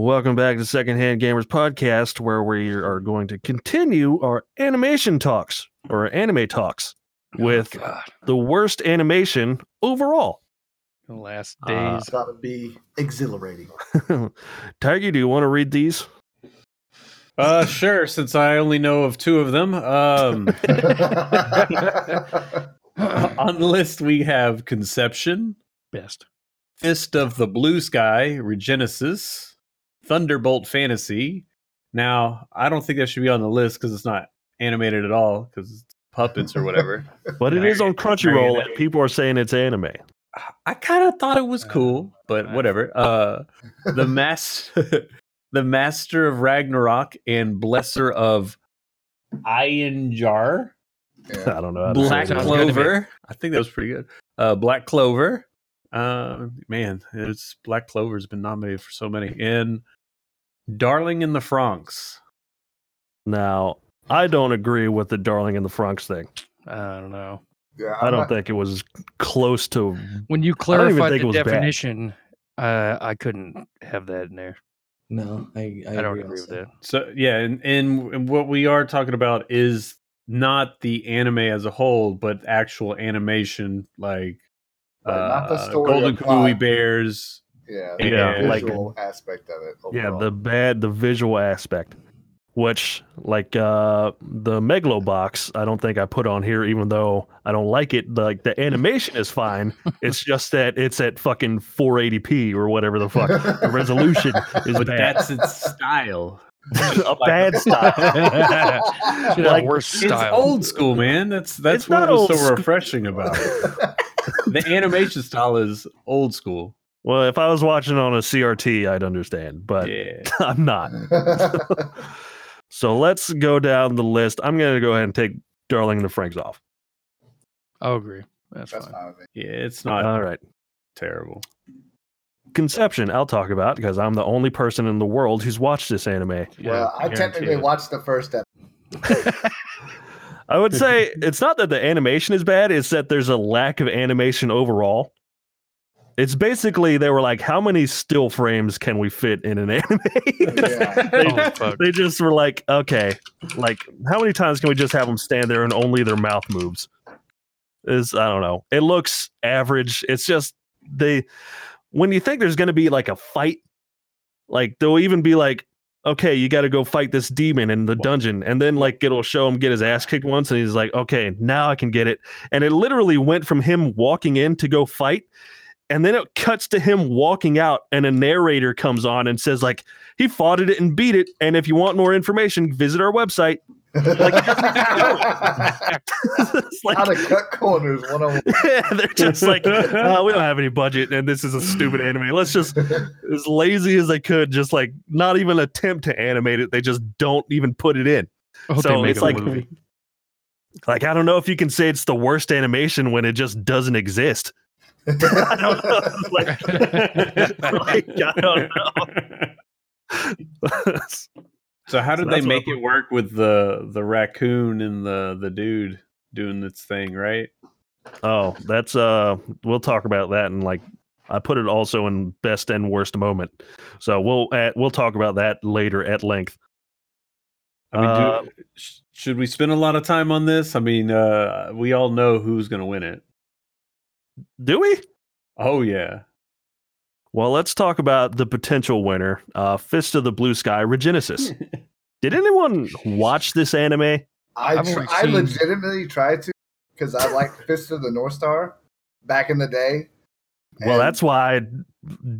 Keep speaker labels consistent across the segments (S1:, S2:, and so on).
S1: Welcome back to Secondhand Gamers Podcast, where we are going to continue our animation talks or anime talks with
S2: Oh, God.
S1: the worst animation overall.
S2: The last
S1: Uh,
S2: days.
S3: That would be exhilarating.
S1: Tiger, do you want to read these?
S4: Uh, sure. Since I only know of two of them, um, on the list we have Conception,
S2: Best.
S4: Fist of the Blue Sky, Regenesis, Thunderbolt Fantasy. Now, I don't think that should be on the list because it's not animated at all because it's puppets or whatever.
S1: But it is on Crunchyroll, and people are saying it's anime.
S4: I kind of thought it was cool, but whatever. Uh, the mas- the Master of Ragnarok and Blesser of Einherjar.
S1: I don't know. How
S4: Black
S1: that.
S2: Sounds good to me.
S4: Clover. I think that was pretty good. Uh, Black Clover. Uh, man, it's Black Clover's been nominated for so many. And Darling in the Franxx.
S1: Now, I don't agree with the Darling in the Franxx thing.
S2: I don't know.
S3: yeah,
S1: I
S3: I'm
S1: don't
S3: not-
S1: think it was close to.
S2: When you
S1: I
S2: clarified
S1: think it
S2: the
S1: was
S2: definition, uh, I couldn't have that in there.
S5: No, I I,
S2: I, don't agree with that.
S4: So yeah, and, and and what we are talking about is not the anime as a whole, but actual animation like
S3: Right, not the
S4: uh,
S3: story
S4: Golden
S3: or.
S4: Kamui Bears.
S3: Yeah,
S1: Yeah,
S3: the
S1: like-
S3: visual aspect of it.
S1: Yeah, the bad, the visual aspect, which like uh the Megalobox, I don't think I put on here, even though I don't like it. Like the animation is fine. It's just that it's at fucking 480p or whatever the fuck. The resolution is
S4: But
S1: bad.
S4: that's its style.
S1: a bad style.
S2: Should have
S1: Like,
S2: worse
S4: It's old school, man. That's that's
S1: It's
S4: what
S1: not
S4: was
S1: old
S4: so
S1: school.
S4: refreshing about it. the animation style is old school.
S1: Well, if I was watching on a CRT, I'd understand, but
S4: Yeah.
S1: I'm not. So let's go down the list. I'm gonna go ahead and take Darling and the Franxx off.
S2: I'll agree. That's,
S3: That's
S2: fine.
S3: fine.
S4: Yeah, it's not
S1: All right.
S4: terrible.
S1: Conception, I'll talk about because I'm the only person in the world who's watched this anime.
S3: Well,
S4: Yeah,
S3: I technically
S4: it.
S3: watched the first episode.
S1: I would say it's not that the animation is bad, it's that there's a lack of animation overall. It's basically they were like, how many still frames can we fit in an anime?
S3: Yeah.
S2: Oh,
S1: they just were like, okay, like how many times can we just have them stand there and only their mouth moves? Is I don't know. It looks average. It's just they when you think there's going to be like a fight, like they'll even be like, okay, you got to go fight this demon in the dungeon, and then like it'll show him get his ass kicked once, and he's like, okay, now I can get it, and it literally went from him walking in to go fight. And then it cuts to him walking out, and a narrator comes on and says, like, he fought it and beat it. And if you want more information, visit our website. Like, it's
S3: How to cut corners one on
S1: they're just like, "Uh, we don't have any budget, and this is a stupid anime. Let's just, as lazy as they could, just like not even attempt to animate it. They just don't even put it in.
S2: I
S1: so it's like,
S2: movie.
S1: like I don't know if you can say it's the worst animation when it just doesn't exist. I don't know. Like, like, I don't know.
S4: So how
S1: So
S4: did they make it work with the the raccoon and the the dude doing its thing, right?
S1: Oh, that's uh we'll talk about that and like I put it also in best and worst moment. So we'll at, we'll talk about that later at length.
S4: I mean,
S1: Uh,
S4: do, should we spend a lot of time on this? I mean, uh, we all know who's going to win it.
S1: Do we?
S4: Oh yeah,
S1: Well, let's talk about the potential winner, uh Fist of the Blue Sky Regenesis. Did anyone watch this anime?
S3: I,
S2: I've
S3: tr-
S2: only
S3: I legitimately tried to because I liked Fist of the North Star back in the day.
S1: Well, that's why I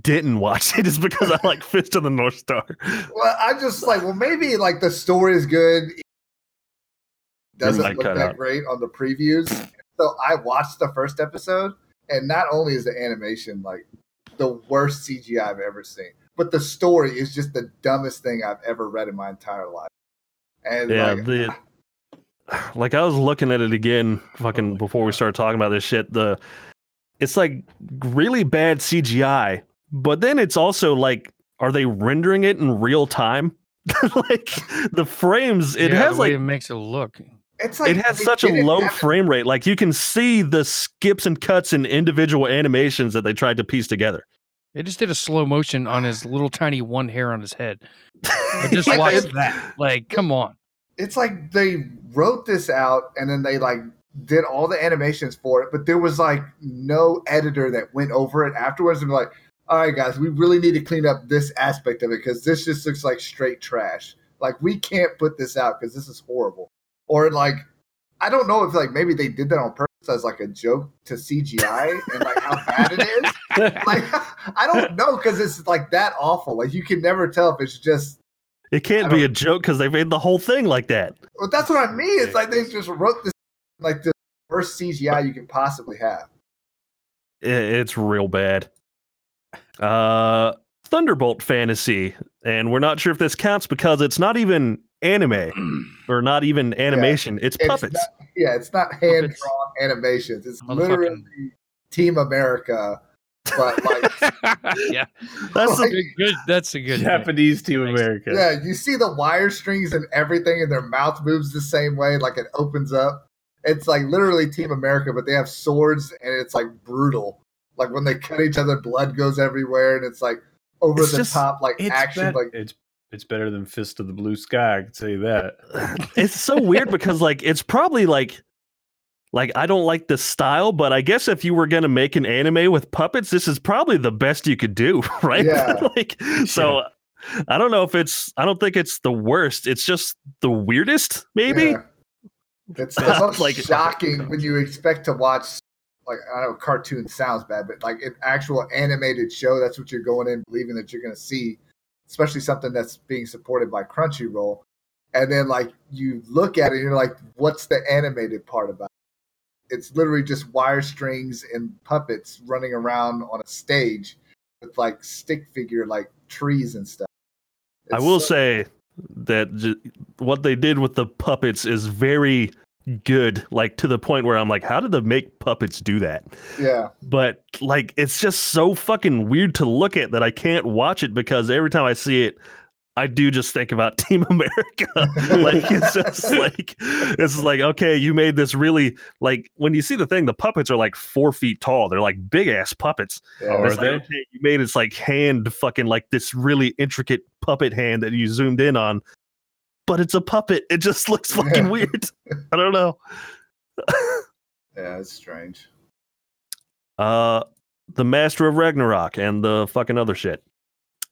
S1: didn't watch it is because I like Fist of the North Star.
S3: well. I just like well maybe like the story is good. Doesn't look that
S1: out.
S3: great on the previews. So I watched the first episode, and not only is the animation like the worst CGI I've ever seen, but the story is just the dumbest thing I've ever read in my entire life. And
S1: Yeah,
S3: like,
S1: the like I was looking at it again fucking before we started talking about this shit. The it's like really bad CGI, but then it's also like are they rendering it in real time? like the frames, it
S2: Yeah,
S1: has
S2: the way
S1: like
S2: it makes it look.
S3: It's like
S1: it has such a low
S3: have-
S1: frame rate. Like you can see the skips and cuts and individual animations that they tried to piece together.
S2: They just did a slow motion on his little tiny one hair on his head. I just
S3: Yeah,
S2: watched that. Like, come on.
S3: it's like they wrote this out and then they like did all the animations for it, but there was like no editor that went over it afterwards and like, all right, guys, we really need to clean up this aspect of it because this just looks like straight trash. Like we can't put this out because this is horrible. Or like, I don't know if like maybe they did that on purpose as like a joke to CGI and like how bad it is. Like I don't know because it's like that awful. Like you can never tell if it's just
S1: It can't be a joke because they made the whole thing like that.
S3: Well, that's what I mean. It's like they just wrote this like the worst CGI you can possibly have.
S1: It's real bad. Uh, Thunderbolt fantasy, and we're not sure if this counts because it's not even anime or not even animation. It's
S3: It's
S1: puppets.
S3: not- yeah, it's not hand drawn animations. It's literally Team America, but like
S2: yeah,
S1: That's
S3: like-
S1: the,
S2: good, good. That's a good. thing.
S4: Japanese Team America.
S3: yeah, you see the wire strings and everything, and their mouth moves the same way, like it opens up. It's like literally Team America, but they have swords and it's like brutal. Like when they cut each other, blood goes everywhere, and it's like over
S1: It's
S3: the
S1: just-
S3: top, like
S4: It's
S3: action.
S4: bet-
S3: like
S4: it's it's better than Fist of the Blue Sky. I can tell you that.
S1: it's so weird because like it's probably like like I don't like the style, but I guess if you were gonna make an anime with puppets, this is probably the best you could do, right?
S3: Yeah.
S1: like so I don't know if it's I don't think it's the worst. It's just the weirdest, maybe.
S3: Yeah. It's the
S1: Like-
S3: shocking when you expect to watch like I know cartoon sounds bad, but like an actual animated show, that's what you're going in believing that you're gonna see, especially something that's being supported by Crunchyroll. And then like you look at it and you're like, what's the animated part about? it? It's literally just wire strings and puppets running around on a stage with like stick figure like trees and stuff.
S1: I will
S3: so-
S1: say that j- what they did with the puppets is very good, like to the point where I'm like, how did the make puppets do that?
S3: yeah.
S1: But like, it's just so fucking weird to look at that I can't watch it because every time I see it, I do just think about Team America. like it's just like it's like okay, you made this really like when you see the thing, the puppets are like four feet tall. They're like big ass puppets.
S3: yeah.
S4: Are
S1: like,
S4: they?
S1: okay, you made it's like hand fucking like this really intricate puppet hand that you zoomed in on, but it's a puppet. It just looks fucking
S3: Yeah.
S1: weird. I don't know.
S3: yeah, it's strange.
S1: Uh, the Master of Ragnarok and the fucking other shit.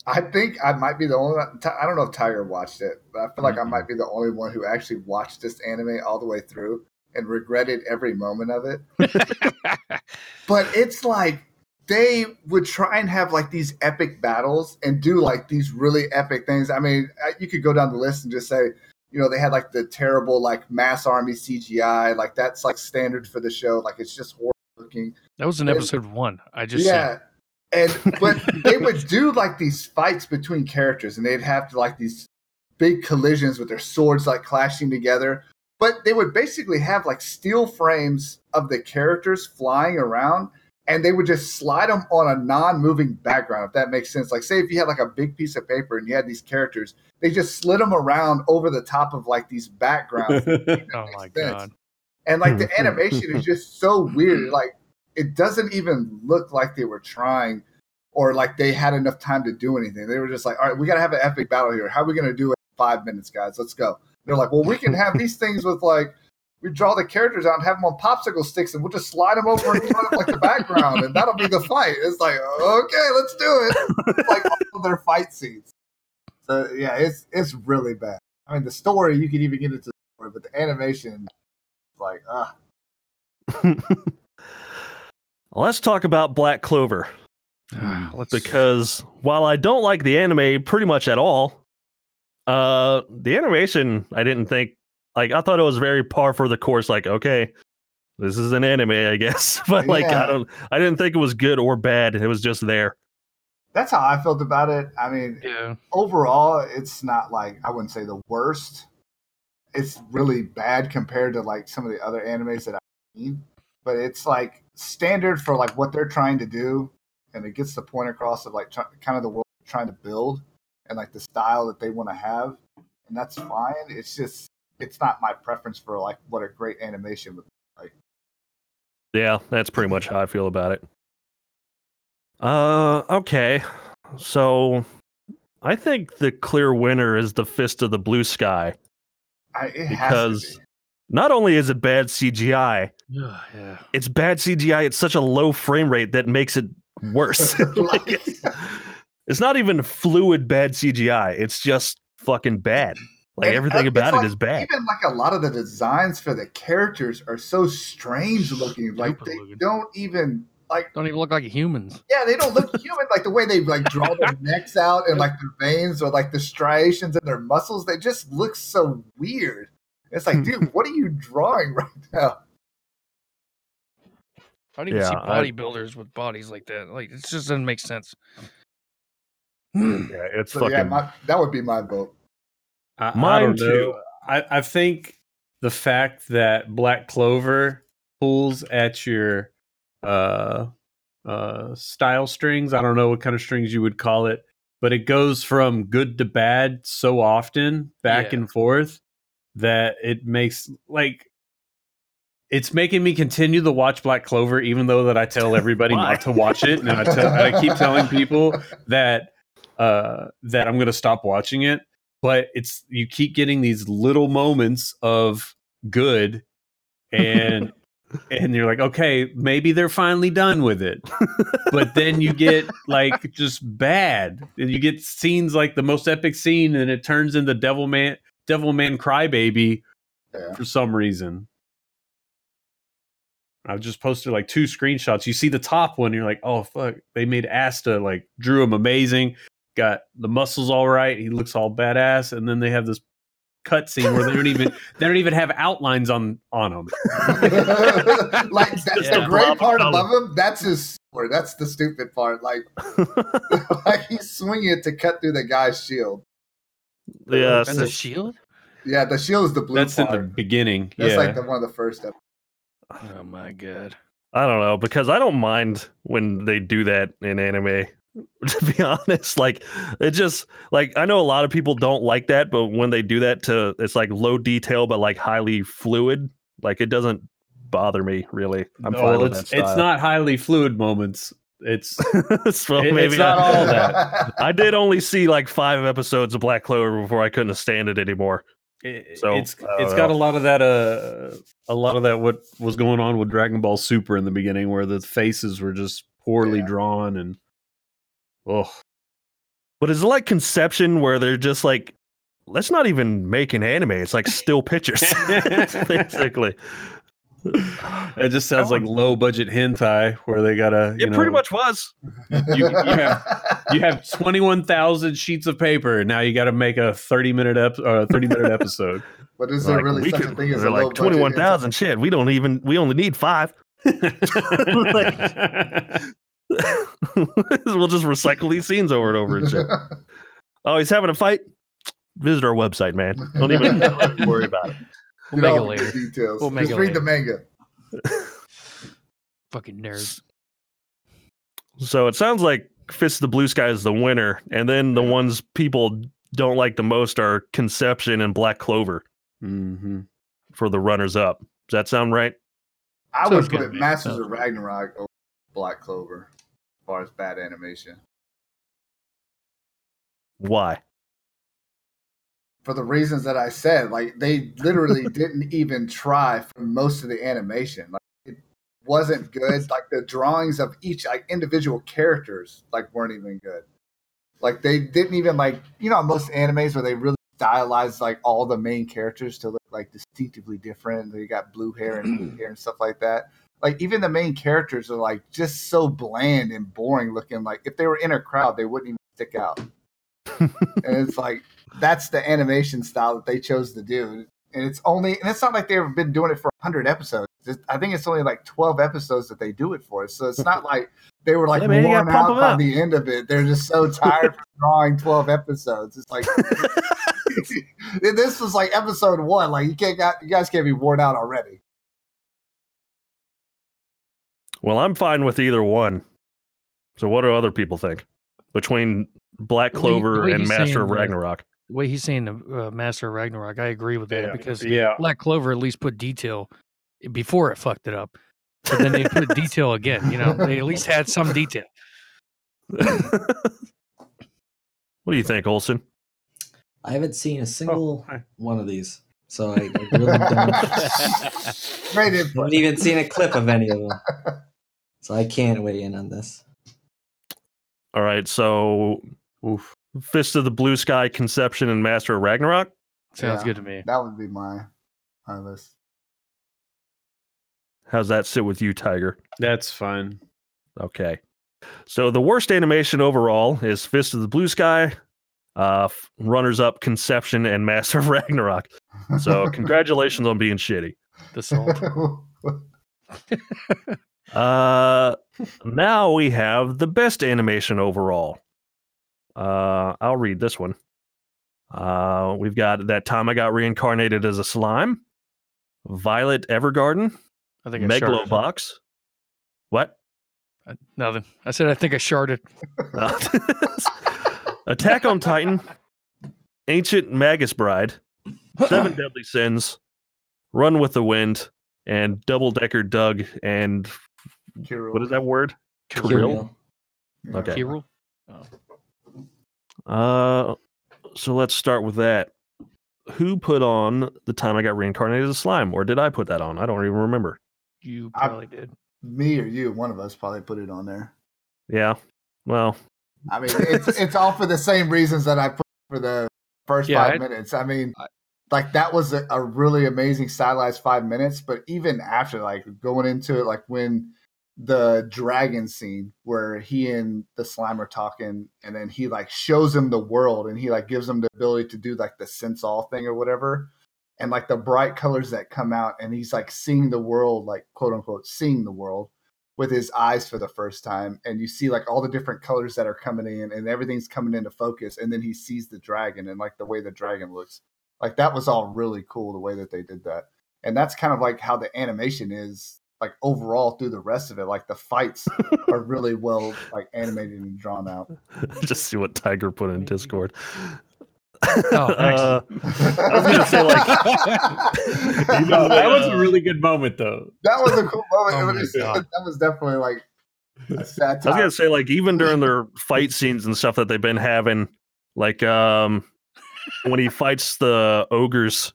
S3: I think I might be the only one. I don't know if Tiger watched it, but I feel like I might be the only one who actually watched this anime all the way through and regretted every moment of it. But it's like they would try and have like these epic battles and do like these really epic things. I mean, you could go down the list and just say, you know, they had like the terrible like mass army CGI, like that's like standard for the show. Like it's just horrible looking.
S2: That was in
S3: And-
S2: episode one. I just
S3: yeah. And but they would do like these fights between characters, and they'd have to like these big collisions with their swords like clashing together. But they would basically have like steel frames of the characters flying around, and they would just slide them on a non-moving background. If that makes sense. Like say if you had like a big piece of paper and you had these characters, they just slid them around over the top of like these backgrounds.
S2: Oh my
S3: sense.
S2: god.
S3: And like the animation is just so weird. Like it doesn't even look like they were trying or like they had enough time to do anything. They were just like, all right, we got to have an epic battle here. How are we going to do it in five minutes, guys? Let's go. They're like, well, we can have these things with like, we draw the characters out and have them on popsicle sticks and we'll just slide them over in front of like the background and that'll be the fight. It's like, okay, let's do it. It's like all of their fight scenes. So yeah, it's it's really bad. I mean, the story you could even get into the story, but the animation, like, ah,
S1: Let's talk about Black Clover
S2: Let's
S1: because while I don't like the anime pretty much at all, uh, the animation I didn't think like I thought it was very par for the course. Like, okay, this is an anime, I guess, but like
S3: Yeah.
S1: I don't, I didn't think it was good or bad. It was just there.
S3: that's how I felt about it. I mean,
S2: yeah.
S3: overall, it's not like I wouldn't say the worst. It's really bad compared to like some of the other animes that I've seen, but it's like standard for like what they're trying to do, and it gets the point across of like try, kind of the world they're trying to build and like the style that they want to have, and that's fine. It's just it's not my preference for like what a great animation would. Be like.
S1: Yeah, that's pretty much how I feel about it. Uh, okay. So I think the clear winner is the Fist of the Blue Sky.
S3: I, it
S1: Because-
S3: has to be.
S1: Not only is it bad CGI,
S2: yeah.
S1: it's bad CGI. It's such a low frame rate that makes it worse. Like, it's, it's not even fluid bad CGI. It's just fucking bad. Like
S3: And,
S1: everything
S3: uh,
S1: about
S3: it's like-
S1: is bad.
S3: Even like a lot of the designs for the characters are so strange looking. Like
S2: Stupid
S3: they
S2: looking.
S3: don't even like
S2: Don't even look like humans.
S3: yeah, they don't look human. Like the way they like draw their necks out and like their veins or like the striations in their muscles, they just look so weird. It's like, dude, what are you drawing right now?
S2: I don't even see
S1: Yeah, I-
S2: bodybuilders with bodies like that. Like it just doesn't make sense.
S1: Yeah, it's
S3: So
S1: fucking.
S3: yeah, my, that would be my vote.
S4: I, I
S1: Mine
S4: don't know.
S1: too.
S4: I, I think the fact that Black Clover pulls at your uh uh style strings, I don't know what kind of strings you would call it, but it goes from good to bad so often, back
S2: Yeah.
S4: and forth, that it makes like it's making me continue to watch Black Clover, even though that I tell everybody not to watch it, and I, tell, I keep telling people that uh, that I'm going to stop watching it. But it's you keep getting these little moments of good, and and you're like, okay, maybe they're finally done with it. but then you get like just bad, and you get scenes like the most epic scene, and it turns into Devil Man, Devil Man Crybaby
S3: Yeah.
S4: for some reason. I've just posted like two screenshots. You see the top one, you're like, oh fuck, they made Asta like drew him amazing, got the muscles all right, he looks all badass, and then they have this cutscene where they don't even they don't even have outlines on on them.
S3: like that's
S2: Yeah.
S3: the great
S1: Blob
S3: part
S1: color.
S3: above him. That's his sword. That's the stupid part. Like, like he's swinging it to cut through the guy's shield.
S1: yeah,
S2: That's a shield.
S3: Yeah, the shield is the blue
S4: That's in the beginning.
S3: That's
S4: yeah.
S3: like the, one of the first. Episodes.
S2: Oh my god.
S1: I don't know because I don't mind when they do that in anime. To be honest, like it just like I know a lot of people don't like that, but when they do that to it's like low detail but like highly fluid, like it doesn't bother me really. I'm
S4: No,
S1: fine with
S4: it's,
S1: that.
S4: it's not highly fluid moments. It's
S1: so
S4: it-
S1: maybe
S4: it's not
S1: I,
S4: all that.
S1: I did only see like five episodes of Black Clover before I couldn't stand it anymore.
S4: it-
S1: So,
S4: it's
S1: don't
S4: it's got a lot of that uh a lot of that what was going on with Dragon Ball Super in the beginning where the faces were just poorly
S3: Yeah.
S4: drawn and oh
S1: But is it like Conception where they're just like, let's not even make an anime. It's like still pictures, basically.
S4: it just sounds like low budget hentai where they gotta you
S1: It
S4: know
S1: pretty much was.
S4: you, you have you have 21,000 sheets of paper and now you got to make a 30 minute ep- uh, 30 minute episode
S3: But is there
S1: Like,
S3: really
S1: we
S3: such
S1: could-
S3: a thing as a
S1: they're like twenty one
S3: budget.
S1: Shit, we don't even. We only need five. we'll just recycle these scenes over and over and shit. Oh, he's having a fight. Visit our website, man. Don't even worry about it.
S2: We'll
S3: Get
S2: make it later.
S3: Details.
S2: We'll make
S3: Just
S2: it
S3: read
S2: later.
S3: the manga.
S2: Fucking nerds.
S1: So it sounds like Fist of the Blue Sky is the winner, and then the ones people don't like the most are Conception and Black Clover
S4: hmm
S1: for the runners up. Does that sound right?
S3: I
S2: Sounds
S3: would put
S2: to.
S3: Masters of Ragnarok over Black Clover as far as bad animation.
S1: Why?
S3: For the reasons that I said, like they literally didn't even try for most of the animation. Like it wasn't good. Like the drawings of each like individual characters like weren't even good. Like they didn't even like you know most animes where they really stylize like all the main characters to look like distinctively different. They got blue hair and blue hair and stuff like that. Like even the main characters are like just so bland and boring looking. Like if they were in a crowd, they wouldn't even stick out. and it's like that's the animation style that they chose to do. And it's only and it's not like they've been doing it for 100 episodes. It's- I think it's only like 12 episodes that they do it for. So it's not like they were like
S1: Yeah, man,
S3: worn out by
S1: up.
S3: the end of it. They're just so tired from drawing 12 episodes. It's like this was like episode one. Like you can't got you guys can't be worn out already.
S1: Well, I'm fine with either one. So, what do other people think between Black
S2: The way- the
S1: Clover and Master of Ragnarok?
S2: The way he's saying the uh, Master of Ragnarok, I agree with that
S4: yeah
S2: because
S4: yeah
S2: Black Clover at least put detail before it fucked it up. But then they put detail again. You know, they at least had some detail.
S1: what do you think, Olson?
S5: I haven't seen a single
S4: hi.
S5: one of these, so I, I really don't.
S3: Great
S5: I haven't even seen a clip of any of them, so I can't weigh in on this.
S1: All right, so
S4: Oof.
S1: Fist of the Blue Sky, Conception, and Master of Ragnarok.
S2: Sounds
S3: Yeah.
S2: good to me.
S3: That would be my my list.
S1: How's that sit with you, Tiger?
S4: That's fine.
S1: Okay. So the worst animation overall is Fist of the Blue Sky, uh, runners up Conception, and Master of Ragnarok. So congratulations on being shitty.
S2: The salt.
S1: Uh, now we have the best animation overall. Uh, I'll read this one. Uh, we've got that time I got reincarnated as a slime, Violet Evergarden,
S2: I think I sharded.
S1: What?
S2: Uh, Nothing. I said I think I sharded.
S1: Attack on Titan, Ancient Magus Bride, Seven Deadly Sins, Run with the Wind, and Double Decker Doug and
S3: Kirill.
S1: what is that word? Kirill?
S5: Kirill.
S3: Yeah.
S1: Okay.
S2: Kirill?
S1: Uh, so let's start with that. Who put on the time I got reincarnated as slime, or did I put that on? I don't even remember.
S2: You
S3: I-
S2: probably did.
S3: Me or you, one of us probably put it on there.
S1: Yeah. Well,
S3: I mean, it's it's all for the same reasons that I put for the first
S2: Yeah,
S3: five
S2: I-
S3: minutes. I mean,
S2: I-
S3: like that was a, a really amazing stylized five minutes. But even after, like going into it, like when the dragon scene where he and the slime are talking, and then he like shows him the world, and he like gives him the ability to do like the sense all thing or whatever. And like the bright colors that come out, and he's like seeing the world, like quote unquote, seeing the world with his eyes for the first time. And you see like all the different colors that are coming in and everything's coming into focus and then he sees the dragon and like the way the dragon looks. Like that was all really cool the way that they did that. And that's kind of like how the animation is like overall through the rest of it like the fights are really well like animated and drawn out.
S1: Just see what Tiger put in Discord.
S2: Oh,
S1: uh, I was gonna say like
S4: No, that was a really good moment, though.
S3: that was a cool moment.
S2: Oh
S3: was- that was definitely like a sad
S1: I was gonna say like even during their fight scenes and stuff that they've been having, like um when he fights the ogres,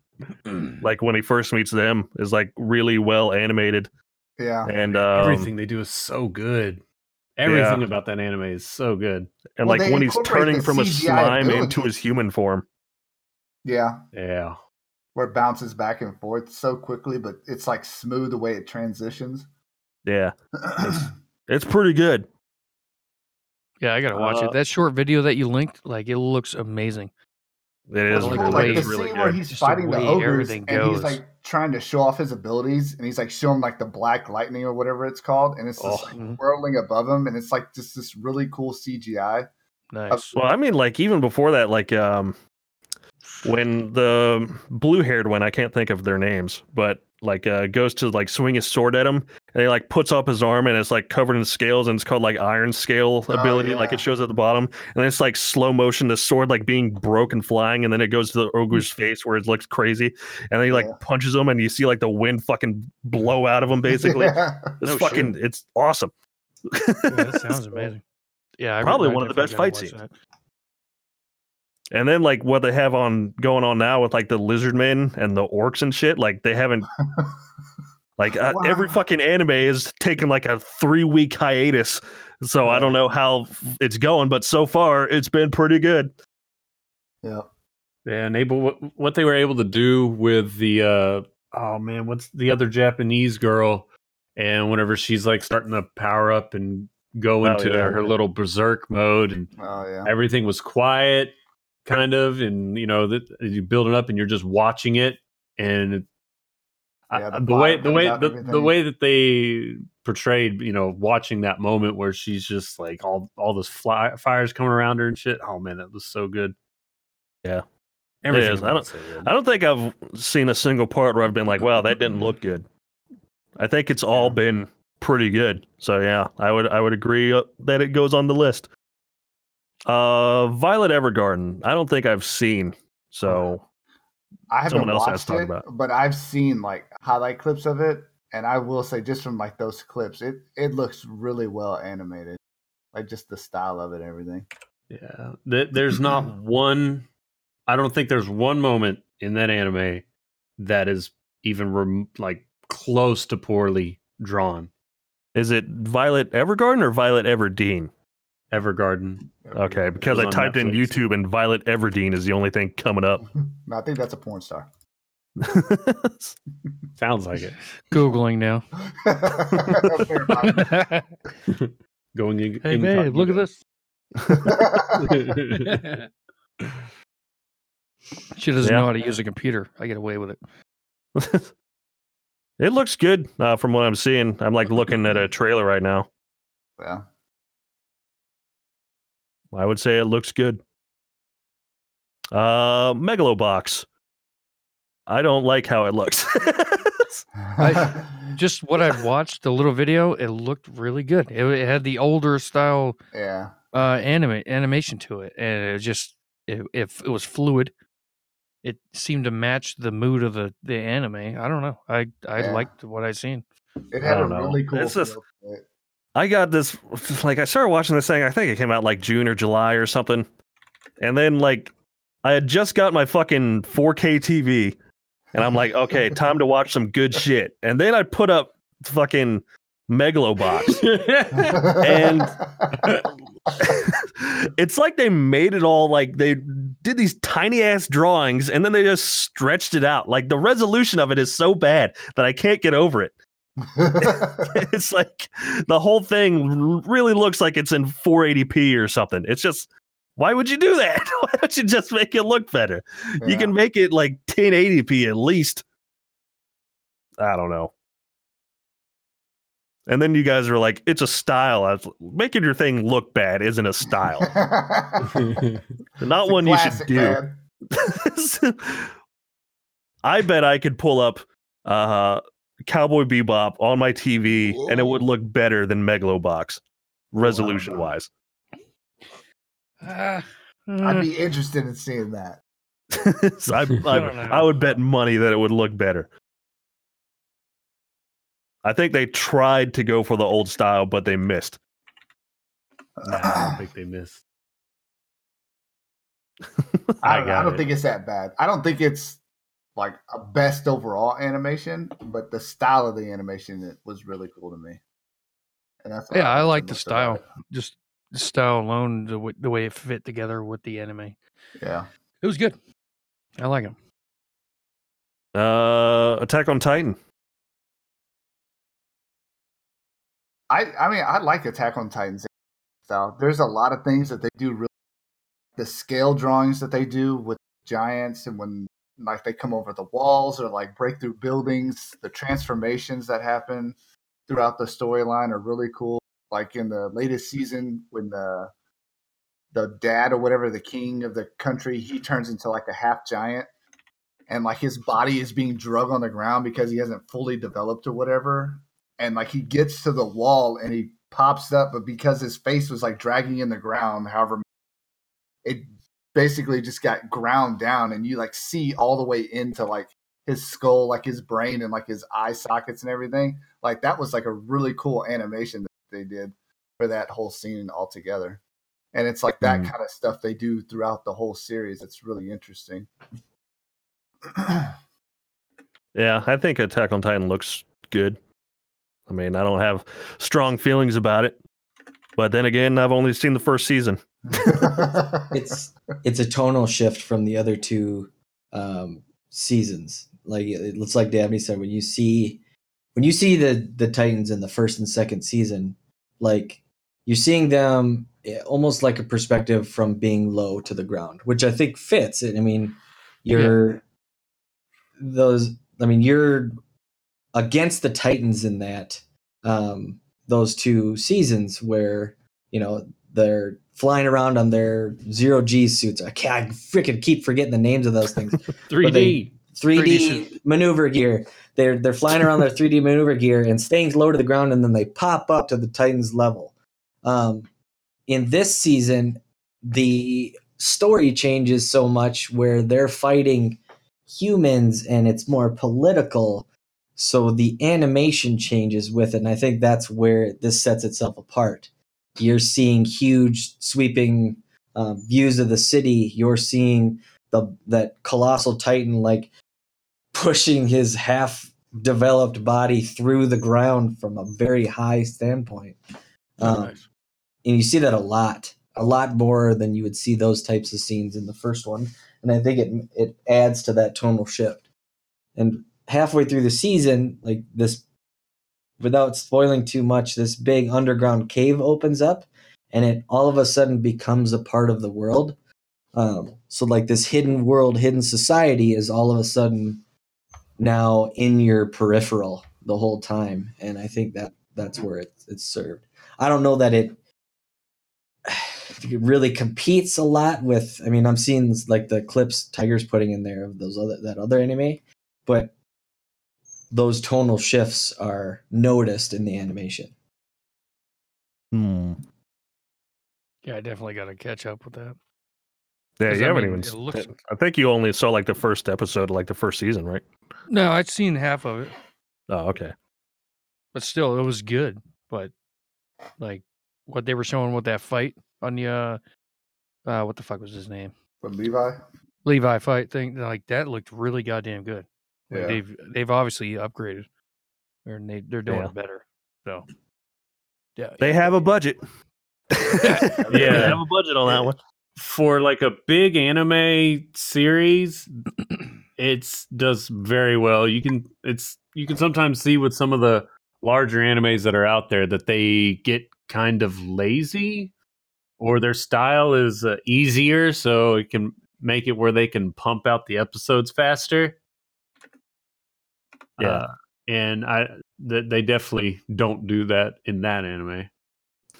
S1: like when he first meets them, is like really well animated
S3: yeah
S1: and um,
S4: Everything they do is so good. Everything about that anime is so good.
S1: and
S3: Well,
S1: like when he's turning
S3: the
S1: from a slime
S3: ability.
S1: into his human form.
S3: yeah
S4: Yeah.
S3: where it bounces back and forth so quickly but it's like smooth the way it transitions
S1: Yeah, it's pretty good.
S2: Yeah, I gotta watch
S1: Uh,
S2: it. That short video that you linked, like it looks amazing.
S1: It is
S2: like
S1: really,
S2: the
S3: like
S2: way-
S3: the
S1: it's really
S3: scene where he's
S2: Just
S3: fighting the
S2: way
S3: ogres
S2: everything
S3: and he's like trying to show off his abilities and he's like showing like the black lightning or whatever it's called and it's just
S1: Oh.
S3: like
S2: Mhm.
S3: whirling above him and it's like just this really cool CGI.
S2: Nice.
S1: Well, I mean, like even before that, like um, when the blue-haired one, I can't think of their names, but like uh, goes to like swing his sword at him, and he like puts up his arm, and it's like covered in scales, and it's called like Iron Scale
S3: Oh,
S1: ability, like it shows at the bottom, and then it's like slow motion, the sword like being broken, flying, and then it goes to the ogre's face where it looks crazy, and then he like
S3: Yeah.
S1: punches him, and you see like the wind fucking blow out of him, basically.
S3: Yeah.
S1: It's
S2: No
S1: fucking, it's awesome.
S2: Yeah, that sounds amazing. Yeah, I
S1: Probably one of the best fight
S2: watch
S1: scenes. And then like what they have on going on now with like the lizard men and the orcs and shit, like they haven't like uh, every fucking anime is taking like a three week hiatus. So I don't know how it's going, but so far it's been pretty good.
S3: yeah.
S4: Yeah, and able what, what they were able to do with the uh oh man, what's the other Japanese girl? And whenever she's like starting to power up and go
S1: Oh,
S4: into
S1: yeah.
S4: her little berserk mode, and
S3: Oh yeah.
S4: everything was quiet, kind of, and you know that you build it up, and you're just watching it, and it-
S3: Yeah,
S4: I-
S3: the
S4: the way the way the, the way that they portrayed, you know, watching that moment where she's just like all all this fly, fires coming around her and shit. Oh man, that was so good.
S1: Yeah.
S4: everything.
S1: is. I don't-
S4: so.
S1: I don't think I've seen a single part where I've been like, wow, that didn't look good. I think it's all been pretty good. So yeah, I would I would agree uh, that it goes on the list. Uh Violet Evergarden, I don't think I've seen. So
S3: I haven't
S1: someone else has
S3: watched
S1: to talk
S3: it,
S1: about.
S3: but I've seen like highlight clips of it, and I will say just from like those clips, it it looks really well animated. like just the style of it and everything.
S4: Yeah, there's not one. I don't think there's one moment in that anime that is even rem- like close to poorly drawn.
S1: Is it Violet Evergarden or Violet Everdeen?
S4: Evergarden.
S1: Okay, because I
S4: on
S1: typed in YouTube and Violet Everdeen is the only thing coming up.
S3: No, I think that's a porn star.
S4: Sounds like it.
S2: Googling now.
S3: Fair
S2: hey
S4: Going in.
S2: babe, look at this. She doesn't
S1: Yeah.
S2: know how to use a computer. I get away with it.
S1: it looks good uh, from what I'm seeing. I'm like looking at a trailer right now.
S3: yeah.
S1: I would say it looks good. Uh, Megalobox. I don't like how it looks.
S2: I- Just what I've watched, the little video, it looked really good. It, it had the older style
S3: yeah.
S2: uh, anime animation to it, and it just it, it, it was fluid. It seemed to match the mood of the, the anime. I don't know. I I
S3: Yeah.
S2: liked what I seen.
S3: It had a
S1: know.
S3: really cool
S1: It's just-
S3: feel to it.
S1: I got this like I started watching this thing. I think it came out like June or July or something, and then like I had just got my fucking 4K TV, and I'm like, okay, time to watch some good shit. And then I put up fucking Megalobox. And- it's like they made it all like they did these tiny ass drawings and then they just stretched it out. Like the resolution of it is so bad that I can't get over it. it's like the whole thing really looks like it's in 480p or something. It's just why would you do that? Why don't you just make it look better? You can make it like 1080p at least. I don't know. And then you guys are like, it's a style. Was, making your thing look bad isn't a style. Not one you should do. I bet I could pull up uh, Cowboy Bebop on my TV and it would look better than Megalobox, resolution wise.
S2: Ah,
S3: I'd be interested in seeing that.
S1: So I,
S2: don't
S1: I. I would bet money that it would look better. I think they tried to go for the old style, but they missed.
S4: Nah, I don't think they missed.
S3: I,
S4: I
S3: don't, I don't
S4: it.
S3: think it's that bad. I don't think it's like a best overall animation, but the style of the animation it was really cool to me. And that's
S2: yeah, I
S3: liked
S2: like the
S3: most about
S2: style. Just the style alone, the, w- the way it fit together with the anime.
S3: Yeah.
S2: It was good. I like him.
S1: Uh, Attack on Titan.
S3: I I mean I like Attack on Titan's style. There's a lot of things that they do really the scale drawings that they do with giants and when like they come over the walls or like break through buildings, the transformations that happen throughout the storyline are really cool. Like in the latest season when the the dad or whatever the king of the country he turns into like a half giant. And like his body is being drug on the ground because he hasn't fully developed or whatever. And like he gets to the wall and he pops up, but because his face was like dragging in the ground, however, it basically just got ground down, and you like see all the way into like his skull, like his brain, and like his eye sockets and everything. Like that was like a really cool animation that they did for that whole scene altogether. And it's like that
S1: Mhm.
S3: kind of stuff they do throughout the whole series. It's really interesting.
S1: Yeah, I think Attack on Titan looks good. I mean, I don't have strong feelings about it. But then again, I've only seen the first season.
S5: it's it's a tonal shift from the other two um, seasons. Like it looks like Dabney said, when you see when you see the the Titans in the first and second season, like you're seeing them eh, almost like a perspective from being low to the ground, which I think fits. I mean, you're those. I mean, you're against the Titans in that um, those two seasons where you know they're flying around on their zero G suits. I can't I freaking keep forgetting the names of those things.
S2: 3D.
S5: 3D,
S2: 3D
S5: maneuver gear. They're they're flying around their 3D maneuver gear and staying low to the ground, and then they pop up to the Titans level. Um, in this season, the story changes so much where they're fighting humans, and it's more political. So the animation changes with it, and I think that's where this sets itself apart. You're seeing huge sweeping uh, views of the city. You're seeing the that colossal titan like pushing his half developed body through the ground from a very high standpoint. Um,
S2: Nice.
S5: and you see that a lot, a lot more than you would see those types of scenes in the first one. And I think it it adds to that tonal shift. And halfway through the season, like this, without spoiling too much, this big underground cave opens up, and it all of a sudden becomes a part of the world. Um, so like this hidden world, hidden society is all of a sudden now in your peripheral the whole time, and I think that that's where it's it's served. I don't know that it it really competes a lot with. I mean, I'm seeing like the clips Tiger's putting in there of those other that other anime, but those tonal shifts are noticed in the animation.
S1: Hmm.
S2: Yeah, I definitely got to catch up with that.
S1: Yeah, you
S2: I
S1: haven't
S2: mean,
S1: even.
S2: looks-
S1: I think you only saw like the first episode, of, like the first season, right?
S2: No, I'd seen half of it,
S1: Oh, okay.
S2: but still, it was good. But like what they were showing with that fight on the uh, uh what the fuck was his name?
S3: But Levi,
S2: Levi fight thing. Like that looked really goddamn good. Like
S3: Yeah.
S2: they've they've obviously upgraded, and they they're doing
S1: Yeah.
S2: better. So yeah,
S1: They have a budget.
S4: Yeah.
S1: they have a budget on that one.
S4: for like a big anime series it's does very well you can it's you can sometimes see with some of the larger animes that are out there that they get kind of lazy or their style is uh, easier so it can make it where they can pump out the episodes faster
S1: Yeah.
S4: Uh, and i th- they definitely don't do that in that anime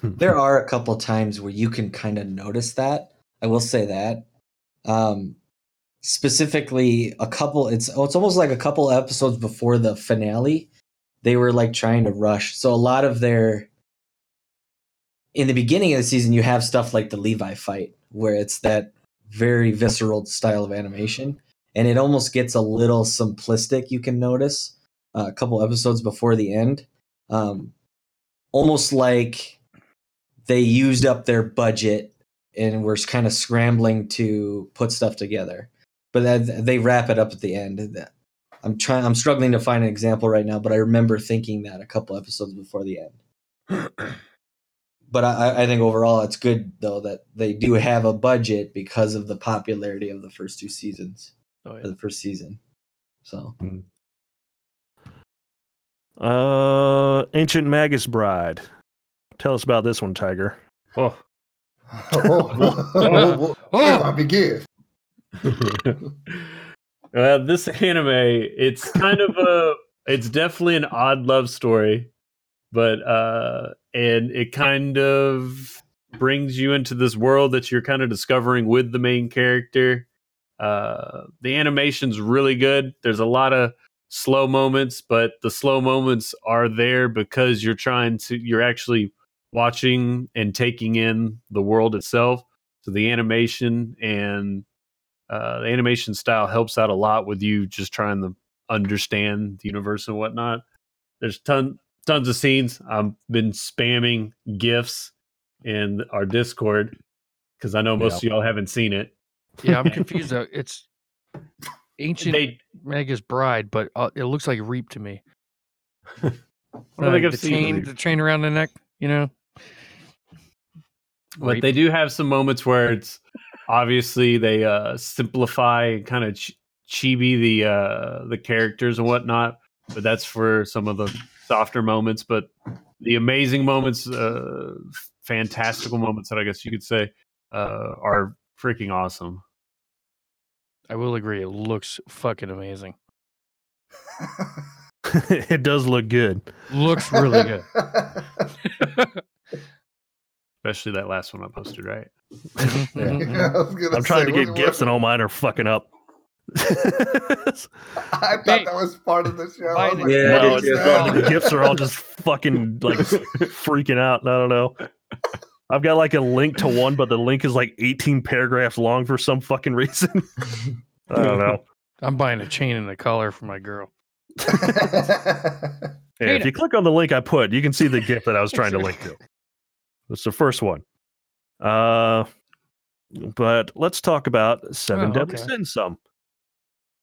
S5: there are a couple times where you can kind of notice that. I will say that. Um, specifically, a couple. It's oh, it's almost like a couple episodes before the finale. They were like trying to rush, so a lot of their. In the beginning of the season, you have stuff like the Levi fight, where it's that very visceral style of animation, and it almost gets a little simplistic. You can notice uh, a couple episodes before the end, um, almost like they used up their budget and were kind of scrambling to put stuff together. But they wrap it up at the end. I'm trying. I'm struggling to find an example right now, but I remember thinking that a couple episodes before the end. but I, I think overall, it's good though that they do have a budget because of the popularity of the first two seasons,
S2: Oh,
S5: or
S2: yeah.
S5: the first season. So
S1: Uh, Ancient Magus Bride. Tell us about this one, Tiger.
S4: oh
S3: oh,
S2: Oh!
S3: I begin.
S4: well, this anime, it's kind of a, it's definitely an odd love story, but uh, and it kind of brings you into this world that you're kind of discovering with the main character. Uh, the animation's really good. There's a lot of slow moments, but the slow moments are there because you're trying to, you're actually watching and taking in the world itself. So the animation and uh, the animation style helps out a lot with you just trying to understand the universe and whatnot. There's ton tons of scenes. I've been spamming gifs in our Discord because I know most of y'all haven't seen it.
S2: Yeah, I'm confused. Though. It's ancient
S4: They
S2: Magus Bride, but uh, it looks like Reap to me.
S4: I don't think
S2: Uh,
S4: I've
S2: the
S4: seen
S2: chain, the chain around the neck. You know,
S4: but
S2: Reap.
S4: they do have some moments where it's obviously they uh simplify and kind of ch- chibi the uh the characters and whatnot but that's for some of the softer moments but the amazing moments uh fantastical moments that i guess you could say uh are freaking awesome
S2: I will agree. It looks fucking amazing.
S1: it does look good.
S2: Looks really good.
S4: especially that last one i posted right
S2: Mhm, mhm, mhm.
S3: I was gonna
S1: I'm trying
S3: say,
S1: to get gifts, and all mine are fucking up.
S3: I thought that was part of the show. I was
S2: Mine-
S3: like,
S5: Yeah,
S3: no, it's
S1: the gifts are all just fucking like freaking out. I don't know. I've got like a link to one, but the link is like 18 paragraphs long for some fucking reason. I don't know.
S2: I'm buying a chain and a collar for my girl.
S1: Yeah, if you click on the link I put, you can see the gift that I was trying to link to. It's the first one. Uh, but let's talk about Seven
S2: Oh,
S1: Deadly
S2: okay.
S1: Sins some.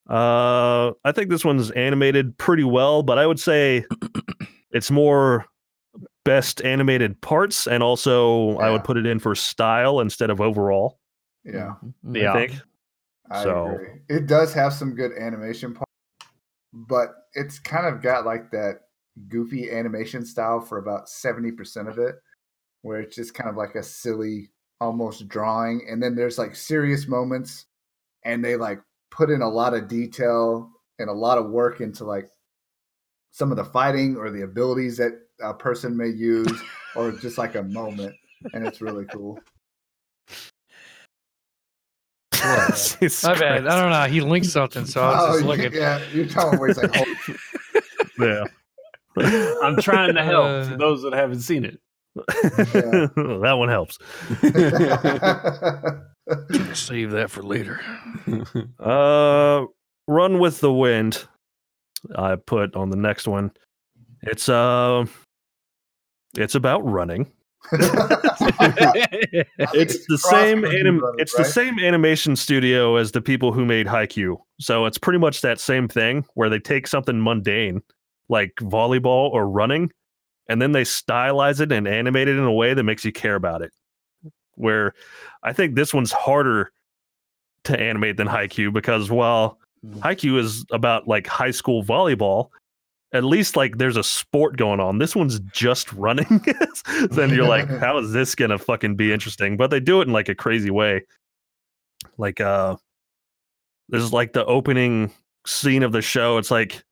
S1: Uh, I think this one's animated pretty well, but I would say it's more best animated parts, and also I would put it in for style instead of overall.
S3: Yeah,
S2: Mhm.
S4: Yeah.
S1: I think.
S3: I
S1: So-
S3: agree. It does have some good animation parts, but it's kind of got like that goofy animation style for about 70% of it, where it's just kind of like a silly, almost drawing. And then there's like serious moments, and they like put in a lot of detail and a lot of work into like some of the fighting or the abilities that a person may use, or just like a moment. And it's really cool.
S1: Jesus
S2: My bad. I don't know. He linked something, so I was just
S3: Oh,
S2: looking.
S3: yeah, you're telling me like, "Oh,
S1: Yeah.
S4: I'm trying to help
S2: Uh,
S4: for those that haven't seen it.
S1: that one helps.
S2: Save that for later.
S1: Uh, Run with the Wind. I put on the next one. It's uh, it's about running. It's the same anim-
S3: runners,
S1: It's the same animation studio as the people who made Haikyuu. So it's pretty much that same thing where they take something mundane like volleyball or running, and then they stylize it and animate it in a way that makes you care about it. Where I think this one's harder to animate than Haikyuu because while
S2: Mm.
S1: Haikyuu is about like high school volleyball, at least like there's a sport going on. This one's just running. then you're like, how is this gonna fucking be interesting? But they do it in like a crazy way. Like uh there's like the opening scene of the show. It's like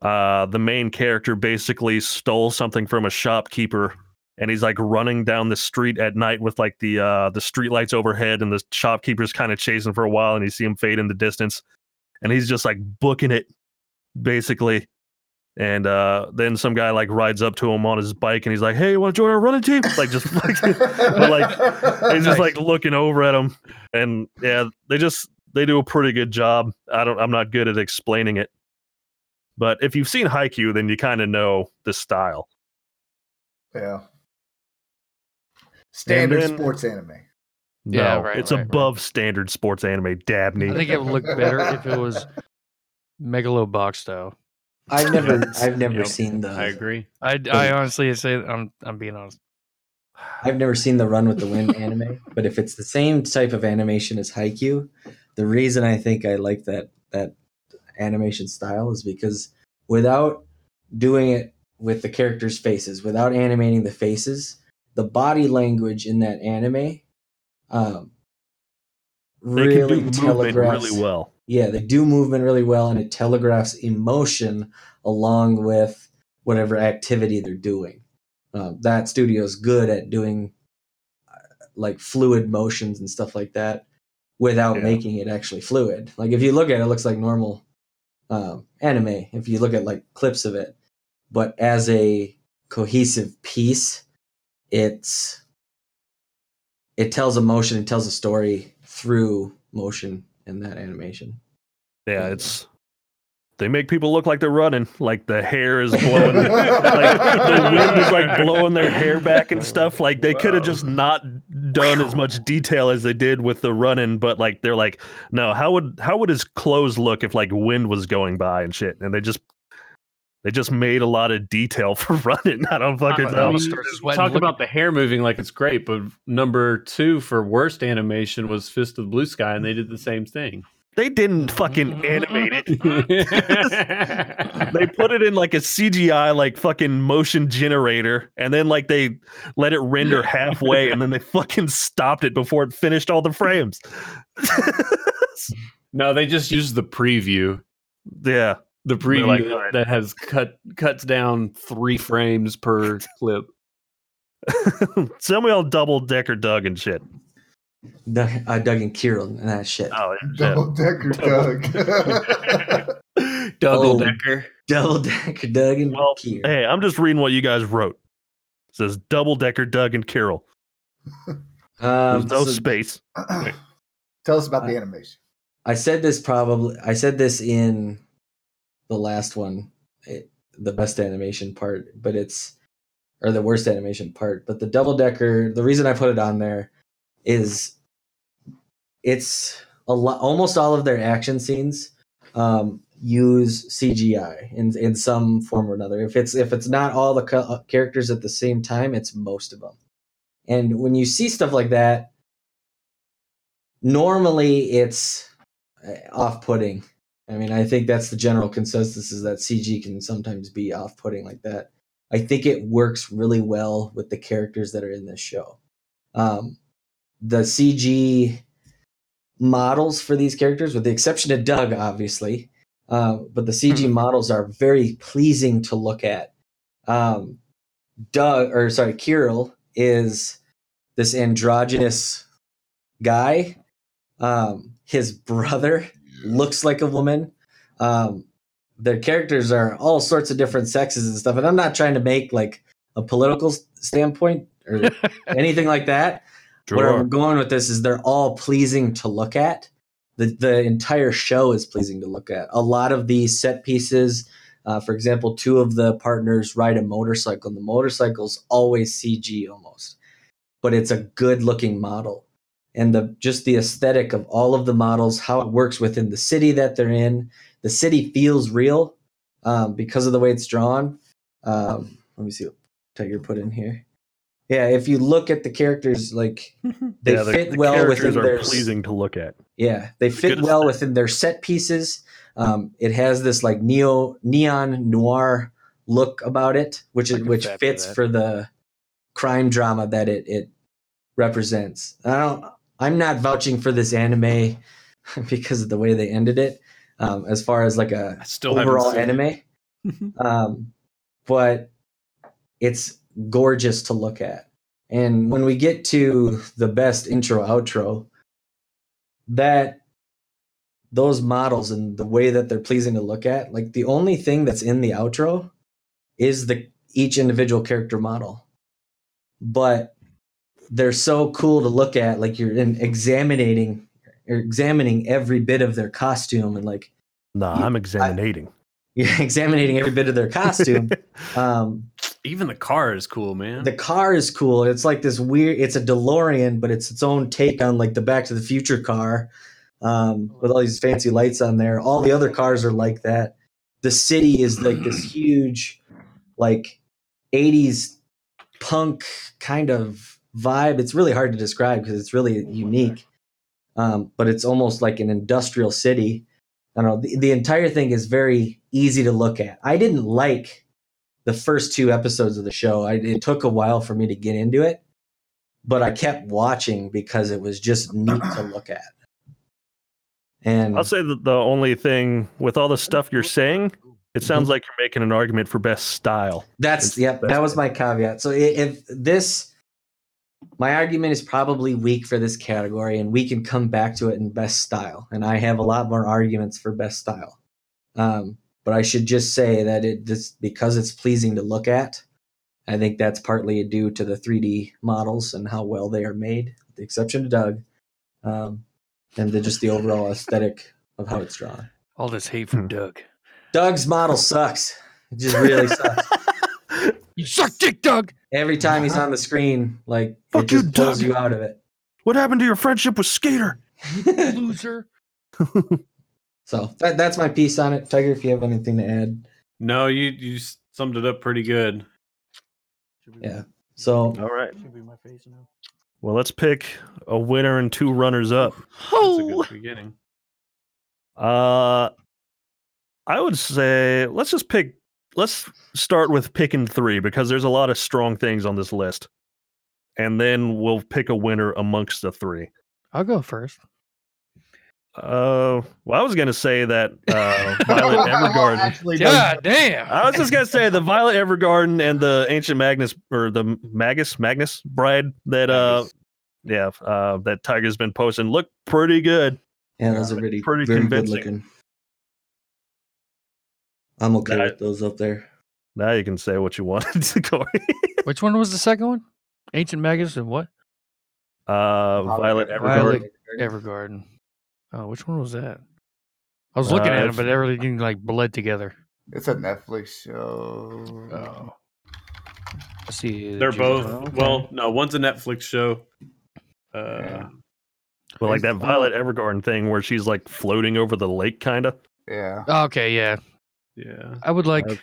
S1: uh the main character basically stole something from a shopkeeper and he's like running down the street at night with like the uh the street lights overhead and the shopkeeper's kind of chasing for a while and you see him fade in the distance and he's just like booking it basically and uh then some guy like rides up to him on his bike and he's like hey you want to join our running team like just like but, like, he's just like looking over at him and yeah they just they do a pretty good job i don't i'm not good at explaining it but if you've seen Haikyuu, then you kind of know the style
S3: yeah. Standard
S1: then-
S3: sports anime.
S2: Yeah,
S1: No,
S2: right,
S1: it's
S2: right, right.
S1: above standard sports anime dabney
S2: I think it would look better if it was Megalobox though.
S5: I've never,
S1: Yes.
S5: I've never
S4: Yep.
S5: seen the,
S4: I agree.
S2: I, I honestly say I'm I'm being honest.
S5: I've never seen the Run with the Wind anime, but if it's the same type of animation as Haikyuu, the reason I think I like that that animation style is because without doing it with the characters' faces, without animating the faces, the body language in that anime um,
S1: they
S5: really
S1: can do
S5: telegraphs
S1: really well
S5: yeah, they do movement really well, and it telegraphs emotion along with whatever activity they're doing. Um, that studio is good at doing uh, like fluid motions and stuff like that without
S1: Yeah.
S5: making it actually fluid. Like if you look at it, it looks like normal um, anime. If you look at like clips of it, but as a cohesive piece, it's it tells emotion, it tells a story through motion in that animation.
S1: yeah it's they make people look like they're running like the hair is blowing like the wind is like blowing their hair back and stuff. Like they could have just not done as much detail as they did with the running, but like they're like, no, how would how would his clothes look if like wind was going by and shit? And they just they just made a lot of detail for running. I don't fucking
S4: I
S1: know.
S4: mean,
S2: start sweating
S4: talk about the hair moving like it's great, but number two for worst animation was Fist of the Blue Sky, and they did the same thing.
S1: They didn't fucking mm-hmm. animate it.
S4: they
S1: They put it in like a CGI like fucking motion generator, and then like they let it render halfway, and then they fucking stopped it before it finished all the frames.
S4: no, they just used the preview.
S1: yeah.
S4: The preview
S1: like,
S4: that,
S1: "Alright."
S4: that has cut cuts down three frames per clip.
S1: Some all double decker Doug and shit.
S5: Doug, uh, Doug and Kirill and that shit.
S1: Oh, yeah.
S3: Double decker Doug.
S4: Double
S5: Oh.
S4: decker.
S5: Double Decker Doug and
S1: Well,
S5: Kirill.
S1: Hey, I'm just reading what you guys wrote. It says double decker Doug and Carol. There's
S5: Um,
S1: no
S5: so
S1: space.
S3: Tell us about the animation.
S5: I said this probably. I said this in the last one, it, the best animation part, but it's or the worst animation part. But the double decker, the reason I put it on there is it's a lot. Almost all of their action scenes um, use CGI in in some form or another. If it's if it's not all the ca- characters at the same time, it's most of them. And when you see stuff like that, normally it's uh, off-putting. I mean, I think that's the general consensus is that CG can sometimes be off-putting like that. I think it works really well with the characters that are in this show. Um, the CG models for these characters, with the exception of Doug, obviously, uh, but the CG models are very pleasing to look at. Um, Doug, or sorry, Kirill is this androgynous guy. Um, his brother looks like a woman. Um, their characters are all sorts of different sexes and stuff. And I'm not trying to make like a political standpoint or anything like that. Where I'm going with this is they're all pleasing to look at. The the entire show is pleasing to look at. A lot of these set pieces, uh, for example, two of the partners ride a motorcycle, and the motorcycle's always CG almost, but it's a good looking model. And the just the aesthetic of all of the models, how it works within the city that they're in. The city feels real um, because of the way it's drawn. Um, let me see what Tiger put in here. Yeah, if you look at the characters, like they
S1: yeah, the,
S5: fit
S1: the
S5: well
S1: characters
S5: within
S1: are
S5: their
S1: pleasing to look at.
S5: yeah, they
S1: It's
S5: fit well within their set pieces. Um, it has this like neo neon noir look about it, which is which fits for the crime drama that it it represents. I don't. I'm not vouching for this anime because of the way they ended it. Um, as far as like a
S4: I still
S5: overall anime, um, but it's gorgeous to look at. And when we get to the best intro outro, that those models and the way that they're pleasing to look at, like the only thing that's in the outro is the each individual character model. But they're so cool to look at, like you're in examining you're examining every bit of their costume and like
S1: Nah,
S5: You-
S1: I'm examining.
S5: you're examining every bit of their costume. um,
S4: Even the car is cool, man.
S5: the car is cool. It's like this weird. It's a DeLorean, but it's its own take on like the Back to the Future car, um, with all these fancy lights on there. All the other cars are like that. The city is like this huge, like '80s punk kind of vibe. It's really hard to describe because it's really unique. Um, but it's almost like an industrial city. I don't know. The, the entire thing is very easy to look at. I didn't like the first two episodes of the show. I, it took a while for me to get into it, but I kept watching because it was just neat to look at. And
S1: I'll say that the only thing with all the stuff you're saying, it sounds like you're making an argument for best style.
S5: that's
S1: it's
S5: yep.
S1: the
S5: That was my caveat. So if this, my argument is probably weak for this category, and we can come back to it in best style. And I have a lot more arguments for best style. Um, but I should just say that it just because it's pleasing to look at. I think that's partly due to the 3D models and how well they are made, with the exception of Doug, um, and the, just the overall aesthetic of how it's drawn.
S2: All this hate from
S1: Hmm.
S2: Doug.
S5: Doug's model sucks. It just really sucks.
S2: You suck dick, Doug.
S5: Every time he's on the screen, like
S1: Fuck
S5: it just
S1: you,
S5: pulls
S1: Doug.
S5: you out of it.
S1: What happened to your friendship with Skater?
S2: Loser.
S5: so that, that's my piece on it. Tiger, if you have anything to add.
S4: no, you you summed it up pretty good.
S5: Yeah. So
S1: All right. Well, let's pick a winner and two runners up.
S4: That's a
S2: Oh,
S4: good beginning.
S1: Uh, I would say let's just pick. Let's start with picking three because there's a lot of strong things on this list, and then we'll pick a winner amongst the three.
S2: I'll go first.
S1: Uh, well, I was gonna say that uh, Violet Evergarden.
S3: Actually,
S2: God damn.
S1: I was just gonna say the Violet Evergarden and the Ancient Magnus or the Magus Magnus bride that uh yeah uh that Tiger's been posting look pretty good.
S5: yeah, those are pretty
S1: Pretty
S5: very good
S1: convincing.
S5: looking. I'm okay
S1: That-
S5: with those up there.
S1: Now you can say what you want, Corey.
S2: Which one was the second one? Ancient Magus and what?
S1: Uh, Violet Evergarden.
S2: Violet Evergarden. Oh, which one was that? I was looking
S1: Uh,
S2: at it,
S1: it's-
S2: but everything like bled together.
S3: It's a Netflix show.
S2: Oh. Let's see.
S4: They're both.
S2: okay.
S4: Well, no, one's a Netflix show. Uh,
S3: Yeah.
S1: Well, like that Violet Evergarden thing where she's like floating over the lake, kind of.
S3: Yeah.
S2: okay, yeah.
S4: Yeah.
S2: I would like
S1: Uh,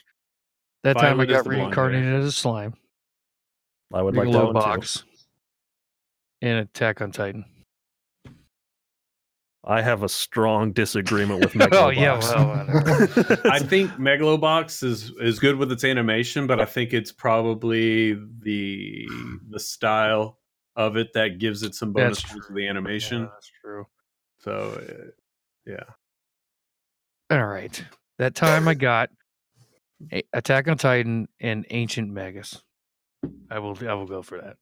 S2: that time I got
S4: the blonde
S2: reincarnated as a slime.
S1: I would like that
S2: Bigelow
S1: too.
S2: box. And Attack on Titan.
S1: I have a strong disagreement with Megalobox.
S2: oh yeah, well.
S4: I think Megalobox is is good with its animation, but I think it's probably the the style of it that gives it some bonus
S2: That's
S4: points with the animation.
S2: Yeah, that's true.
S4: So, uh, yeah.
S2: All right. That time I got A- Attack on Titan and Ancient Magus. I will I will go for that.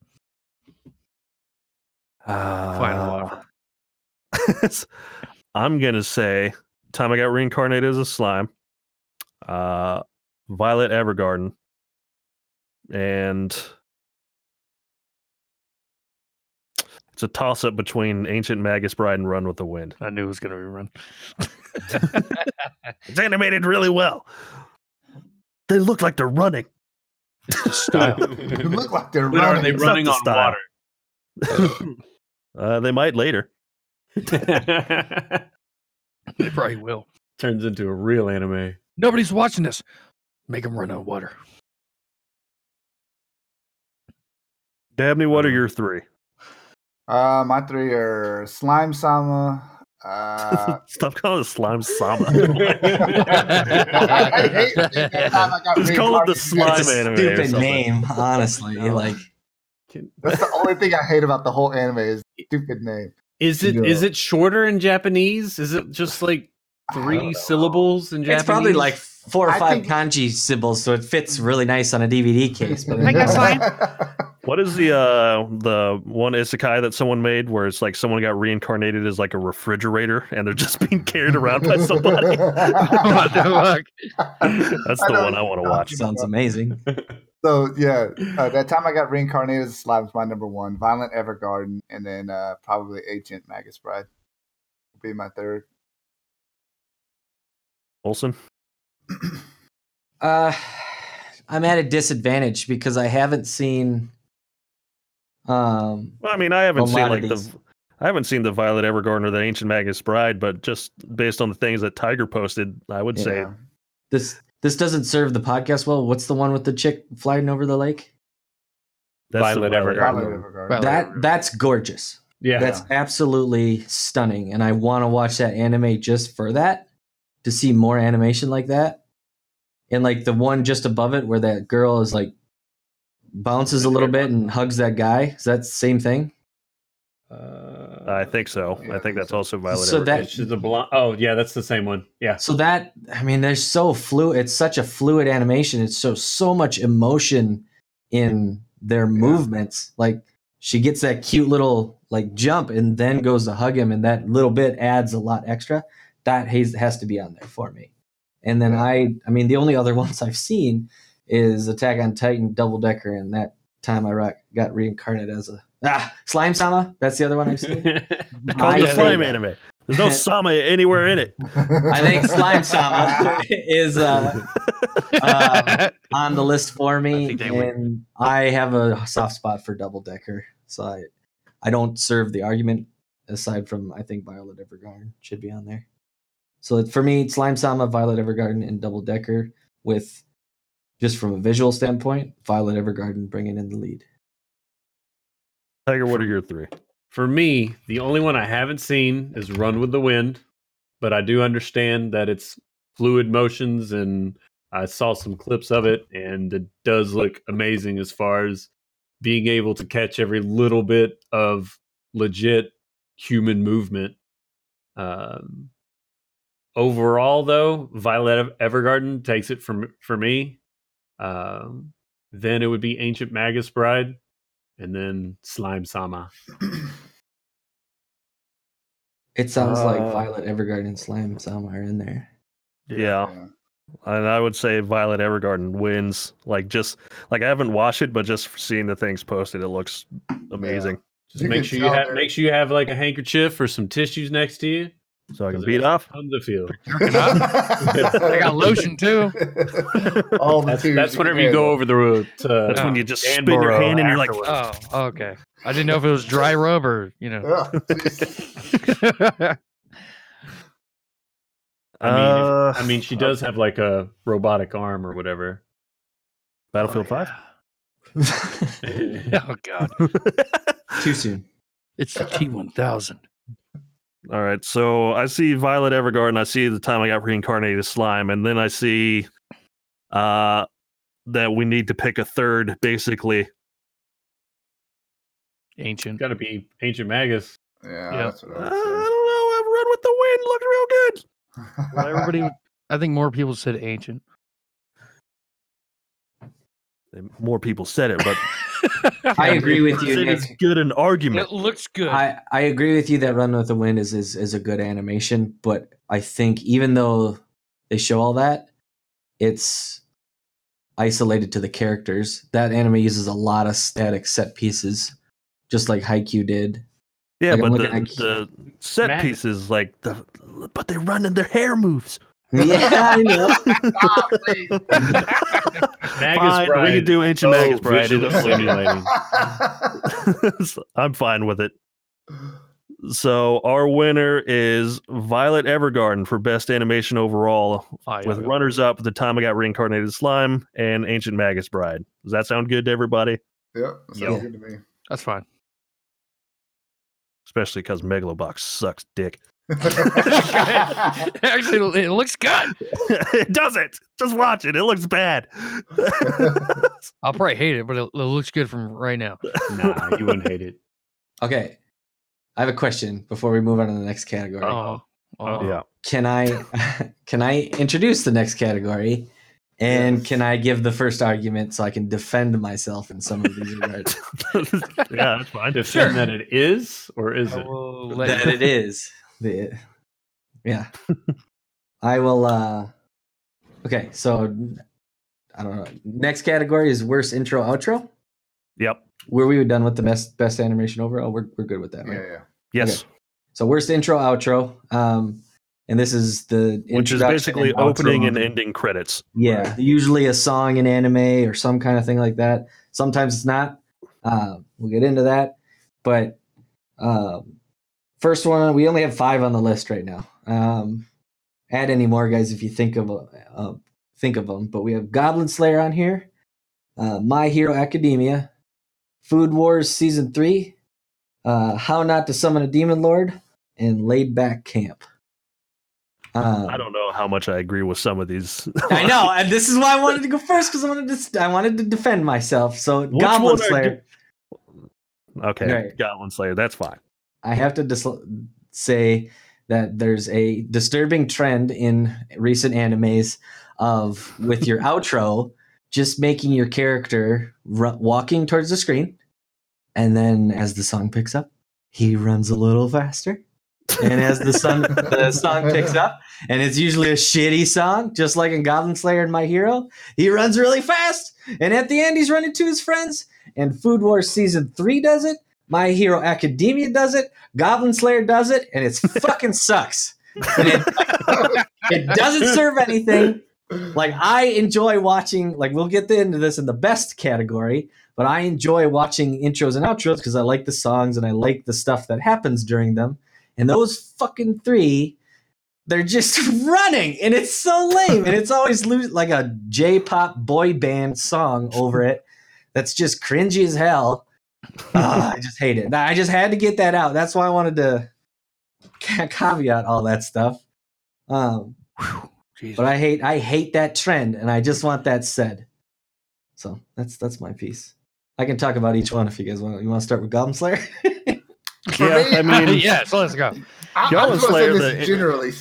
S2: Final
S1: Uh,
S2: offer.
S1: I'm gonna say time I got reincarnated as a slime, uh, Violet Evergarden, and it's a toss up between Ancient Magus Bride and Run with the Wind.
S2: I knew it was gonna be run.
S1: It's animated really well. They look like they're running.
S2: Style.
S3: They look like they're
S4: But are
S3: running.
S4: they
S1: It's
S4: running
S1: the
S4: on
S1: style.
S4: water?
S1: Uh, they might later.
S2: They probably will.
S4: Turns into a real anime.
S2: Nobody's watching this. Make them run on water.
S1: Dabney, what are your three?
S3: Uh, my three are Slime Sama. Uh,
S1: Stop calling it Slime Sama.
S3: I hate it. I got
S1: Just call it the slime
S5: It's a
S1: anime or
S5: stupid name, honestly.
S4: No.
S5: Like
S3: That's the only thing I hate about the whole anime is stupid name.
S4: Is it is
S3: Yeah.
S4: it shorter in Japanese? Is it just like three syllables in Japanese?
S5: it's probably like four or
S3: I
S5: five
S3: think-
S5: kanji symbols, so it fits really nice on a DVD case. But
S2: I guess I-
S1: What is the uh the one isekai that someone made where it's like someone got reincarnated as like a refrigerator and they're just being carried around by somebody?
S2: what the fuck?
S1: That's the
S3: know
S1: one I want to watch.
S5: sounds amazing.
S3: So yeah, uh, that time I got reincarnated as Slime's my number one. Violet Evergarden, and then uh, probably Ancient Magus Bride will be my third.
S1: Olson.
S5: Uh, I'm at a disadvantage because I haven't seen. Um,
S1: Well, I mean, I haven't seen like
S5: these.
S1: the I haven't seen the Violet Evergarden or the Ancient Magus Bride, but just based on the things that Tiger posted, I would say
S5: this this doesn't serve the podcast well. What's the one with the chick flying over the lake?
S1: that's
S4: Violet
S1: the
S4: Evergarden.
S3: Violet
S1: Evergarden.
S3: Evergarden.
S5: That that's gorgeous.
S4: yeah.
S5: That's absolutely stunning, and I want to watch that anime just for that to see more animation like that. And like the one just above it, where that girl is like bounces a little bit and hugs that guy. Is that the same thing?
S4: Uh,
S1: I think so.
S3: Yeah,
S1: I
S3: I
S1: think
S3: think
S1: that's
S3: so.
S1: also Violet.
S5: So that-
S4: She's a blonde. Oh, yeah, that's the same one. Yeah.
S5: So that I mean, there's so fluid. It's such a fluid animation. It's so so much emotion in their movements. Like she gets that cute little like jump and then goes to hug him, and that little bit adds a lot extra. That has has to be on there for me. And then I, I mean, the only other ones I've seen is Attack on Titan Double Decker, and that time I ro- got reincarnated as a ah Slime Sama. That's the other one I've seen.
S1: Called
S5: I
S1: the
S5: think-
S1: slime anime. There's no Sama anywhere in it.
S5: I think Slime Sama is uh, uh, on the list for me,
S2: think they would.
S5: I have a soft spot for Double Decker, so I I don't serve the argument aside from I think Violet Evergarden should be on there. So for me, Slime Sama, Violet Evergarden, and Double Decker with just from a visual standpoint, Violet Evergarden bringing in the lead.
S1: Tiger, what are your three?
S4: For me, the only one I haven't seen is Run with the Wind, but I do understand that it's fluid motions and I saw some clips of it and it does look amazing as far as being able to catch every little bit of legit human movement. Um, overall, though, Violet Evergarden takes it from for me. Um, then it would be Ancient Magus Bride, and then Slime Sama.
S5: It sounds like
S1: Uh,
S5: Violet Evergarden and Slime Sama are in there.
S1: Yeah. And I would say Violet Evergarden wins. Like just like I haven't watched it, but just seeing the things posted, it looks amazing.
S4: Just
S3: You
S4: make sure you have make sure you have like a handkerchief or some tissues next to you.
S1: So I can beat off.
S4: Tons of feel.
S2: I got lotion too.
S3: All the
S4: That's,
S3: tears
S4: that's
S3: you
S4: whenever you go over the road. To,
S1: That's when you just spin your
S4: Danborough
S1: hand and you're like.
S2: Oh, okay. I didn't know if it was dry rub or you know.
S3: Ugh.
S4: I mean,
S1: uh,
S4: I mean, she does have like a robotic arm or whatever.
S1: Battlefield Five.
S2: oh god,
S5: Too soon.
S2: it's the T one thousand.
S1: All right, so I see Violet Evergarden. I see the time I got reincarnated as slime, and then I see uh that we need to pick a third, basically.
S2: Ancient.
S4: Got to be ancient magus.
S3: Yeah,
S2: Yeah.
S3: that's what
S1: Uh, I
S3: I
S1: don't know. I've run with the wind. Looked real good.
S2: Well, everybody, I think more people said ancient.
S1: More people said it, but
S5: I agree with you,
S1: It is good an argument.
S2: It looks good.
S5: I, I agree with you that Run with the Wind is, is is a good animation, but I think even though they show all that, it's isolated to the characters. That anime uses a lot of static set pieces, just like Haikyuu did.
S1: Yeah,
S5: Like,
S1: but
S5: looking
S1: the,
S5: at-
S1: the set
S4: Matt-
S1: pieces, like the, but they run and their hair moves.
S5: Yeah, I know.
S4: Magus
S1: Fine, we
S4: Bride.
S1: can do ancient
S4: so
S1: Magus Bride.
S4: visually.
S1: I'm fine with it. So our winner is Violet Evergarden for best animation overall,
S2: Fire.
S1: with runners up the time I got reincarnated slime and Ancient Magus Bride. Does that sound good to everybody?
S3: Yep, sounds
S5: Yeah.
S3: good to me.
S2: That's fine.
S1: Especially because Megalobox sucks dick.
S2: Actually, it looks good.
S1: it doesn't. Just watch it. It looks bad.
S2: I'll probably hate it, but it, it looks good from right now.
S4: Nah, you wouldn't hate it.
S5: Okay, I have a question before we move on to the next category.
S2: Oh, oh.
S1: yeah.
S5: Can I can I introduce the next category? And
S3: Yes.
S5: can I give the first argument so I can defend myself in some of these regards?
S1: yeah, that's fine.
S4: Defend that it is or is it?
S5: that it is. The, yeah. I will uh okay, so I don't know. Next category is worst intro outro.
S1: Yep.
S5: Were we done with the best best animation overall? We're we're good with that,
S3: yeah,
S5: right?
S3: yeah.
S1: Yes.
S5: So worst intro outro. Um and this is the
S1: Which is basically
S5: and
S1: opening and ending credits.
S5: Yeah, usually a song in anime or some kind of thing like that. Sometimes it's not. Uh, we'll get into that. But um, first one, we only have five on the list right now. Um, add any more, guys, if you think of uh, think of them. But we have Goblin Slayer on here, uh, My Hero Academia, Food Wars Season Three, uh, How Not to Summon a Demon Lord, and Laid Back Camp. Um,
S1: I don't know how much I agree with some of these.
S5: I know, and this is why I wanted to go first because I wanted to. I wanted to defend myself. So,
S1: Which
S5: Goblin
S1: are
S5: Slayer.
S1: okay,
S5: Right.
S1: Goblin Slayer. That's fine.
S5: I have to dis- say that there's a disturbing trend in recent animes of with your outro just making your character ru- walking towards the screen, and then as the song picks up, he runs a little faster. and as the sun the song picks up, and it's usually a shitty song, just like in Goblin Slayer and My Hero, he runs really fast, and at the end he's running to his friends. And Food Wars season three does it. My Hero Academia does it. Goblin Slayer does it, and it's fucking sucks. And it, it doesn't serve anything. Like I enjoy watching. Like we'll get into this in the best category, but I enjoy watching intros and outros because I like the songs and I like the stuff that happens during them. And those fucking three, they're just running, and it's so lame. And it's always lo- like a J-pop boy band song over it. That's just cringy as hell. Ah, I just hate it. I just had to get that out. That's why I wanted to caveat all that stuff. Um,
S2: Jesus.
S5: but I hate I hate that trend, and I just want that said. So that's that's my piece. I can talk about each one if you guys want. You want to start with Goblin Slayer?
S1: Yeah,
S3: me,
S1: I mean,
S2: yeah, so let's go.
S3: I,
S1: Goblin
S3: I'm just gonna
S1: Slayer,
S3: say this
S1: the-
S3: generally.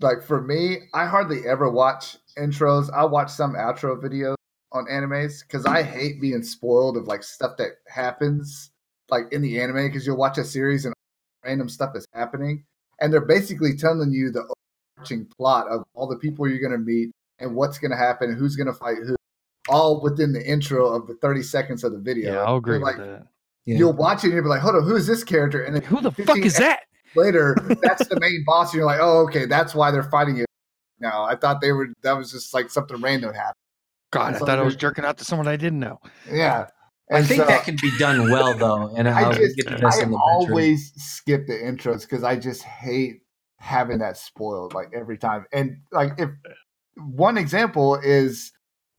S3: Like for me, I hardly ever watch intros. I watch some outro videos on animes because I hate being spoiled of like stuff that happens like in the anime because you'll watch a series and random stuff is happening and they're basically telling you the overarching plot of all the people you're going to meet and what's going to happen and who's going to fight who all within the intro of the 30 seconds of the video.
S2: Yeah, I'll agree
S3: You're
S2: with
S3: like,
S2: that.
S5: Yeah.
S3: You'll watch it and you'll be like, hold on, who is this character? And then
S2: Who the fuck is that?
S3: later, that's the main boss. And you're like, oh, okay, that's why they're fighting it. Now, I thought they were. That was just like something random happened.
S2: God, I
S3: So
S2: thought I was jerking out to someone I didn't know.
S3: Yeah,
S5: I think
S3: so-
S5: that can be done well though, and
S3: I
S5: I'll
S3: just
S5: get to
S3: I
S5: this in the bedroom.
S3: always skip the intros because I just hate having that spoiled like every time. And like if one example is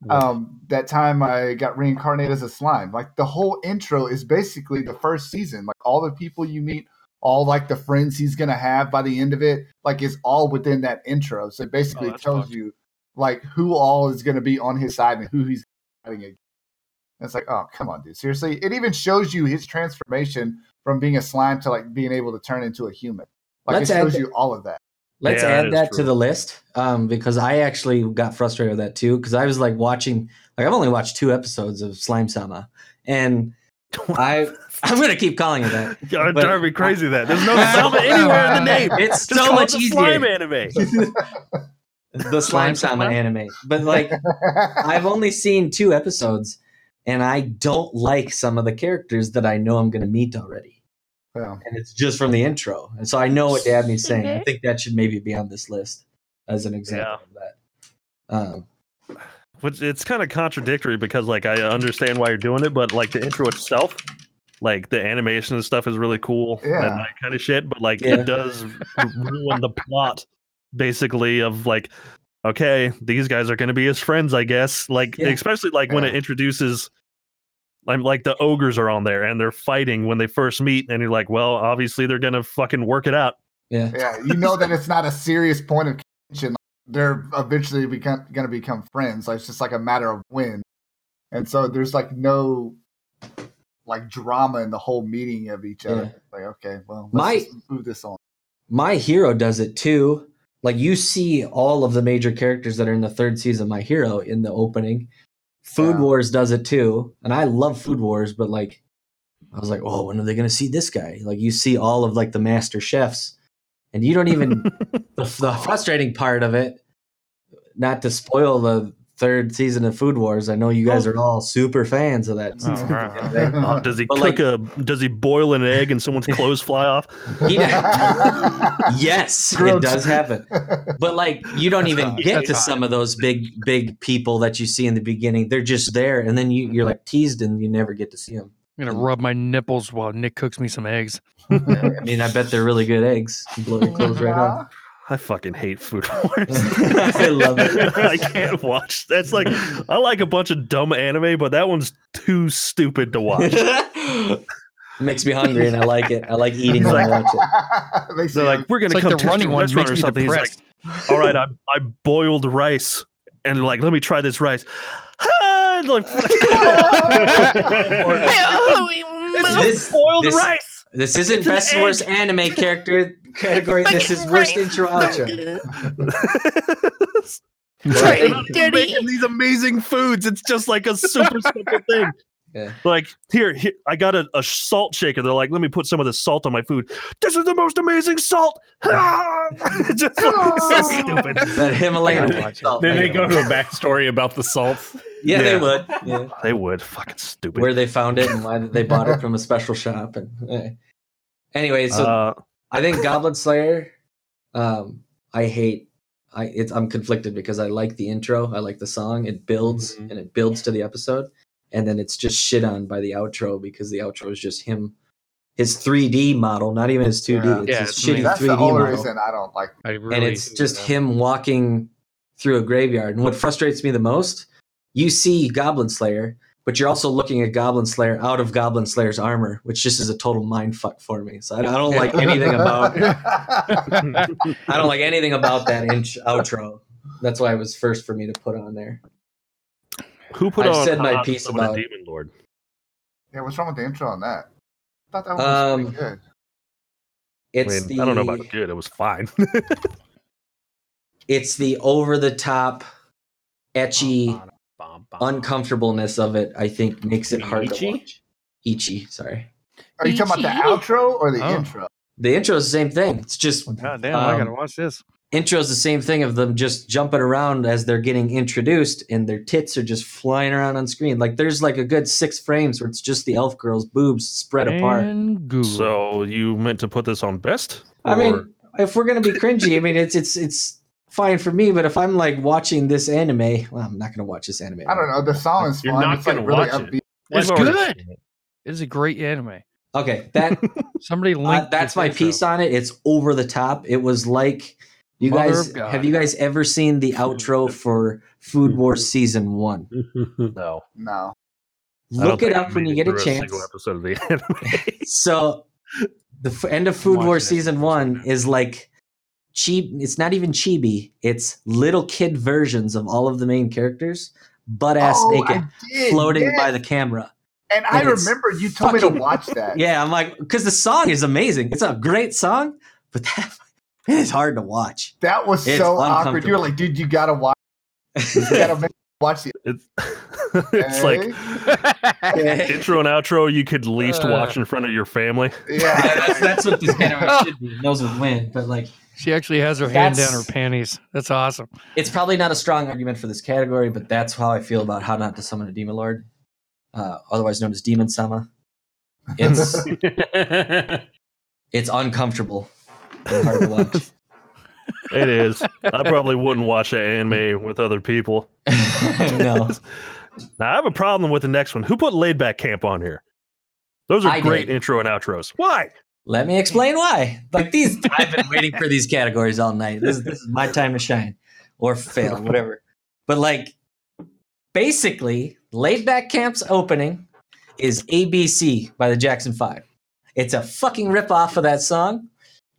S3: um that time I got reincarnated as a slime. Like the whole intro is basically the first season. Like all the people you meet, all like the friends he's gonna have by the end of it, like is all within that intro. So it basically
S2: Oh,
S3: tells
S2: fucked.
S3: you like who all is gonna be on his side and who he's fighting against. And It's like, oh come on, dude. Seriously. It even shows you his transformation from being a slime to like being able to turn into a human. Like
S5: Let's
S3: it shows you all of that.
S5: Let's
S1: Yeah,
S5: add
S1: is
S5: that to the list um, because I actually got frustrated with that too because I was like watching like I've only watched two episodes of Slime Sama and I I'm gonna keep calling it that.
S1: God,
S5: But-
S1: drive me crazy. That there's no Sama anywhere in the name.
S5: It's
S1: Just
S5: so
S1: call it
S5: much
S1: the
S5: easier.
S1: slime anime.
S5: The Slime Sama anime, but like I've only seen two episodes and I don't like some of the characters that I know I'm gonna meet already.
S3: Yeah.
S5: and it's just from the intro. And so I know what Dabney's saying. I think that should maybe be on this list as an example of that. Um,
S1: Which it's kind of contradictory because like I understand why you're doing it, but like the intro itself, like the animation and stuff is really cool
S3: Yeah.
S1: and that kind of shit. But like
S5: Yeah.
S1: it does ruin the plot basically of like, okay, these guys are gonna be his friends, I guess. Like
S5: Yeah.
S1: especially like when it introduces I'm like the ogres are on there and they're fighting when they first meet, and you're like, well, obviously they're gonna fucking work it out.
S5: yeah.
S3: yeah, you know that it's not a serious point of contention. They're eventually become going to become friends. Like it's just like a matter of when, and so there's like no like drama in the whole meeting of each other. Like okay, well, let's
S5: My-
S3: just move this on.
S5: My Hero does it too. Like you see all of the major characters that are in the third season of My Hero in the opening. Food
S3: Yeah.
S5: Wars does it too. And I love Food Wars, but like I was like, oh, when are they gonna see this guy? Like you see all of like the master chefs, and you don't even the, the frustrating part of it, not to spoil the third season of Food Wars. I know you guys oh. are all super fans of that.
S2: Oh, right.
S1: Oh, does he
S5: But,
S1: cook
S5: like-
S1: a? Does he boil an egg and someone's clothes fly off?
S5: He- yes, it does happen. But like you don't even get
S2: That's
S5: to
S2: hot.
S5: some of those big big people that you see in the beginning. They're just there, and then you, you're like teased, and you never get to see them.
S2: I'm gonna rub my nipples while Nick cooks me some eggs.
S5: I mean, I bet they're really good eggs. You blow your clothes right off.
S1: I fucking hate Food Wars.
S5: I love it.
S1: I can't watch. That's like I like a bunch of dumb anime, but that one's too stupid to watch.
S5: it makes me hungry, and I like it. I like eating when I watch it.
S3: Makes
S1: They're like, we're gonna
S2: It's like
S1: come
S2: the
S1: to
S2: running
S1: a
S2: one
S1: restaurant
S2: makes
S1: or something. He's like,
S2: depressed.
S1: all right, I I boiled rice, and like, let me try this rice. Like,
S5: This-
S1: boiled
S5: this-
S1: rice.
S5: This isn't
S1: It's
S5: best
S1: egg.
S5: worst anime character category. This is worst intro outro.
S1: Right.
S5: Right.
S1: Making these amazing foods. It's just like a super simple thing.
S5: Yeah.
S1: Like here, here, I got a, a salt shaker. They're like, let me put some of this salt on my food. This is the most amazing salt. It's just so stupid.
S5: That Himalayan
S2: I gotta watch
S5: salt.
S4: Then they go to a backstory about the salt.
S5: Yeah, they would. Yeah.
S1: They would fucking stupid.
S5: Where they found it and why they bought it from a special shop. And anyway, so
S1: uh,
S5: I think Goblin Slayer. Um, I hate. I it's I'm conflicted because I like the intro. I like the song. It builds
S4: Mhm.
S5: and it builds to the episode, and then it's just shit on by the outro because the outro is just him, his 3D model, not even his 2D.
S3: Yeah.
S5: It's
S2: Yeah,
S5: his
S2: it's
S5: shitty
S2: amazing.
S3: That's
S5: 3D
S3: the only
S5: model.
S3: reason I don't like.
S2: I really
S5: and it's just
S2: yeah.
S5: him walking through a graveyard. And what frustrates me the most, you see Goblin Slayer, but you're also looking at Goblin Slayer out of Goblin Slayer's armor, which just is a total mind fuck for me. So I, I don't like anything about I don't like anything about that inch outro. That's why it was first for me to put on there.
S1: who put
S5: I've
S1: on
S5: said my
S1: Hot
S5: piece about-
S1: Demon Lord?
S3: yeah, what's wrong with the intro on that? I thought that was
S5: Um,
S3: pretty good.
S1: I,
S5: It's
S1: mean,
S5: the
S1: I don't know about good. It was fine.
S5: it's the over the top, etchy uncomfortableness of it. I think makes it hard to
S2: Ichi?
S5: watch. Ichi, sorry.
S3: Are you talking about the outro or the
S2: Oh.
S3: intro?
S5: The intro is the same thing. It's just
S2: God damn, I
S5: um,
S2: gotta watch this.
S5: Intro is the same thing of them just jumping around as they're getting introduced and their tits are just flying around on screen. Like there's like a good six frames where it's just the elf girl's boobs spread apart.
S2: And
S1: So you meant to put this on best?
S5: I mean, if we're gonna be cringy, I mean it's it's it's fine for me, but if I'm like watching this anime, well, I'm not gonna watch this anime.
S3: I don't know. The song is
S4: You're
S3: fun.
S4: not
S3: it's like
S4: gonna
S3: really
S4: watch it.
S3: upbeat.
S2: it's
S1: I've
S2: good.
S1: it.
S2: It is a great anime.
S5: Okay, that
S2: Somebody
S5: uh,
S2: linked.
S5: that's my
S2: intro.
S5: piece on it. It's over the top. It was like you
S2: Mother
S5: guys have you guys ever seen the outro for Food Wars season one?
S1: No.
S3: No.
S5: Look it up when you get a chance.
S1: single episode of the anime.
S5: So the f- end of Food
S2: Watching
S5: Wars season one is like cheap. It's not even chibi. It's little kid versions of all of the main characters, butt ass
S3: Oh,
S5: naked, floating
S3: yes.
S5: by the camera.
S3: And I
S5: and it's
S3: remember you told me to watch that.
S5: Yeah, I'm like, because the song is amazing. It's a great song, but that it is hard to watch.
S3: That was
S5: It's
S3: so awkward. You're like, dude, you gotta watch. You gotta watch the.
S1: It's, it's like
S3: Hey?
S1: intro and outro you could least
S2: Uh.
S1: watch in front of your family.
S3: Yeah,
S5: that's, that's what this anime should be. Those would win, but like,
S2: She actually has her hand down her panties. That's awesome.
S5: it's probably not a strong argument for this category, but that's how I feel about how not to summon a demon lord, uh, otherwise known as demon sama. It's it's uncomfortable and hard to watch.
S1: It is. I probably wouldn't watch that anime with other people.
S5: no,
S1: Now I have a problem with the next one. Who put laid back camp on here? Those are
S5: I
S1: great
S5: did.
S1: intro and outros. Why?
S5: let me explain why. Like these, I've been waiting for these categories all night. This, this is my time to shine or fail, whatever. But like, basically, laid back camp's opening is ABC by the Jackson Five. It's a fucking ripoff of that song.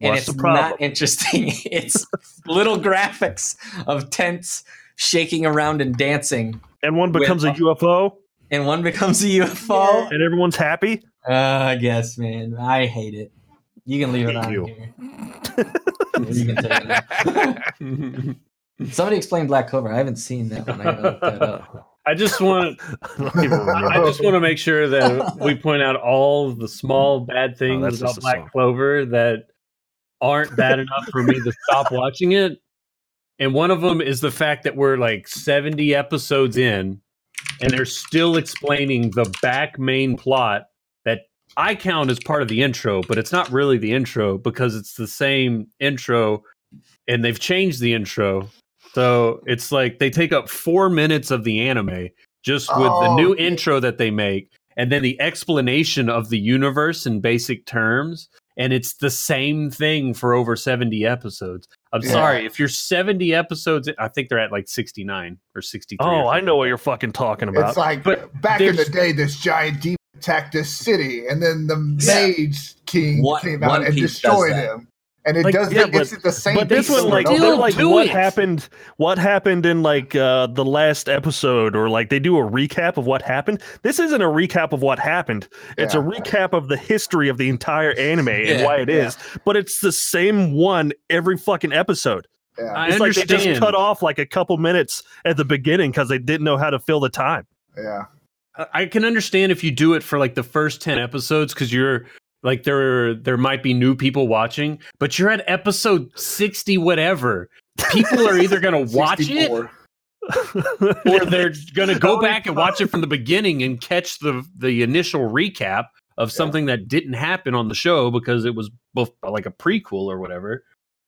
S5: And
S1: What's
S5: it's
S1: the
S5: not interesting. It's little graphics of tents shaking around and dancing,
S1: And one
S5: With-
S1: becomes a UFO
S5: and one becomes a UFO.
S1: and everyone's happy.
S5: Uh, I guess, man. I hate it. You can leave it
S1: Hate
S5: on
S1: you.
S5: here. You it. Somebody explain Black Clover. I haven't seen that one. I gotta that up.
S4: I just want
S1: I don't even remember.
S4: I just want to make sure that we point out all the small bad things
S1: that's
S4: about Black
S1: song.
S4: Clover that aren't bad enough for me to stop watching it. And one of them is the fact that we're like 70 episodes in and they're still explaining the back main plot that I count as part of the intro, but it's not really the intro because it's the same intro and they've changed the intro. So it's like they take up four minutes of the anime just with the
S3: Oh,
S4: new
S3: yeah.
S4: intro that they make and then the explanation of the universe in basic terms. And it's the same thing for over 70 episodes. I'm
S3: Yeah.
S4: sorry, if you're 70 episodes, I think they're at like 69 or 63. or
S1: Oh, I know what you're fucking talking about.
S3: it's like
S4: But
S3: back in the day, this giant demon attacked this city, and then the
S5: Yeah.
S3: Mage King
S5: One-
S3: came out and destroyed him. And it
S1: Like,
S3: does.
S1: yeah,
S3: the, it's the same.
S1: but this one, like,
S3: and
S1: they're like what
S4: it.
S1: happened? What happened in like uh, the last episode, or like they do a recap of what happened. This isn't a recap of what happened. It's a recap of the history of the entire anime and why it
S3: yeah.
S1: is. But it's the same one every fucking episode.
S3: Yeah.
S4: I
S1: It's like they
S4: understand.
S1: just cut off like a couple minutes at the beginning because they didn't know how to fill the time.
S3: yeah.
S4: I- I can understand if you do it for like the first 10 episodes because you're like there there might be new people watching, but you're at episode 60 whatever. People are either going to watch it or they're going to go back and watch it from the beginning and catch the the initial recap of something that didn't happen on the show because it was both like a prequel or whatever.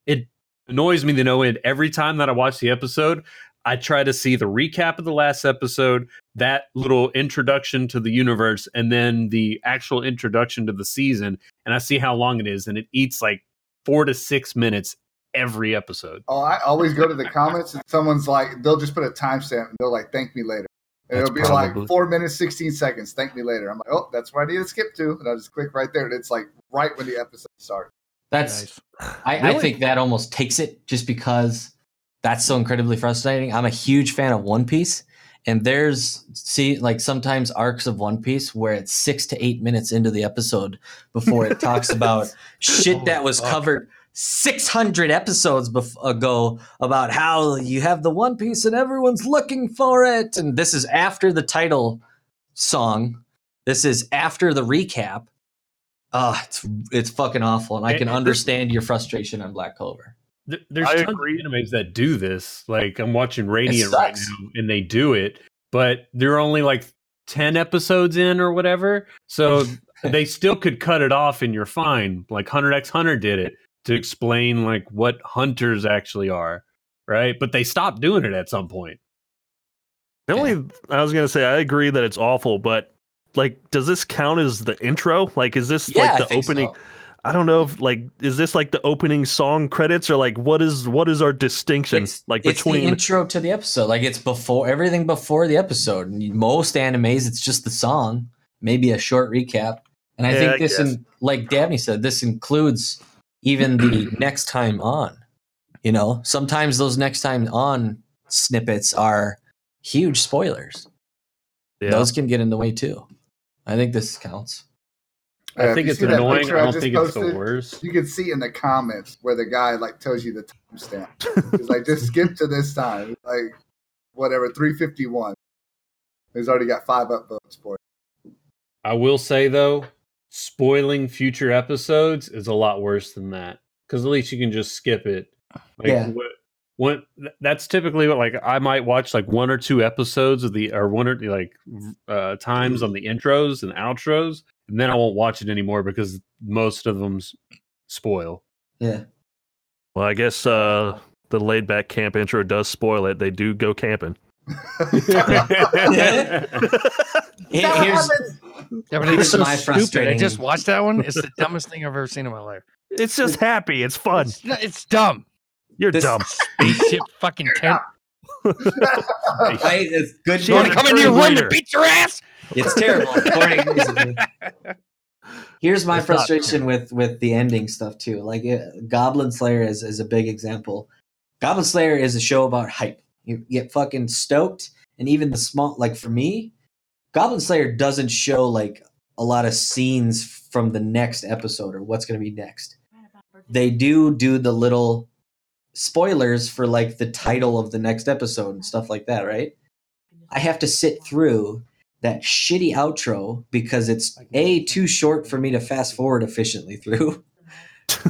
S4: It annoys me to no end every time that I watch the episode. I try to see the recap of the last episode, that little introduction to the universe, and then the actual introduction to the season, and I see how long it is, and it eats like four to six minutes every episode.
S3: Oh, I always go to the comments and someone's like, they'll just put a timestamp and they'll like, thank me later. And
S1: That's
S3: it'll be
S1: probably-
S3: like four minutes, 16 seconds. Thank me later. I'm like, oh, that's where I need to skip to. And I just click right there. And it's like right when the episode starts.
S5: That's
S2: Nice.
S5: I, I think that almost takes it just because that's so incredibly frustrating. I'm a huge fan of One Piece, and there's see like sometimes arcs of One Piece where it's six to eight minutes into the episode before it talks about shit that was
S2: fuck.
S5: covered 600 episodes bef- ago about how you have the One Piece and everyone's looking for it, and this is after the title song. This is after the recap. Ah, it's it's fucking awful, and I can understand your frustration on Black Clover.
S4: There- There's
S1: I
S4: tons
S1: agree.
S4: of animes that do this. Like I'm watching Radiant right now, and they do it, but they're only like ten episodes in or whatever. So they still could cut it off, and you're fine. Like Hunter X Hunter did it to explain like what hunters actually are, right? But they stopped doing it at some point.
S1: The only I was gonna say I agree that it's awful, but like, does this count as the intro? Like, is this
S5: Yeah,
S1: like the opening?
S5: so.
S1: I don't know if like is this like the opening song credits or like what is what is our distinction
S5: It's,
S1: like
S5: it's
S1: between
S5: the intro to the episode. Like it's before everything before the episode. Most animes, it's just the song, maybe a short recap. And I
S1: Yeah,
S5: think this,
S1: guess.
S5: in, like Dabney said, this includes even the next time on. You know, sometimes those next time on snippets are huge spoilers.
S1: yeah.
S5: Those can get in the way too. I think this counts.
S3: Yeah,
S4: I
S3: if
S4: think
S3: you
S4: it's annoying. I
S3: I
S4: don't
S3: just
S4: think it's the worst.
S3: You can see in the comments where the guy like tells you the timestamp. He's like, just skip to this time, like whatever, three fifty one. He's already got five upvotes for it.
S4: I will say though, spoiling future episodes is a lot worse than that because at least you can just skip it. Like,
S5: Yeah.
S4: What, what that's typically what like I might watch like one or two episodes of the or one or like uh, times on the intros and outros, and then I won't watch it anymore because most of them spoil.
S5: Yeah.
S1: well, I guess uh the laid back camp intro does spoil it. They do go camping.
S5: Here- here's
S2: Yeah,
S5: Here's
S2: it's so
S5: my
S2: stupid. I just watched that one. It's the dumbest thing I've ever seen in my life.
S1: It's just happy. It's fun.
S2: It's, it's dumb.
S1: You're
S5: This-
S1: dumb.
S2: Spaceship fucking tent.
S5: I, it's good.
S2: You want to come into your
S1: true
S2: room
S1: leader.
S2: and beat your ass?
S5: It's terrible. Here's my
S1: It's not
S5: frustration with with the ending stuff too. Like uh, Goblin Slayer is, is a big example. Goblin Slayer is a show about hype. You get fucking stoked, and even the small like for me, Goblin Slayer doesn't show like a lot of scenes from the next episode or what's going to be next. They do do the little spoilers for like the title of the next episode and stuff like that, right? I have to sit through that shitty outro because it's a too short for me to fast forward efficiently through.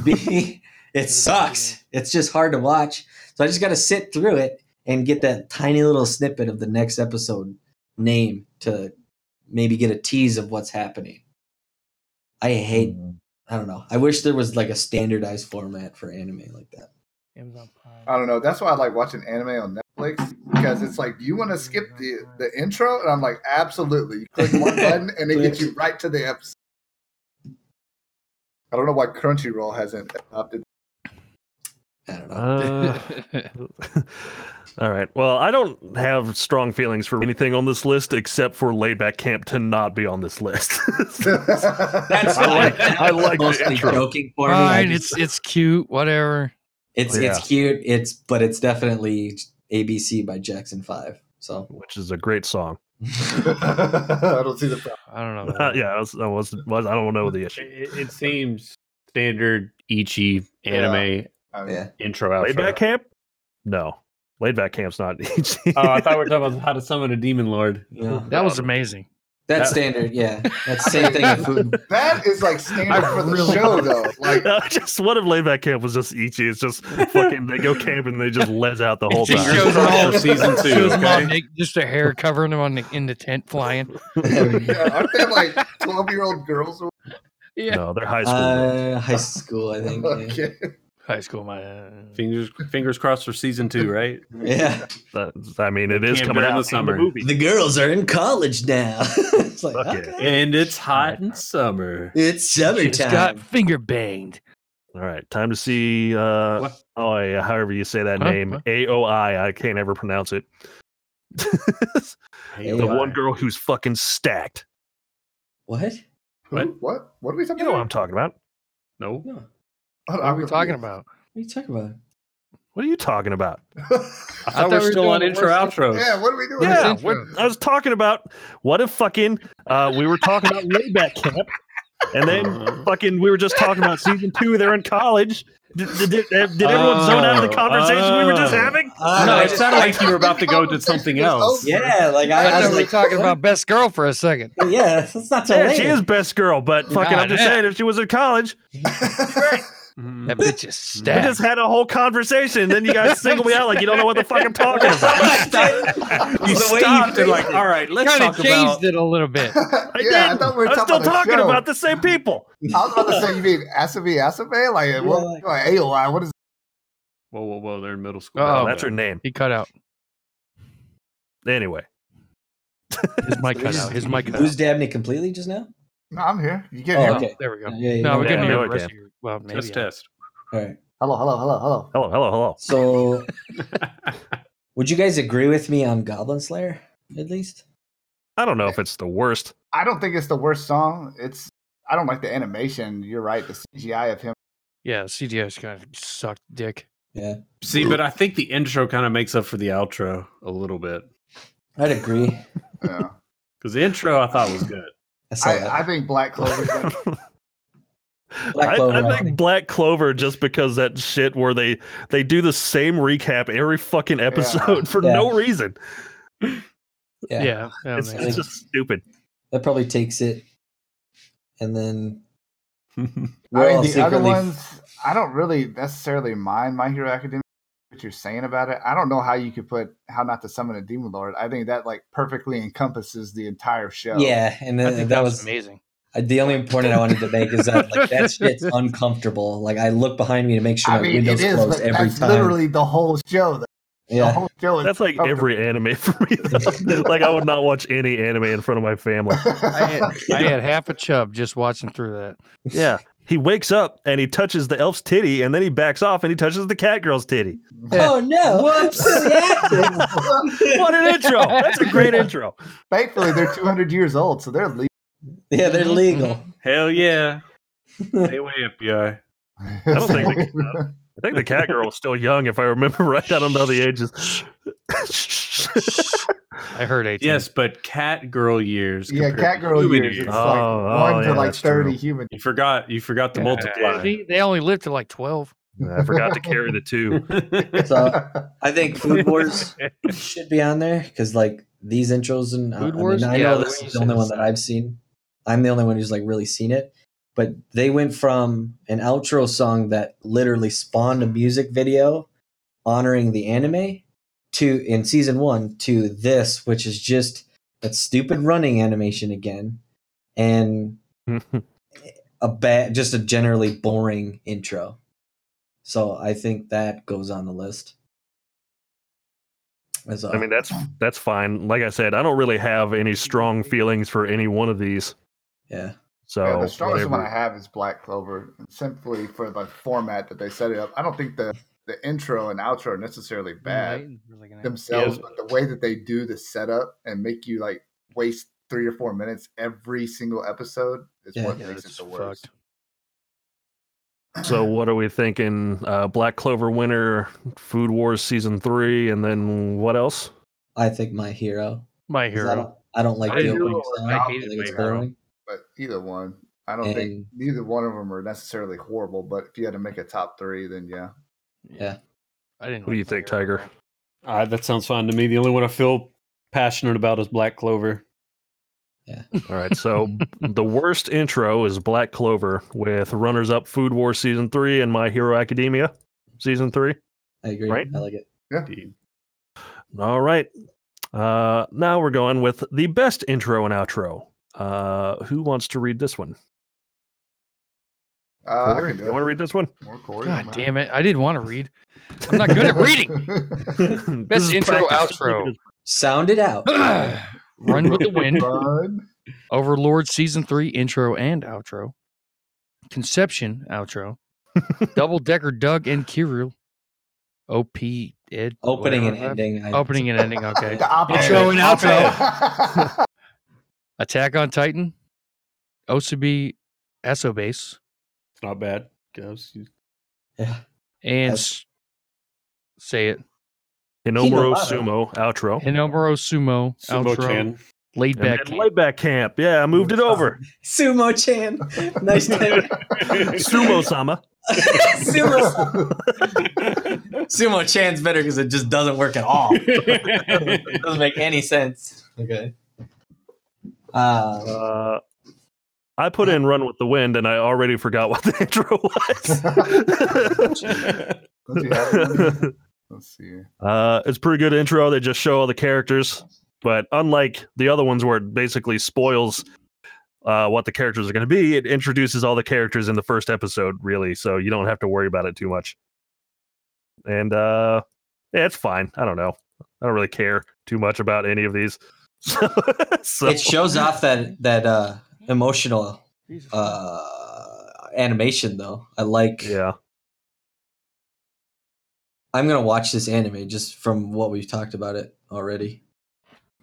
S5: B, it sucks. It's just hard to watch. So I just got to sit through it and get that tiny little snippet of the next episode name to maybe get a tease of what's happening. I hate. Hmm. I don't know. I wish there was like a standardized format for anime like that.
S2: Amazon Prime.
S3: I don't know. That's why I like watching anime on Netflix because it's like, do you want to skip the the intro? And I'm like, absolutely. You click one button and it gets you right to the episode. I don't know why Crunchyroll hasn't adopted.
S5: I don't know.
S1: Uh, all right. Well, I don't have strong feelings for anything on this list except for laid back camp to not be on this list.
S5: That's
S1: I like- I like the intro.
S5: joking for me.
S2: Fine,
S5: just-
S2: it's it's cute. Whatever.
S5: It's
S1: Yeah.
S5: it's cute. It's but it's definitely ABC by Jackson Five. So
S1: which is a great song.
S3: I don't see the problem.
S2: I don't know.
S1: Uh, yeah, I was, I was, was, I don't know the issue.
S4: It, it seems standard ecchi anime
S3: I mean,
S5: yeah,
S4: intro
S1: Laid back camp? No, laid back camp's not. ecchi.
S4: Oh, I thought we were talking about how to summon a demon lord.
S5: Yeah.
S2: That was amazing.
S5: That's standard. Yeah, that's the same thing. With food.
S3: That is like standard
S2: I
S3: for the
S2: really-
S3: show, though. Like,
S1: just what if laid back camp was just ecchi? It's just fucking they go camping and they just les out the whole
S2: It
S1: time.
S2: shows them all
S4: For season two,
S2: Shows them all
S4: okay?
S2: just their hair covering them on the, in the tent flying.
S3: yeah, aren't they like twelve year old girls?
S2: Yeah.
S1: No, they're high school.
S5: Uh, high school, I think. Yeah.
S3: Okay.
S2: High school, my. Uh,
S4: Fingers fingers crossed for season two, right?
S5: yeah,
S1: That's- I mean, it is
S4: Camp
S1: coming
S4: during
S1: out
S4: the
S1: in
S4: summer.
S1: the movie.
S5: the girls are in college now. it's like
S1: Fuck yeah.
S5: okay.
S4: And it's hot in summer.
S5: it's
S2: just
S5: summertime.
S2: got finger banged.
S1: All right, time to see. Uh,
S4: What?
S1: oh yeah, however you say that
S2: Huh?
S1: name,
S2: Huh?
S1: A O I. I can't ever pronounce it. the one girl who's fucking stacked.
S5: what?
S4: What?
S3: What? What are we talking
S1: You know what I'm talking about.
S4: No.
S5: No. What
S3: What
S2: What are we talking about?
S5: What are you talking about?
S1: What are you talking about?
S4: I
S2: I
S4: thought,
S2: thought
S4: we
S2: we were
S4: still on intro
S2: worst
S4: outros.
S3: yeah, what are we doing?
S1: Yeah, what, I was talking about what if fucking uh, we were talking about layback camp, and then fucking we were just talking about season two. They're in college. Did, did, did, did everyone zone out of the
S4: Oh,
S1: conversation we were just
S4: oh.
S1: having?
S5: Uh,
S4: no, it sounded like you were about to go to something else.
S5: yeah, like I,
S2: I
S5: I was like,
S2: talking about best girl for a second.
S5: yeah, that's not so
S1: Yeah,
S5: late.
S1: she is best girl, but fucking, I'm just
S2: damn.
S1: saying, if she was in college.
S4: Mm-hmm.
S2: That bitch is
S1: We just had a whole conversation, then you guys single me out like you don't know what the fuck I'm talking about.
S4: You
S5: The way you
S4: stopped and like, all right, let's
S2: kind of changed
S4: about.
S2: it a little bit.
S1: I
S3: yeah, I
S1: didn't.
S3: thought we were
S1: I'm
S3: talking
S1: still
S3: about
S1: talking
S3: show.
S1: about the same people.
S3: I was about to say, you mean Asobi Asobase? Like, what,
S5: like-
S3: like AOI? What is
S4: Whoa, whoa, whoa! They're in middle school.
S2: Oh,
S1: that's her name.
S2: He cut out.
S1: Anyway,
S2: His mic cut out. His mic cut
S5: Lose
S2: out.
S5: Dabney completely just now.
S3: No, I'm here. You can
S5: Oh,
S3: hear me?
S5: okay.
S2: There we go.
S5: Yeah, yeah,
S2: No, we're getting
S1: Yeah,
S2: here.
S1: no, I
S2: rest
S1: can.
S2: of your- Well, maybe.
S4: Test, test.
S5: All right.
S3: Hello, hello, hello, hello.
S1: hello, hello, hello.
S5: So, would you guys agree with me on Goblin Slayer at least?
S1: I don't know if it's the worst.
S3: I don't think it's the worst song. It's I don't like the animation. You're right. The CGI of him.
S2: Yeah, CGI's kind of sucked dick.
S5: Yeah,
S4: See, but I think the intro kind of makes up for the outro a little bit
S5: I'd agree.
S3: Yeah.
S4: because the intro I thought was good.
S5: I saw that.
S3: I, I think Black Clover.
S5: Black
S1: I,
S5: Clover,
S1: I
S5: I
S1: think
S5: think.
S1: Black Clover just because that shit where they they do the same recap every fucking episode for
S5: Yeah.
S1: no reason.
S5: yeah,
S2: Yeah, that
S1: It's, it's just stupid.
S5: that probably takes it, and then
S3: I mean,
S5: all
S3: the other ones, I don't really necessarily mind My Hero Academia. What you're saying about it, I don't know how you could put how not to summon a demon lord. I think that like perfectly encompasses the entire show.
S5: yeah, and
S2: I think
S5: that
S2: that
S5: was
S2: was amazing.
S5: the only point I wanted to make is that like that shit's uncomfortable. Like I look behind me to make sure
S3: I
S5: my
S3: mean,
S5: windows
S3: it is,
S5: closed
S3: but
S5: every
S3: that's
S5: time.
S3: literally the whole show. The, the
S5: yeah,
S3: whole show
S1: That's like every anime for me. like I would not watch any anime in front of my family.
S2: I had, I had half a chub just watching through that.
S1: Yeah. He wakes up and he touches the elf's titty, and then he backs off and he touches the cat girl's titty.
S5: Oh no! What?
S1: What an intro! That's a great intro.
S3: Thankfully, they're 200 years old, so they're legal.
S5: yeah, they're legal.
S4: Hell yeah! Hey, wait, FBI.
S1: I don't think they can, I think the cat girl was still young, if I remember right. I don't know the ages.
S2: I heard 18.
S4: Yes, but cat girl years.
S3: yeah, cat girl
S4: human
S3: years. It's
S1: Oh,
S3: like
S1: oh,
S3: one oh,
S1: yeah,
S3: to like
S1: that's true.
S3: 30 human.
S4: You forgot. You forgot to
S2: Yeah.
S4: multiply.
S2: See, they only lived to like 12.
S1: I forgot to carry the two.
S5: So I think Food Wars should be on there because like these intros and uh,
S2: Food
S5: I,
S2: Wars?
S5: I, mean, I
S2: Yeah,
S5: know this is the only one that I've seen. I'm the only one who's like really seen it, but they went from an outro song that literally spawned a music video honoring the anime to in season one to this, which is just that stupid running animation again, and a bad, just a generally boring intro. So I think that goes on the list. As
S1: I mean, that's that's fine. Like I said, I don't really have any strong feelings for any one of these.
S5: yeah,
S1: So
S3: Yeah, the strongest one I have is Black Clover, simply for the format that they set it up. I don't think the the intro and outro are necessarily bad themselves,
S4: Yes.
S3: but the way that they do the setup and make you like waste three or four minutes every single episode is
S5: Yeah.
S3: what
S2: Yeah,
S3: makes it
S2: that's
S3: the worst.
S1: So what are we thinking? Uh, Black Clover winner, Food Wars season three, and then what else?
S5: I think my hero.
S2: My
S5: 'cause I
S2: hero.
S5: don't, I don't like
S2: My
S5: the opening song.
S2: I
S5: I,
S2: hated
S5: think it's
S2: My Hero.
S5: Boring.
S3: But either one, I don't think neither one of them are necessarily horrible. But if you had to make a top three, then yeah.
S5: Yeah.
S2: I didn't.
S1: What do you think, Tiger?
S4: Uh, that sounds fine to me. The only one I feel passionate about is Black Clover. Yeah.
S1: All right. So the worst intro is Black Clover with runners up Food Wars season three and My Hero Academia season three.
S5: I agree.
S1: Right?
S5: I like it.
S4: Indeed.
S1: All right. Uh, now we're going with the best intro and outro. Uh, who wants to read this one?
S3: Uh, I
S1: Corey,
S3: can do
S1: you want to read this one?
S3: More Corey,
S2: God damn it! I didn't want to read. I'm not good at reading. Best intro,
S1: practice.
S2: outro.
S5: Sound it out.
S2: Run with the wind.
S3: Run.
S2: Overlord season three intro and outro. Conception outro. Double decker Doug and Kirill. OP Ed.
S5: Opening and ending.
S2: Opening and ending. Okay.
S3: The op-ed.
S2: Intro and
S3: Op-ed.
S2: Attack on Titan. Asobi Asobase.
S4: It's not bad. Goes.
S5: Yeah.
S2: And
S5: That's-
S2: s- say it.
S5: Hinomaru
S1: Sumo outro.
S2: Hinomaru Sumo,
S4: Sumo
S2: outro.
S4: Chan.
S2: Laid
S1: And
S2: back.
S1: then Layback Camp. Yeah, I moved it over.
S5: Sumo Chan. nice name.
S1: Sumo Sama.
S5: Sumo. Sumo Chan's better because it just doesn't work at all. it doesn't make any sense. Okay. Uh,
S1: Uh, I put in "Run with the Wind" and I already forgot what the intro
S3: Don't you have it?
S1: was.
S3: Let's see.
S1: uh, it's a pretty good intro. They just show all the characters, but unlike the other ones where it basically spoils uh, what the characters are going to be, it introduces all the characters in the first episode, really. So you don't have to worry about it too much. And uh, yeah, it's fine. I don't know. I don't really care too much about any of these. so
S5: It shows off that that uh, emotional uh, animation, though. I like.
S1: yeah.
S5: I'm gonna watch this anime just from what we've talked about it already.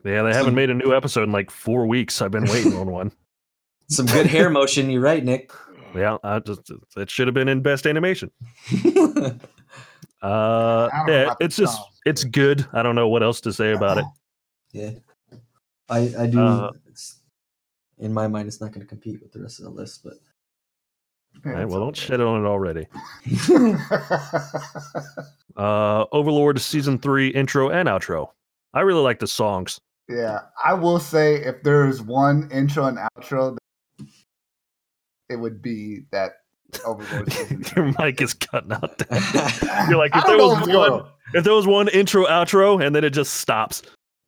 S1: Yeah, they haven't made a new episode in like four weeks. I've been waiting on one.
S5: Some good hair motion. You're right, Nick.
S1: Yeah, I just it should have been in best animation.
S5: yeah,
S1: Uh,
S3: I don't know
S1: yeah, it's just
S3: songs.
S1: it's good. I don't know what else to say about it.
S5: I I do.
S1: Uh,
S5: in my mind, it's not going to compete with the rest of the list, but
S1: All right, well, don't shit on it already. Uh, Overlord season three intro and outro. I really like the songs.
S3: yeah, I will say if there's one intro and outro, it would be that Overlord.
S1: Your mic is cutting out. Dan. You're like if there was one, if there was one intro outro and then it just stops.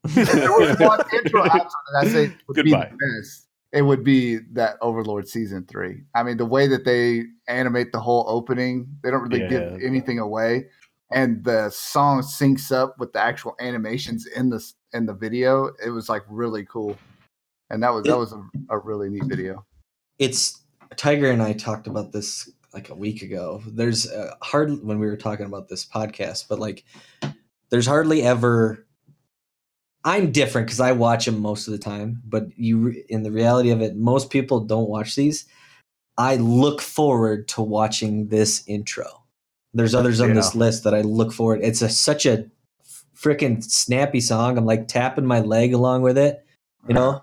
S3: If there was one intro outro that I say would
S4: Goodbye.
S3: be the best. It would be that Overlord season three. I mean, the way that they animate the whole opening, they don't really give
S4: Yeah.
S3: anything away, and the song syncs up with the actual animations in the in the video. It was like really cool, and that was that was a, a really neat video.
S5: it's Tiger and I talked about this like a week ago. There's uh, hard when we were talking about this podcast, but like there's hardly ever. I'm different because I watch them most of the time, but you, in the reality of it, most people don't watch these. I look forward to watching this intro. There's others on this list that I look forward. It's a such a freaking snappy song. I'm like tapping my leg along with it. You know,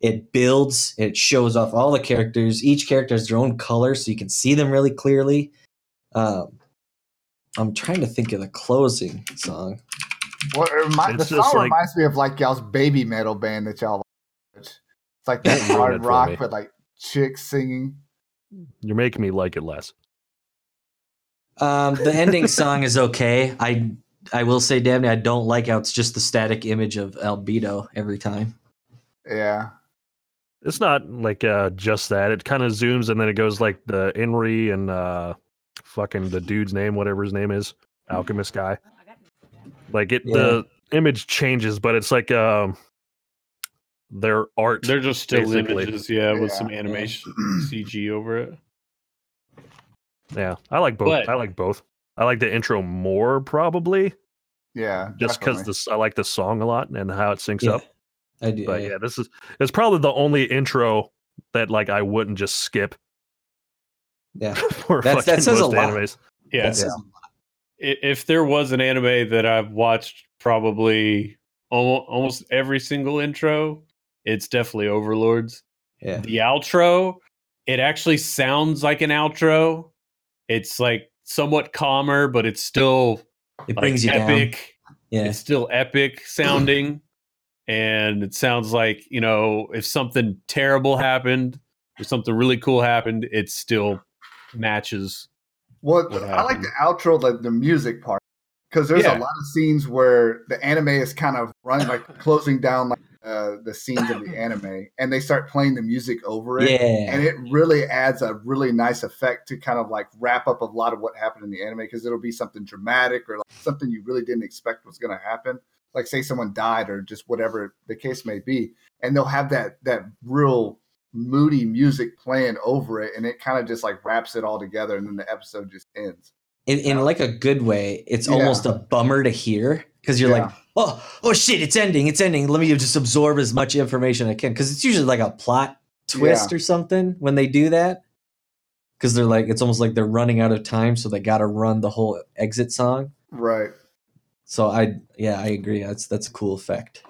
S5: it builds. It shows off all the characters. Each character has their own color, so you can see them really clearly. Um, I'm trying to think of the closing song.
S3: Well, it remi- the
S1: just
S3: song
S1: like-
S3: reminds me of like y'all's baby metal band that y'all watch. It's like that hard rock,
S1: me.
S3: but like chicks singing.
S1: You're making me like it less.
S5: Um, the ending song is okay. I I will say, Dabney, I don't like how it's just the static image of Albedo every time.
S3: Yeah,
S1: It's not like uh, just that. It kind of zooms and then it goes like the Inri and uh, fucking the dude's name, whatever his name is, alchemist guy. Like it, the image changes, but it's like um, their art.
S4: They're just still
S1: Basically.
S4: images, yeah, with
S3: Yeah.
S4: some animation CG over it.
S1: yeah, I like both.
S4: But-
S1: I like both. I like the intro more probably,
S3: yeah.
S1: just because this. I like the song a lot and how it syncs
S5: Yeah,
S1: up.
S5: I do.
S1: But yeah, this is it's probably the only intro that like I wouldn't just skip.
S5: Yeah.
S1: for
S5: That's- that says a lot.
S1: animes.
S4: Yeah,
S5: That says-
S4: i- if there was an anime that I've watched probably almost, every single intro, it's definitely Overlords.
S5: yeah.
S4: The outro, it actually sounds like an outro. It's like somewhat calmer, but it's still
S5: It
S4: like
S5: brings you down. Yeah.
S4: It's still epic sounding. and it sounds like, you know, if something terrible happened or something really cool happened, it still matches.
S3: Well,
S4: what
S3: I like the outro, like the music part, because there's
S4: Yeah.
S3: a lot of scenes where the anime is kind of running, like closing down like uh, the scenes of the anime, and they start playing the music over it,
S5: Yeah.
S3: and it really adds a really nice effect to kind of like wrap up a lot of what happened in the anime because it'll be something dramatic or like something you really didn't expect was going to happen. Like say someone died or just whatever the case may be, and they'll have that that real moody music playing over it, and it kind of just like wraps it all together, and then the episode just ends.
S5: in, in like a good way, it's
S3: Yeah.
S5: almost a bummer to hear because you're
S3: Yeah.
S5: like, oh, oh shit, it's ending, it's ending. Let me just absorb as much information I can because it's usually like a plot twist or something when they do that. Because they're like, it's almost like they're running out of time, so they got to run the whole exit song.
S3: Right.
S5: So I, yeah, I agree. That's that's a cool effect.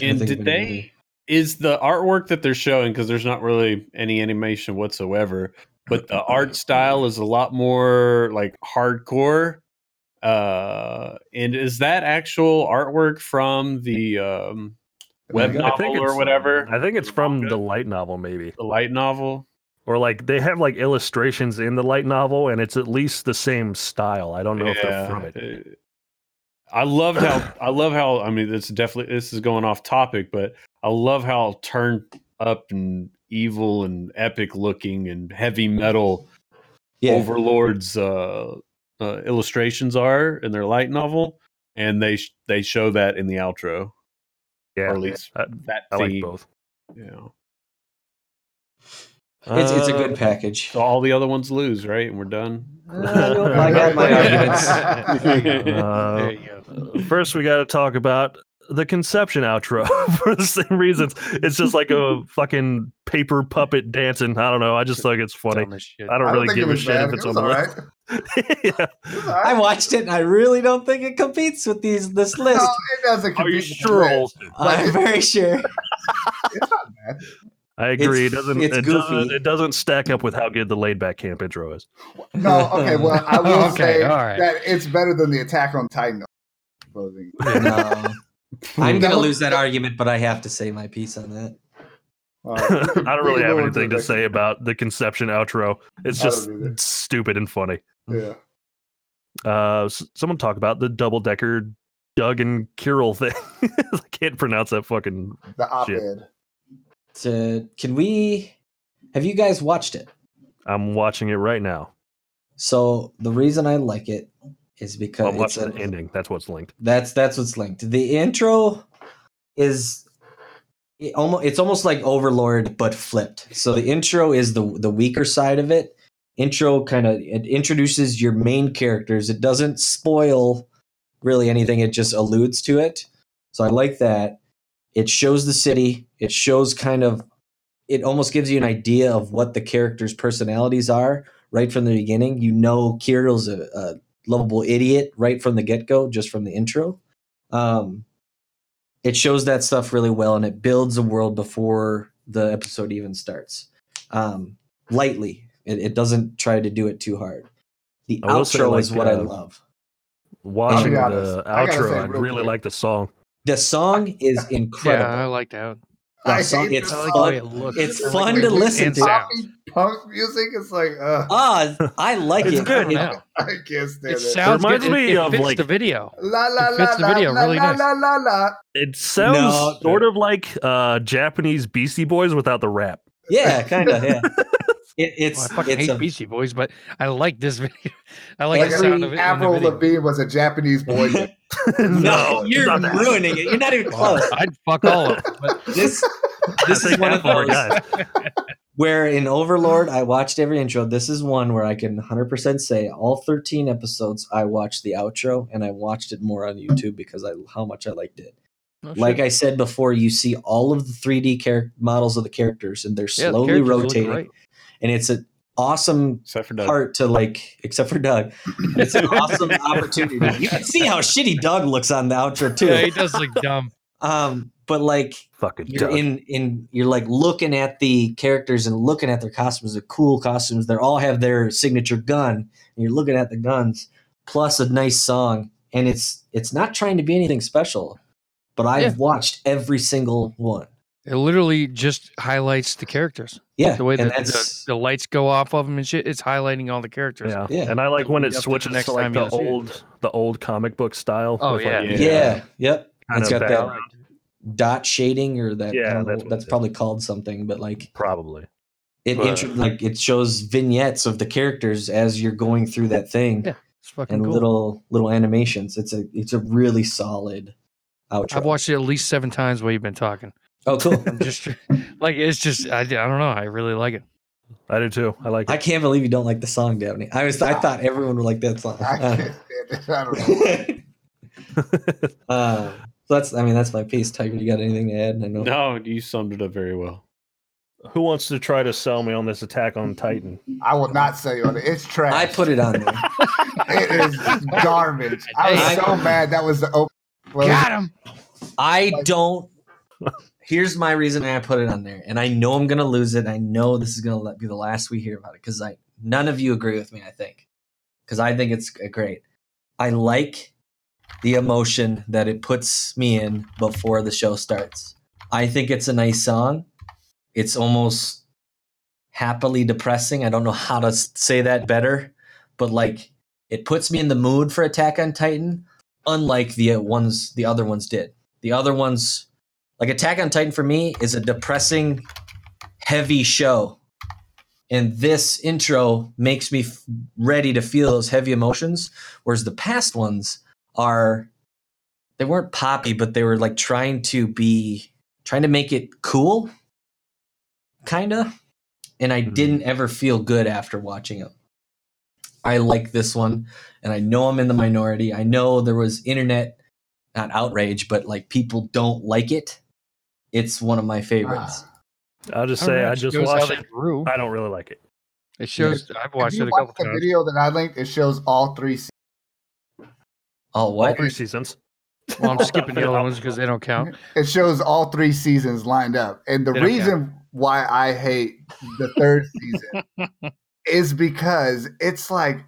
S4: And did
S5: of any
S4: they is the artwork that they're showing because there's not really any animation whatsoever, but the art style is a lot more like hardcore. Uh, and is that actual artwork from the um, web
S5: I
S1: think
S4: novel or whatever.
S1: I think it's from the light novel, maybe,
S4: the light novel.
S1: or like they have like illustrations in the light novel, and it's at least the same style. I don't know if they're from it.
S4: Uh, I loved how I love how I mean it's definitely this is going off topic, but I love how turned up and evil and epic looking and heavy metal
S5: Yeah.
S4: overlords uh, uh, illustrations are in their light novel, and they sh- they show that in the outro,
S1: Yeah,
S4: or at least
S1: I,
S4: that
S1: I like both.
S4: Yeah.
S5: It's, it's a
S1: Uh,
S5: good package.
S4: So all the other ones lose, right? And we're done.
S5: I got my arguments.
S1: Uh,
S2: there you go.
S1: First, we got to talk about the conception outro for the same reasons. It's just like a fucking paper puppet dancing. I don't know. I just think it's funny.
S2: Dumb as shit.
S1: I don't
S3: I
S1: really
S3: think
S1: give a shit
S3: bad.
S1: if it's
S3: It
S1: on the
S3: right.
S1: yeah.
S3: It
S5: I
S3: right.
S5: watched it and I really don't think it competes with these this list.
S3: No, it doesn't. compete.
S1: Are you sure?
S3: the
S1: Olsen?
S5: I'm very sure.
S3: It's not bad.
S1: I agree.
S5: It's-
S1: it doesn't.
S5: it's
S1: it doesn't. It doesn't stack up with how good the laid back camp intro is.
S3: No, okay. Well, I will
S2: Okay,
S3: say
S2: all right.
S3: that it's better than the Attack on Titan clothing.
S5: No. I'm gonna lose that argument, but I have to say my piece on that.
S3: All right.
S1: I don't really have anything to
S3: the
S1: say about the conception outro. It's just stupid and funny.
S3: Yeah.
S1: Uh, s- someone talk about the double decker Doug and Kirill thing. I can't pronounce that fucking.
S3: The op-ed.
S5: So, can we? Have you guys watched it?
S1: I'm watching it right now.
S5: So the reason I like it is because
S1: I'm
S5: it's
S1: watching
S5: a-
S1: the ending. That's what's linked.
S5: That's that's what's linked. The intro is it almost it's almost like Overlord but flipped. So the intro is the the weaker side of it. Intro kind of it introduces your main characters. It doesn't spoil really anything. It just alludes to it. So I like that. It shows the city. It shows kind of it almost gives you an idea of what the characters' personalities are right from the beginning. You know Kirill's a, uh, a lovable idiot right from the get go, just from the intro. Um, it shows that stuff really well, and it builds a world before the episode even starts. Um, lightly, it, it doesn't try to do it too hard. The
S1: I
S5: outro
S1: like,
S5: is what I
S1: uh,
S5: love.
S1: Watching the
S3: I
S1: outro,
S3: say
S1: I really
S3: quick.
S1: like the song.
S5: The song is incredible.
S2: Yeah, I like that.
S5: The
S3: I
S5: song-
S3: hate
S5: it's
S3: the
S2: I like
S3: song.
S2: the way it looks.
S5: It's
S2: I like
S5: fun
S2: the
S5: to listen to.
S3: punk music. It's like, uh,
S5: Ah, I like
S1: It's
S5: it.
S1: good.
S5: It-
S3: I can't stand
S2: It
S3: it.
S2: sounds
S1: reminds
S2: good. It-
S1: me
S2: it,
S1: of,
S2: fits
S1: like-
S2: the video.
S3: La la
S2: it
S3: la
S2: fits the
S3: la
S2: video
S3: la
S2: really
S3: la
S2: nice.
S3: la la la.
S1: It sounds
S5: No.
S1: sort of like uh, Japanese Beastie Boys without the rap.
S5: yeah, kind of. Yeah. It,
S2: Well,
S5: it's oh,
S2: I fucking
S5: it's
S2: hate
S5: a,
S2: Beastie Boys, but I like this video. I like
S3: Like
S2: the sound of
S3: every
S2: it. in the
S3: Avril. Lavigne was a Japanese boy. band.
S5: no, you're ruining it. You're not even
S2: Well,
S5: close.
S2: I'd fuck all of them. But
S5: This this is one of those where in Overlord I watched every intro. This is one where I can 100% say all 13 episodes I watched the outro and I watched it more on YouTube because I how much I liked it.
S2: Oh, shit.
S5: Like I said before, you see all of the 3D char- models of the characters and they're
S2: Yeah, the
S5: slowly
S2: characters
S5: rotating
S2: great.
S5: And it's an awesome
S4: Except
S5: part to like except for Doug. It's an awesome opportunity. You can see how shitty Doug looks on the outro too.
S2: Yeah, he does look dumb.
S5: Um, but like
S1: Fucking
S5: you're
S1: Doug.
S5: in in you're like looking at the characters and looking at their costumes, the cool costumes. They all have their signature gun, and you're looking at the guns plus a nice song, and it's it's not trying to be anything special. But I've
S2: Yeah.
S5: watched every single one.
S2: It literally just highlights the characters.
S5: Yeah,
S2: The way that the, the lights go off of them and shit, it's highlighting all the characters.
S1: Yeah.
S5: Yeah.
S1: and I like when
S2: Up
S1: it
S2: to
S1: switches
S2: next
S1: to like the
S2: you'll it.
S1: old, the old comic book style.
S2: Oh,
S1: with,
S2: yeah.
S1: like,
S5: yeah,
S4: Yeah.
S5: Uh, yep.
S1: kind
S5: It's
S1: of
S5: got
S1: background.
S5: that dot shading or that.
S1: Yeah,
S5: know,
S1: that's,
S5: that's
S1: it is.
S5: probably called something, but like
S1: Probably.
S5: it
S4: But-
S5: intro, like it shows vignettes of the characters as you're going through that thing.
S2: Yeah, It's fucking
S5: and
S2: cool.
S5: little little animations. It's a it's a really solid outro.
S2: I've watched it at least seven times while you've been talking.
S5: Oh, cool.
S2: I'm just like it's just I, I don't know. I really like it.
S1: I do too. I like
S5: I can't believe you don't like the song, Dabney. I was I thought everyone would like that song.
S3: I can't stand it. I don't know.
S5: uh, so that's I mean that's my piece. Tiger, you got anything to add? I know.
S4: No, you summed it up very well.
S1: Who wants to try to sell me on this Attack on Titan?
S3: I will not say on it. It's trash.
S5: I put it on there.
S3: it is garbage. I was
S5: I-
S3: so mad. That was the open.
S2: Got him.
S5: I don't. Here's my reason I put it on there, and I know I'm gonna lose it. I know this is gonna be the last we hear about it because I none of you agree with me. I think because I think it's great. I like the emotion that it puts me in before the show starts. I think it's a nice song. It's almost happily depressing. I don't know how to say that better, but like it puts me in the mood for Attack on Titan, unlike the uh, ones the other ones did. The other ones, like Attack on Titan, for me is a depressing, heavy show, and this intro makes me f- ready to feel those heavy emotions. Whereas the past ones are, they weren't poppy, but they were like trying to be trying to make it cool, kind of. And I
S1: Mhm.
S5: didn't ever feel good after watching it. I like this one, and I know I'm in the minority. I know there was internet, not outrage, but like people don't like it. It's one of my favorites.
S3: Ah.
S1: I'll just say
S2: know,
S1: I just watched it.
S2: grew.
S1: I don't really like it.
S2: It shows. I've
S3: If
S2: watched
S3: you
S2: it a
S3: watch
S2: couple
S3: the
S2: times.
S3: video that I linked, it shows all three. se-
S5: oh, what All
S1: three seasons.
S2: Well, I'm skipping the other ones because they don't count.
S3: It shows all three seasons lined up, and the
S2: They don't
S3: reason why I hate the third season is because it's like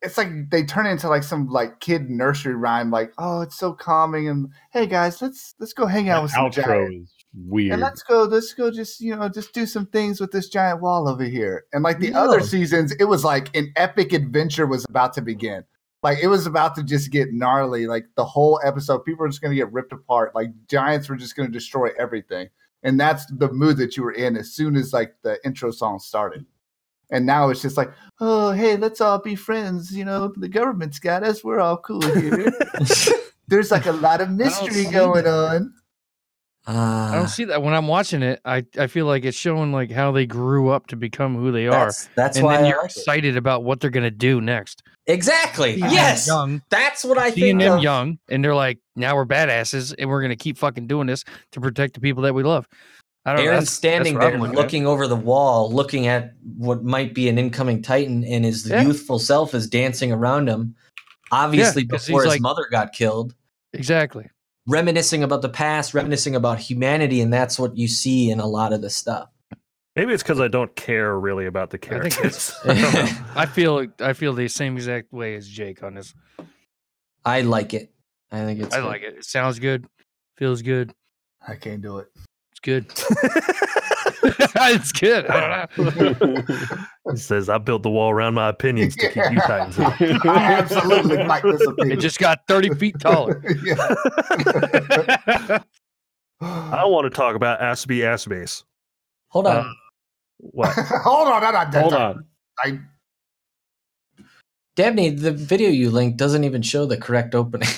S3: it's like they turn into like some like kid nursery rhyme, like oh, it's so calming, and hey guys, let's let's go hang out with some
S4: outro
S3: giants.
S4: is weird.
S3: And let's go, let's go, just you know, just do some things with this giant wall over here. And like the other seasons, it was like an epic adventure was about to begin. Like it was about to just get gnarly. Like the whole episode, people were just going to get ripped apart. Like giants were just going to destroy everything. And that's the mood that you were in as soon as like the intro song started. And now it's just like, oh, hey, let's all be friends. You know, the government's got us. We're all cool here. There's like a lot of mystery going
S2: that.
S3: on.
S5: Uh,
S2: I don't see that when I'm watching it. I, I feel like it's showing like how they grew up to become who they are,
S5: that's that's
S2: and
S5: why
S2: then
S5: I
S2: you're
S5: like it.
S2: excited about what they're gonna do next.
S5: Exactly.
S2: Seeing
S5: Yes,
S2: young,
S5: that's what I
S2: seeing
S5: think.
S2: them
S5: Of.
S2: young, and they're like, now we're badasses, and we're gonna keep fucking doing this to protect the people that we love. I don't know.
S5: Eren's
S2: that's-
S5: standing
S2: that's
S5: there
S2: looking at.
S5: looking over the wall, looking at what might be an incoming Titan, and his
S2: Yeah.
S5: youthful self is dancing around him. Obviously,
S2: 'cause
S5: before his
S2: like-
S5: mother got killed,
S2: Exactly.
S5: Reminiscing about the past, reminiscing about humanity, and that's what you see in a lot of the stuff.
S1: Maybe it's because I don't care really about the
S2: I think
S1: characters.
S2: it's- I feel I feel the same exact way as Jake on this.
S5: I like it. I think it's.
S2: I
S5: good.
S2: like it. It sounds good, feels good.
S3: I can't do it.
S2: It's good. it's good. I don't know.
S1: he says, "I built the wall around my opinions to keep you Titans out."
S3: I absolutely like this opinion.
S2: It just got 30 feet taller.
S3: yeah.
S1: I want to talk about Asobi Asobase.
S5: Hold on.
S1: Uh, What?
S3: Hold on, I'm not done.
S4: Hold on.
S3: I,
S5: Dabney, the video you linked doesn't even show the correct opening.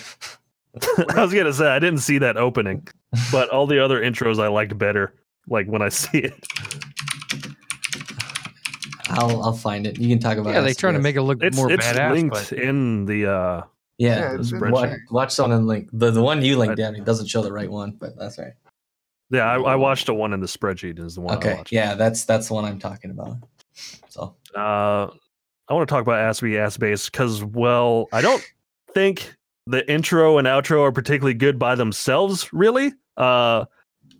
S1: I was gonna say I didn't see that opening, but all the other intros I liked better. Like when I see it,
S5: I'll I'll find it. You can talk about. It.
S2: Yeah, they trying to make it look
S1: it's
S2: more
S1: it's
S2: badass.
S1: linked
S2: But
S1: in the. uh
S5: Yeah,
S3: Yeah, it's
S1: in
S5: watch, watch someone and link the the one you linked,
S1: I-
S5: Dabney, doesn't show the right one, but that's right.
S1: Yeah, I, I watched the one in the spreadsheet. Is the one I
S5: Okay,
S1: watched.
S5: yeah, that's that's the one I'm talking about. So
S1: Uh, I want to talk about Asobi Asobase because, well, I don't think the intro and outro are particularly good by themselves. Really, uh,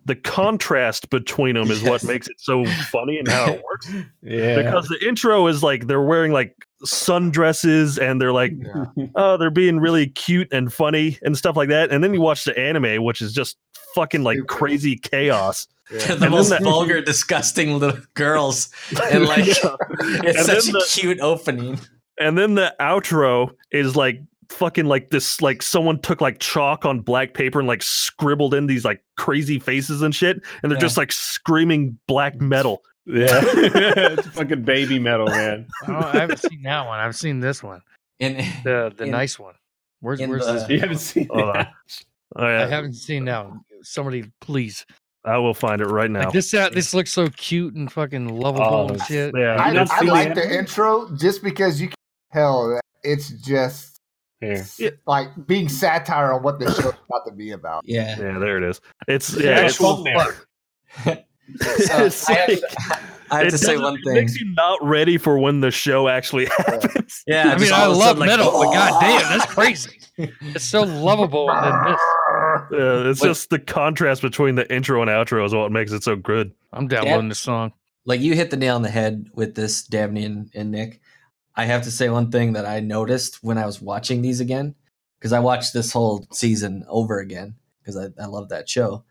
S1: the contrast between them is what makes it so funny and how it works.
S4: Yeah.
S1: Because the intro is like they're wearing like sundresses and they're like
S3: yeah.
S1: oh they're being really cute and funny and stuff like that and then you watch the anime which is just fucking like crazy chaos
S5: They're the
S1: then
S5: most
S1: the-
S5: vulgar, disgusting little girls, and like
S1: Yeah.
S5: it's
S1: And
S5: such a
S1: the-
S5: cute opening.
S1: and then the outro is like fucking like this like someone took like chalk on black paper and like scribbled in these like crazy faces and shit and they're
S5: Yeah.
S1: just like screaming black metal
S4: yeah. it's fucking baby metal, man.
S2: I, I haven't seen that one. I've seen this one,
S5: And
S2: the the
S5: In-
S2: nice one. Where's where's
S5: the-
S2: this?
S4: You haven't seen
S1: Hold on.
S4: it.
S1: oh
S2: I haven't seen that one. Somebody, please.
S1: i will find it right now
S2: Like this, uh, this looks so cute and fucking lovable
S4: Oh,
S2: and shit.
S1: yeah
S3: I,
S4: not
S3: I like the intro just because you can tell that it's just
S4: Here.
S3: like being satire on what the show's about to be about.
S5: yeah,
S1: yeah there it is it's
S4: Yeah,
S1: yeah
S4: it's
S1: it's,
S4: thumbnail.
S5: Uh,
S1: it's
S5: I have,
S1: like-
S5: I have to say
S1: doesn't-
S5: one
S1: it
S5: thing.
S1: makes you not ready for when the show actually happens
S5: Yeah,
S2: I mean, I
S5: all of a
S2: love
S5: sudden, like,
S2: metal, but goddamn, that's crazy. It's so lovable. And then this.
S1: Yeah, it's
S5: Like-
S1: just the contrast between the intro and outro is what makes it so good.
S2: I'm downloading the song.
S5: like you hit the nail on the head with this, Dabney and, and Nick. I have to say one thing that I noticed when I was watching these again, because I watched this whole season over again because I, I love that show.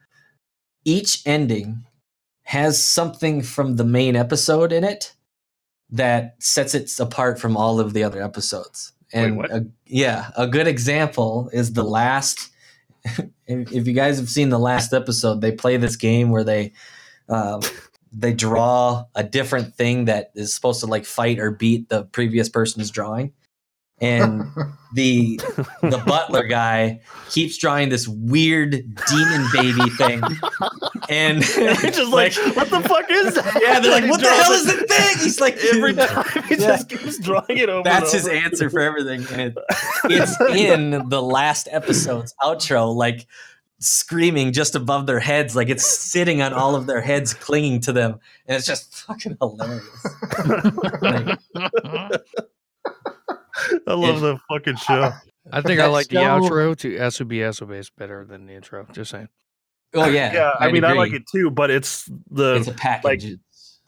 S5: each ending has something from the main episode in it that sets it apart from all of the other episodes. And
S1: what?
S5: a, yeah, a good example is the last. if if you guys have seen the last episode, they play this game where they um, they draw a different thing that is supposed to like fight or beat the previous person's drawing, and the the butler guy keeps drawing this weird demon baby thing, and
S1: They're just like, what the fuck is that?
S5: yeah, they're like, what the hell
S1: it
S5: is the thing? He's like,
S1: Every time he
S5: Yeah.
S1: just keeps drawing it over.
S5: That's
S1: and
S5: his
S1: over.
S5: answer for everything. And it, it's in the last episode's outro, like screaming just above their heads, like it's sitting on all of their heads, clinging to them. And it's just fucking hilarious. Like,
S1: I love the fucking show.
S2: I think I
S5: That
S2: like the
S5: show-
S2: outro to Asobi Asobase better than the intro. Just saying.
S5: oh, yeah.
S1: Yeah, I
S5: I'd
S1: mean, I like it too, but it's the
S5: It's a package.
S1: like-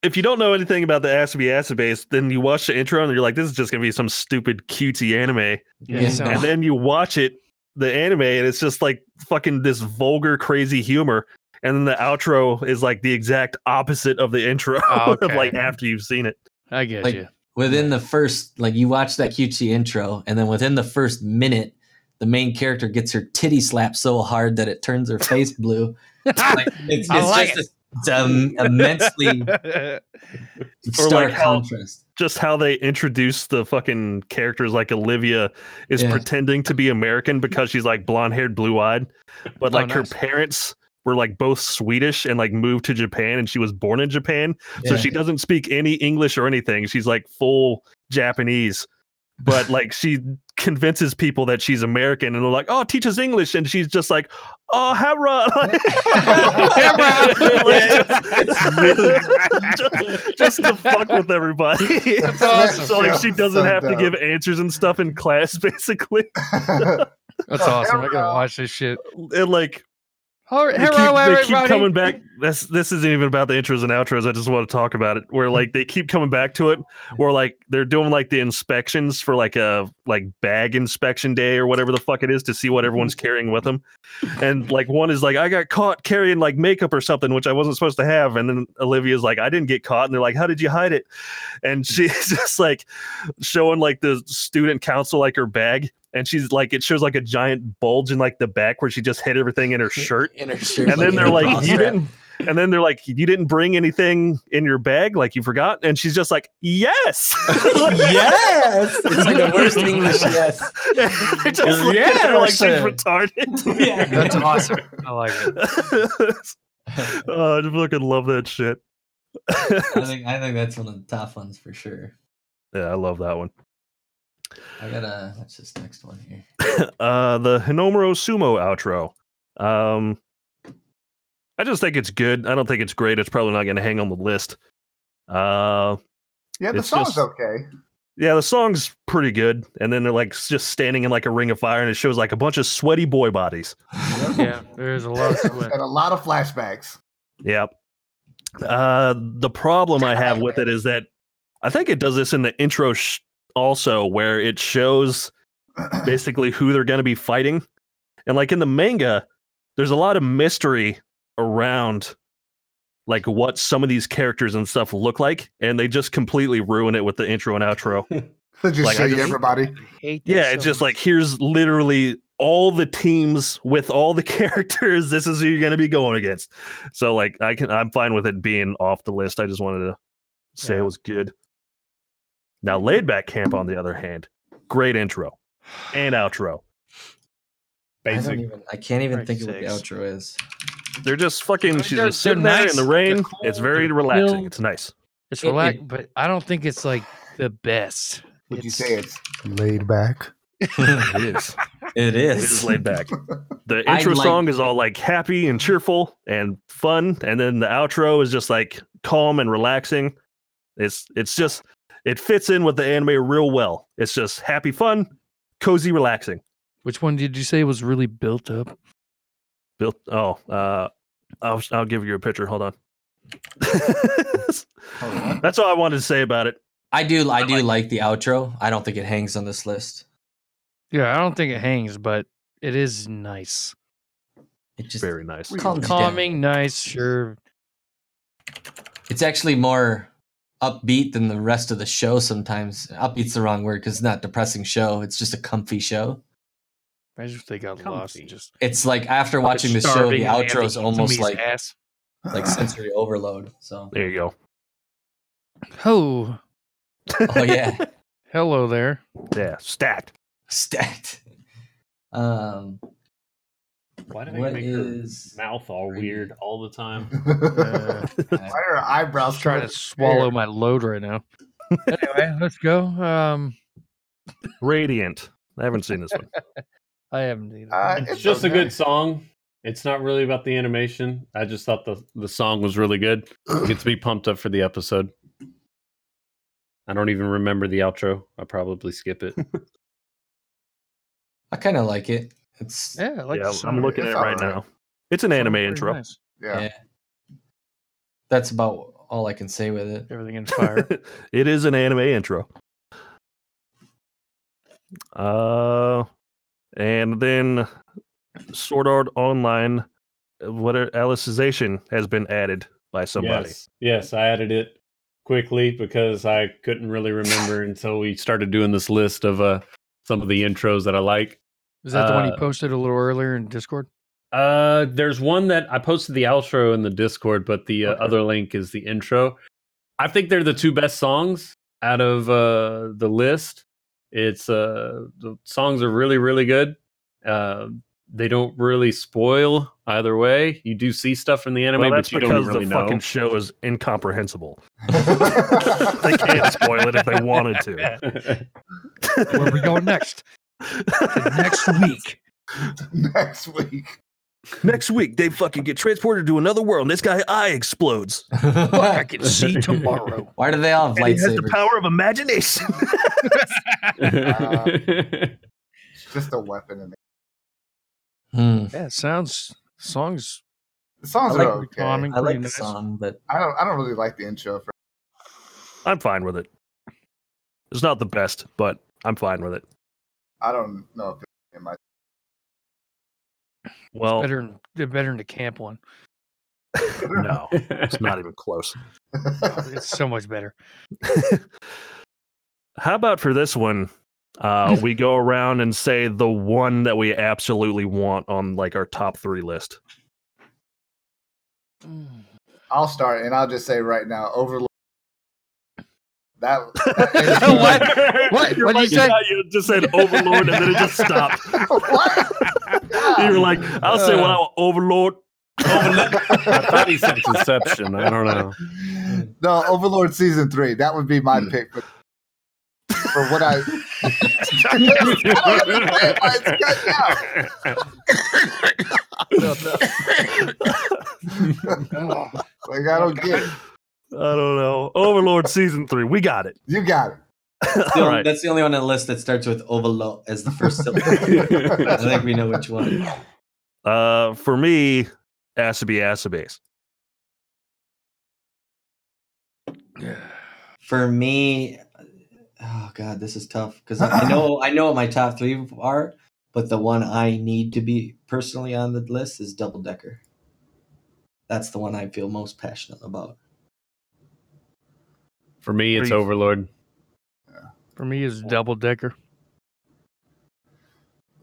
S1: if you don't know anything about the Asobi Asobase, then you watch the intro and you're like, this is just gonna be some stupid cutesy anime.
S2: Yeah,
S5: Yeah.
S2: it
S1: And then you watch it, the anime, and it's just like fucking this vulgar, crazy humor. And then the outro is like the exact opposite of the intro,
S2: Oh,
S1: of
S2: okay.
S1: like after you've seen it.
S2: I get
S5: Like-
S2: you.
S5: within the first, like, you watch that QT intro, and then within the first minute, the main character gets her titty slapped so hard that it turns her face blue. Like, it's, it's
S2: like
S5: just a, it's um, immensely stark
S1: like how-
S5: contrast.
S1: Just how they introduce the fucking characters, like Olivia is
S5: Yeah.
S1: pretending to be American because she's like blonde haired, blue eyed, but
S2: Oh,
S1: like her parents were like both Swedish and like moved to Japan, and she was born in Japan. So she doesn't speak any English or anything. She's like full Japanese. But like she convinces people that she's American and they're like, oh, teach us English. And she's just like, oh, Hera. just, just to fuck with everybody.
S2: That's awesome.
S1: so like she doesn't
S3: so
S1: have to give answers and stuff in class, basically.
S2: That's awesome. I gotta watch this shit.
S1: And like They keep, they keep coming back. This this isn't even about the intros and outros. I just want to talk about it. Where like they keep coming back to it. Where like they're doing like the inspections for like a like bag inspection day or whatever the fuck it is to see what everyone's carrying with them. And like one is like I got caught carrying like makeup or something which I wasn't supposed to have. And then Olivia's like I didn't get caught. And they're like How did you hide it? And she's just like showing like the student council like her bag. And she's like, it shows like a giant bulge in like the back where she just hid everything in her shirt
S5: in her shirt.
S1: and then they're like, you didn't. And then they're like, you didn't bring anything in your bag, like you forgot. And she's just like, yes,
S5: yes, it's like the worst English. Yes,
S1: They just look at her like she's retarded.
S5: Yeah.
S2: That's awesome. I like it.
S1: oh, I just fucking love that shit.
S5: I think I think that's one of the top ones for sure.
S1: yeah, I love that one.
S5: I gotta what's this next one here?
S1: Uh, the Hinomaru Sumo outro. Um, I just think it's good. I don't think it's great. It's probably not going to hang on the list. Uh,
S3: yeah, the song's
S1: just-
S3: okay.
S1: Yeah, the song's pretty good. And then they're like just standing in like a ring of fire, and it shows like a bunch of sweaty boy bodies.
S2: Yeah, there's a lot of sweat.
S3: and a lot of flashbacks.
S1: Yep. Uh, the problem I have with it is that I think it does this in the intro sh- also, where it shows basically who they're going to be fighting. And like in the manga, there's a lot of mystery around like what some of these characters and stuff look like, and they just completely ruin it with the intro and outro.
S3: So just
S1: Like,
S3: show
S1: I
S3: you
S1: just-
S3: everybody.
S2: hate
S1: Yeah,
S2: so
S1: it's just
S2: much.
S1: like here's literally all the teams with all the characters. This is who you're going to be going against. So like I can I'm fine with it being off the list. I just wanted to say it was good. Now laid back camp on the other hand, great intro and outro.
S5: I don't
S4: Basic.
S5: even. I can't even
S2: Right,
S5: think of what the outro is.
S1: They're just fucking
S2: They're-
S1: she's
S2: they're
S1: just sitting there in the rain.
S2: cool,
S1: it's very
S2: they're
S1: relaxing.
S2: chill.
S1: It's nice.
S2: it's
S5: it-
S2: relax,
S5: it-
S2: but I don't think it's like the best.
S3: Would you say it's laid back?
S1: It is.
S5: It
S1: It
S5: is.
S1: is laid back. The intro
S5: like-
S1: song is all like happy and cheerful and fun, and then the outro is just like calm and relaxing. It's it's just it fits in with the anime real well. It's just happy, fun, cozy, relaxing.
S2: Which one did you say was really built up?
S1: Built. Oh, uh, I'll I'll give you a picture. Hold on. That's all I wanted to say about it.
S5: I do. I do like the outro. I don't think it hangs on this list.
S2: Yeah, I don't think it hangs, but it is nice.
S5: It just
S1: Very nice.
S5: calms you down.
S2: Calming, nice, sure.
S5: It's actually more upbeat than the rest of the show. Sometimes upbeat's the wrong word because it's not a depressing show. It's just a comfy show.
S2: Imagine if they got lost
S4: Comfy.
S2: and just
S5: It's like after watching the show, the
S2: and they had
S5: outro is almost like
S2: ass.
S5: like sensory overload. So
S1: There you go.
S2: Oh,
S5: oh yeah,
S2: hello there.
S1: Yeah, stacked.
S5: stacked. Um,
S4: Why do
S5: what
S4: they make her mouth all weird all the time?
S2: Uh,
S3: Why are her eyebrows
S2: trying to
S3: so
S2: swallow my load right now. anyway, let's go. Um,
S1: Radiant. I haven't seen this one.
S2: I haven't either.
S3: Uh,
S4: It's,
S3: It's
S4: just a good song. It's not really about the animation. I just thought the the song was really good. Gets me pumped up for the episode. I don't even remember the outro. I'll probably skip it.
S5: I kind of like it. It's
S2: yeah, I like
S1: yeah I'm looking at it right
S3: alright.
S1: now. It's an anime
S2: Pretty
S1: intro.
S2: nice.
S3: Yeah.
S5: yeah. That's about all I can say with it.
S2: Everything in fire.
S1: it is an anime intro. Uh, and then Sword Art Online, what are, Alicization has been added by somebody.
S4: Yes, yes, I added it quickly because I couldn't really remember until we started doing this list of uh some of the intros that I like.
S2: Is that the one you
S4: Uh,
S2: posted a little earlier in Discord?
S4: Uh, there's one that I posted the outro in the Discord, but the uh,
S2: Okay.
S4: other link is the intro. I think they're the two best songs out of uh, the list. It's uh, the songs are really really good. Uh, they don't really spoil either way. You do see stuff in the anime,
S1: Well, that's
S4: but you
S1: because
S4: don't really
S1: the
S4: know.
S1: fucking show is incomprehensible. they can't spoil it if they wanted to.
S2: Where we going next? Next week.
S3: Next week.
S1: Next week, they fucking get transported to another world, and this guy eye explodes.
S2: I can see tomorrow.
S5: Why do they all have
S1: And he has the
S5: lightsabers?
S1: power of imagination.
S3: It's just a weapon. In it.
S5: Hmm.
S2: Yeah, it sounds songs.
S3: The songs
S5: I like
S3: are okay.
S2: calming.
S5: I like the
S2: nice.
S5: song, but
S3: I don't. I don't really like the intro. For,
S1: I'm fine with it. It's not the best, but I'm fine with it.
S3: I don't know if it's in my.
S1: Well,
S2: Better, than- they're better than the camp one.
S1: no, it's not even close.
S2: It's so much better.
S1: How about for this one? Uh, we go around and say the one that we absolutely want on like our top three list.
S3: I'll start, and I'll just say right now, Overlord. That.
S2: What? What?
S1: You're
S2: What'd you say?
S1: you just said Overlord, and then it just stopped.
S3: what?
S1: You were like, I'll say what I want, Overlord.
S4: I thought he said Conception. I don't know.
S3: no, Overlord season three. That would be my hmm. pick. But for what I. like I don't get it.
S1: I don't know. Overlord season three. We got it.
S3: You got it.
S5: the only-
S1: right.
S5: that's the only one on the list that starts with overlord as the first syllable. I think we know which one.
S1: Uh, for me, Asobi Asobase.
S5: For me, oh god, this is tough because I I know I know what my top three are, but the one I need to be personally on the list is Double Decker. That's the one I feel most passionate about.
S4: For me, it's
S1: Please.
S4: Overlord.
S2: For me, it's double decker.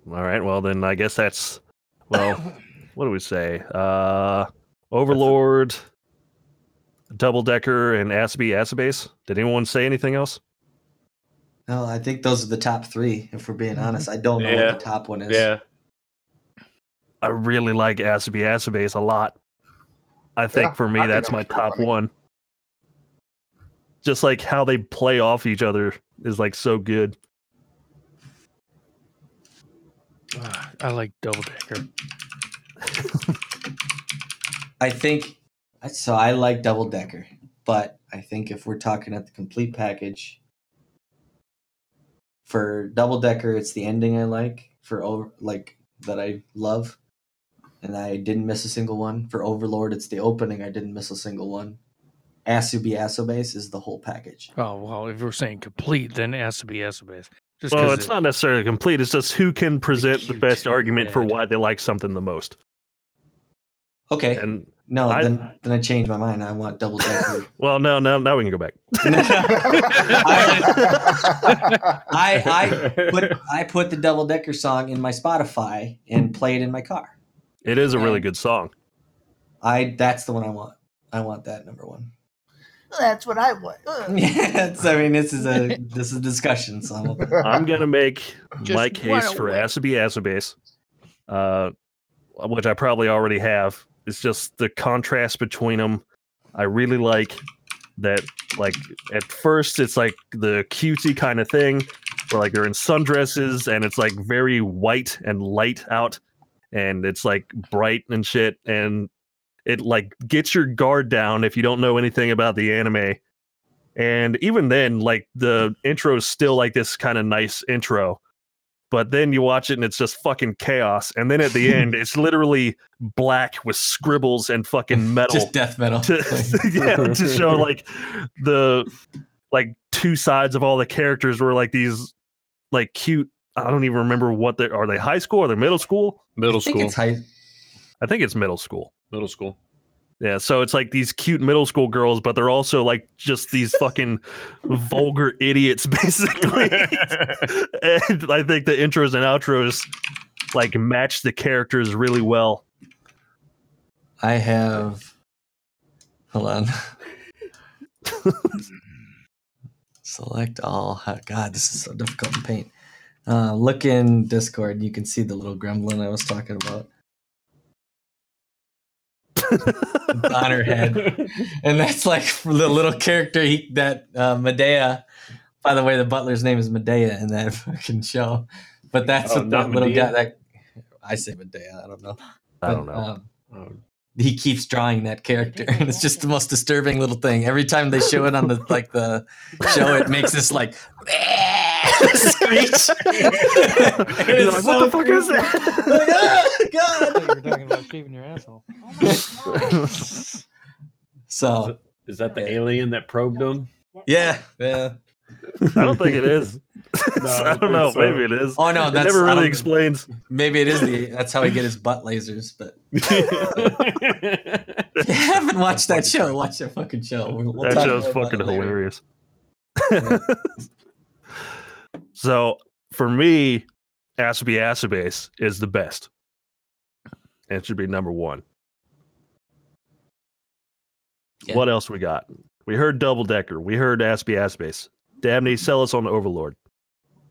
S1: All right. Well, then I guess that's well. what do we say? Uh, Overlord, Double Decker, and Asobi Asobase. Did anyone say anything else?
S5: No, I think those are the top three. If we're being honest, I don't know
S4: Yeah.
S5: what the top one is.
S4: Yeah.
S1: I really like Asobi Asobase a lot. I think
S3: Yeah,
S1: for me,
S3: I
S1: that's my
S3: was pretty
S1: top
S3: funny.
S1: one. Just like how they play off each other is like so good.
S2: Ah, I like double decker.
S5: I think so. I like Double Decker, but I think if we're talking at the complete package, for Double Decker, it's the ending I like. For over like that I love, and I didn't miss a single one. For Overlord, it's the opening. I didn't miss a single one. Asobi Asobase is the whole package.
S2: Oh well, if we're saying complete, then it has to be Asobase. Just
S1: Well,
S2: 'cause
S1: it's
S2: it-
S1: not necessarily complete. It's just who can present the best argument for why they like something the most.
S5: Okay.
S1: And
S5: No,
S1: I-
S5: then then I changed my mind. I want double decker.
S1: well, no, no, now we can go back.
S5: I I put I put the double decker song in my Spotify and play it in my car.
S1: It is a really
S5: Um,
S1: good song.
S5: I that's the one I want. I want that number one.
S3: That's what I want.
S5: Yes, I mean this is a this is a discussion, so I'm
S1: I'm gonna make
S2: Just
S1: my case for
S2: away.
S1: Asobi Asobase, uh, which I probably already have. It's just the contrast between them. I really like that. Like at first, it's like the cutesy kind of thing, where like they're in sundresses and it's like very white and light out, and it's like bright and shit, and it like gets your guard down if you don't know anything about the anime. And even then, like the intro is still like this kind of nice intro. But then you watch it and it's just fucking chaos. And then at the end, it's literally black with scribbles and fucking metal
S5: just death metal.
S1: to, yeah, to show like the like two sides of all the characters were like these like cute. I don't even remember what they are. They high school or they middle school?
S4: Middle
S5: I think
S4: school.
S5: it's high.
S1: I think it's middle school.
S4: Middle school.
S1: Yeah, so it's like these cute middle school girls, but they're also like just these fucking vulgar idiots, basically. and I think the intros and outros like match the characters really well.
S5: I have. Hold on. Select all. God, this is so difficult to paint. Uh, look in Discord. You can see the little gremlin I was talking about on her head, and that's like the little character he, that uh, Medea. By the way, the butler's name is Medea in that fucking show. But that's
S4: Oh,
S5: what that
S4: not
S5: little
S4: Medea?
S5: guy. That I say Medea. I don't know.
S1: I don't
S5: But,
S1: know.
S5: um,
S4: Oh,
S5: he keeps drawing that character and it's just the most disturbing little thing every time they show it on the like the show it makes this like screech
S1: like, what the fuck is
S5: like,
S1: that?
S5: "Ah, God."
S2: you were talking about shaving your asshole.
S5: so
S4: Is that the alien that probed him?
S5: yeah yeah
S1: I don't think it is. I don't know.
S4: so.
S1: Maybe it is.
S5: oh no that
S1: never really explains.
S5: maybe it is the that's how he get his butt lasers but if you haven't watched that show watch that fucking show We'll- we'll
S1: that
S5: talk
S1: show's
S5: about
S1: fucking
S5: it later.
S1: hilarious. so for me, Asobi Asobase is the best. It should be number one.
S5: Yeah.
S1: What else we got? We heard Double Decker. We heard Asobi Asobase. Dabney, sell us on Overlord.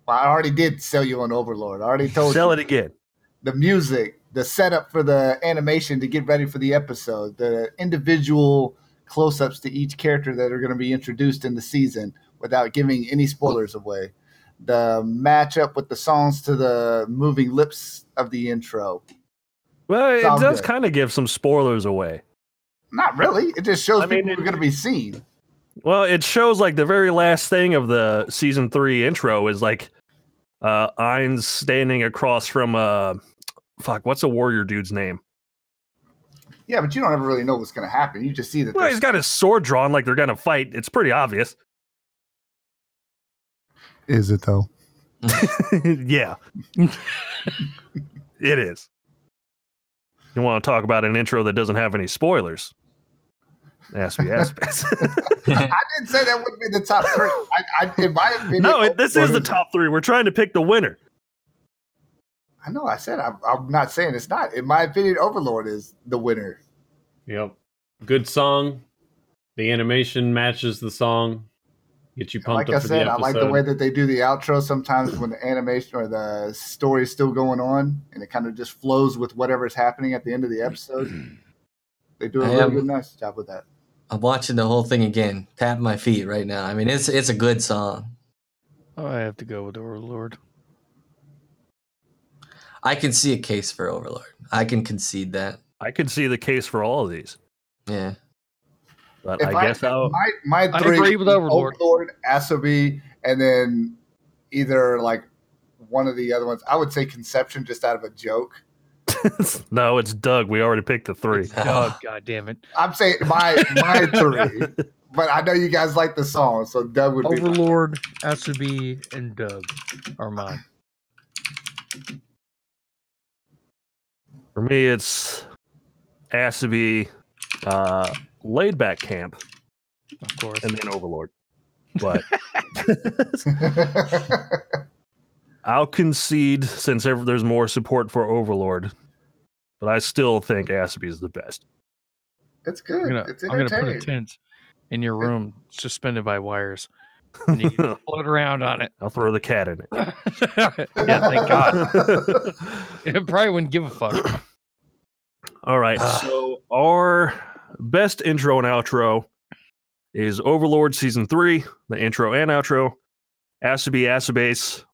S3: Well, I already did sell you on Overlord. I already told you
S1: Sell
S3: you
S1: it again.
S3: the music, the setup for the animation to get ready for the episode, the individual close-ups to each character that are going to be introduced in the season without giving any spoilers away. The matchup with the songs to the moving lips of the intro.
S1: Well, it
S3: Sounds
S1: does
S3: good.
S1: kind of give some spoilers away.
S3: Not really. It just shows
S1: I mean,
S3: people
S1: it-
S3: are going to be seen.
S1: Well, it shows like the very last thing of the season three intro is like uh Ainz's standing across from uh fuck, what's a warrior dude's name?
S3: Yeah, but you don't ever really know what's going to happen. You just see that.
S1: Well, he's got his sword drawn like they're gonna fight. It's pretty obvious.
S3: Is it though?
S1: yeah. it is. You want to talk about an intro that doesn't have any spoilers? Ask me.
S3: I didn't say that would be the top three. I, I, in my opinion,
S1: no, it, this is the top three. We're trying to pick the winner.
S3: I know. I said I'm, I'm not saying it's not. In my opinion, Overlord is the winner.
S4: Yep. Good song. The animation matches the song. Get you pumped
S3: Like I
S4: up for
S3: said,
S4: the
S3: I like the way that they do the outro. Sometimes when the animation or the story is still going on, and it kind of just flows with whatever's happening at the end of the episode. They do a
S5: I
S3: really
S5: am-
S3: good, nice job with that.
S5: I'm watching the whole thing again, tapping my feet right now. I mean, it's it's a good song.
S2: Oh, I have to go with Overlord.
S5: I can see a case for Overlord. I can concede that.
S1: I can see the case for all of these,
S5: Yeah.
S1: But
S3: If
S1: I guess I'll.
S3: my my
S2: I
S3: three
S2: agree with
S3: be
S2: Overlord.
S3: Overlord, Asobi, and then either like one of the other ones. I would say Conception, just out of a joke.
S1: no, it's Doug. We already picked the three.
S2: Oh, God damn it.
S3: I'm saying my my three, but I know you guys like the song, so Doug would be.
S2: Overlord, Asobi, and Doug are mine.
S1: For me, it's has to be uh, laid back camp
S2: Of course.
S1: and then Overlord. But I'll concede since ever, there's more support for Overlord, but I still think Asobi is the best.
S3: it's good.
S2: I'm gonna,
S3: it's
S2: I'm gonna put a
S3: entertaining.
S2: tent in your room suspended by wires. And you can float around on it.
S1: I'll throw the cat in it.
S2: yeah, thank God. It probably wouldn't give a fuck.
S1: All right. Ah. so our best intro and outro is Overlord season three, the intro and outro, Asobi Asobase,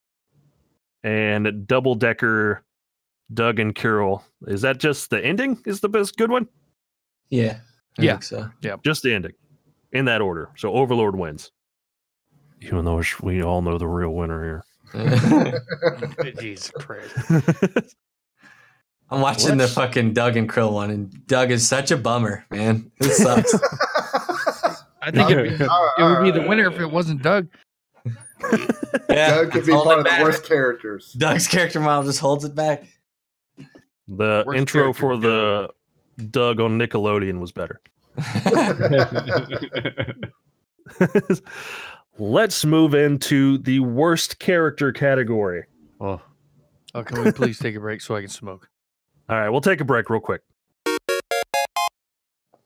S1: and Double Decker Doug and Kirill. Is that just the ending? Is the best good one?
S5: Yeah. I
S2: Yeah.
S5: think so.
S1: Just the ending in that order. So Overlord wins. Even though we all know the real winner here.
S2: Jesus Christ.
S1: here.
S5: I'm watching
S2: What?
S5: the fucking Doug and Kirill one, and Doug is such a bummer, man. It sucks.
S2: I think it'd be, it would be the winner if it wasn't Doug.
S5: yeah,
S3: Doug could be
S5: all
S3: part
S5: that
S3: of the
S5: matters.
S3: worst characters.
S5: Doug's character model just holds it back.
S1: the
S2: Worst
S1: intro for the Doug on Nickelodeon was better. Let's move into the worst character category.
S4: oh,
S2: Oh, can we please take a break so I can smoke?
S1: All right, we'll take a break real quick.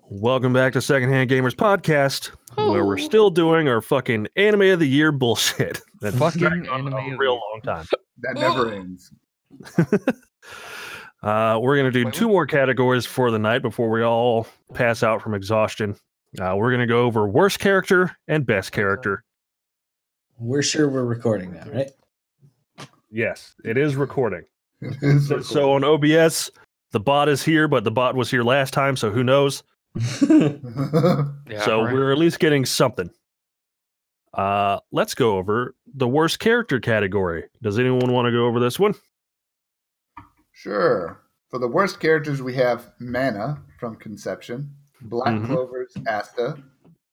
S1: Welcome back to Secondhand Gamers Podcast, where we're still doing our fucking anime of the year bullshit. That's
S2: Fucking
S1: on
S2: anime
S1: a
S2: the
S1: real long time.
S3: That never ends.
S1: Uh, we're gonna do
S2: Wait,
S1: two more categories for the night before we all pass out from exhaustion. Uh, we're gonna go over worst character and best character.
S5: We're sure we're recording that, right?
S1: Yes, it is recording.
S3: It is
S1: So, so on OBS, the bot is here, but the bot was here last time, so who knows?
S2: Yeah,
S1: so
S2: right.
S1: we're at least getting something. Uh, let's go over the worst character category. Does anyone want to go over this one?
S3: Sure. For the worst characters, we have Mana from Conception, Black
S1: Mhm.
S3: Clover's Asta,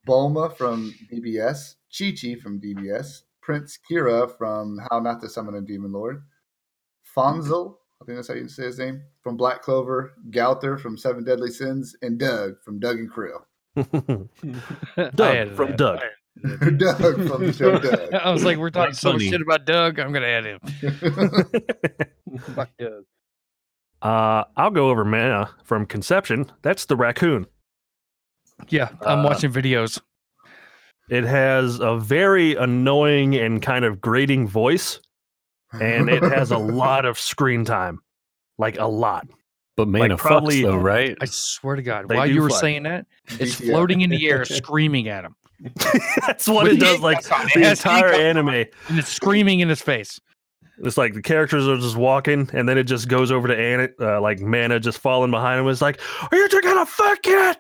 S3: Bulma from DBS, Chi Chi from DBS, Prince Kira from How Not to Summon a Demon Lord, Fonzel, I think that's how you say his name, from Black Clover, Gowther from Seven Deadly Sins, and Doug from Doug and
S2: Kirill.
S1: Doug from
S2: that.
S1: Doug.
S3: Doug from the show Doug.
S2: I was like, we're talking
S4: That's
S2: so much shit about Doug. I'm gonna add him. Fuck Doug.
S1: uh, I'll go over Mana from Conception. That's the raccoon.
S2: Yeah, I'm
S1: Uh,
S2: watching videos.
S1: It has a very annoying and kind of grating voice, and it has a lot of screen time, like a lot.
S4: but man,
S1: Like,
S4: fucks
S1: probably-
S4: though, right?
S2: I swear to God,
S1: They
S2: while you were
S1: fuck.
S2: saying that, it's
S3: GTO.
S2: floating in the air, screaming at him,
S1: That's what it does. Like
S2: ink on it.
S1: the entire
S2: ink on it.
S1: anime.
S2: and it's screaming in his face.
S1: It's like the characters are just walking, and then it just goes over to Anna, uh, like Mana just falling behind him. It's like, "Are you gonna fuck it?"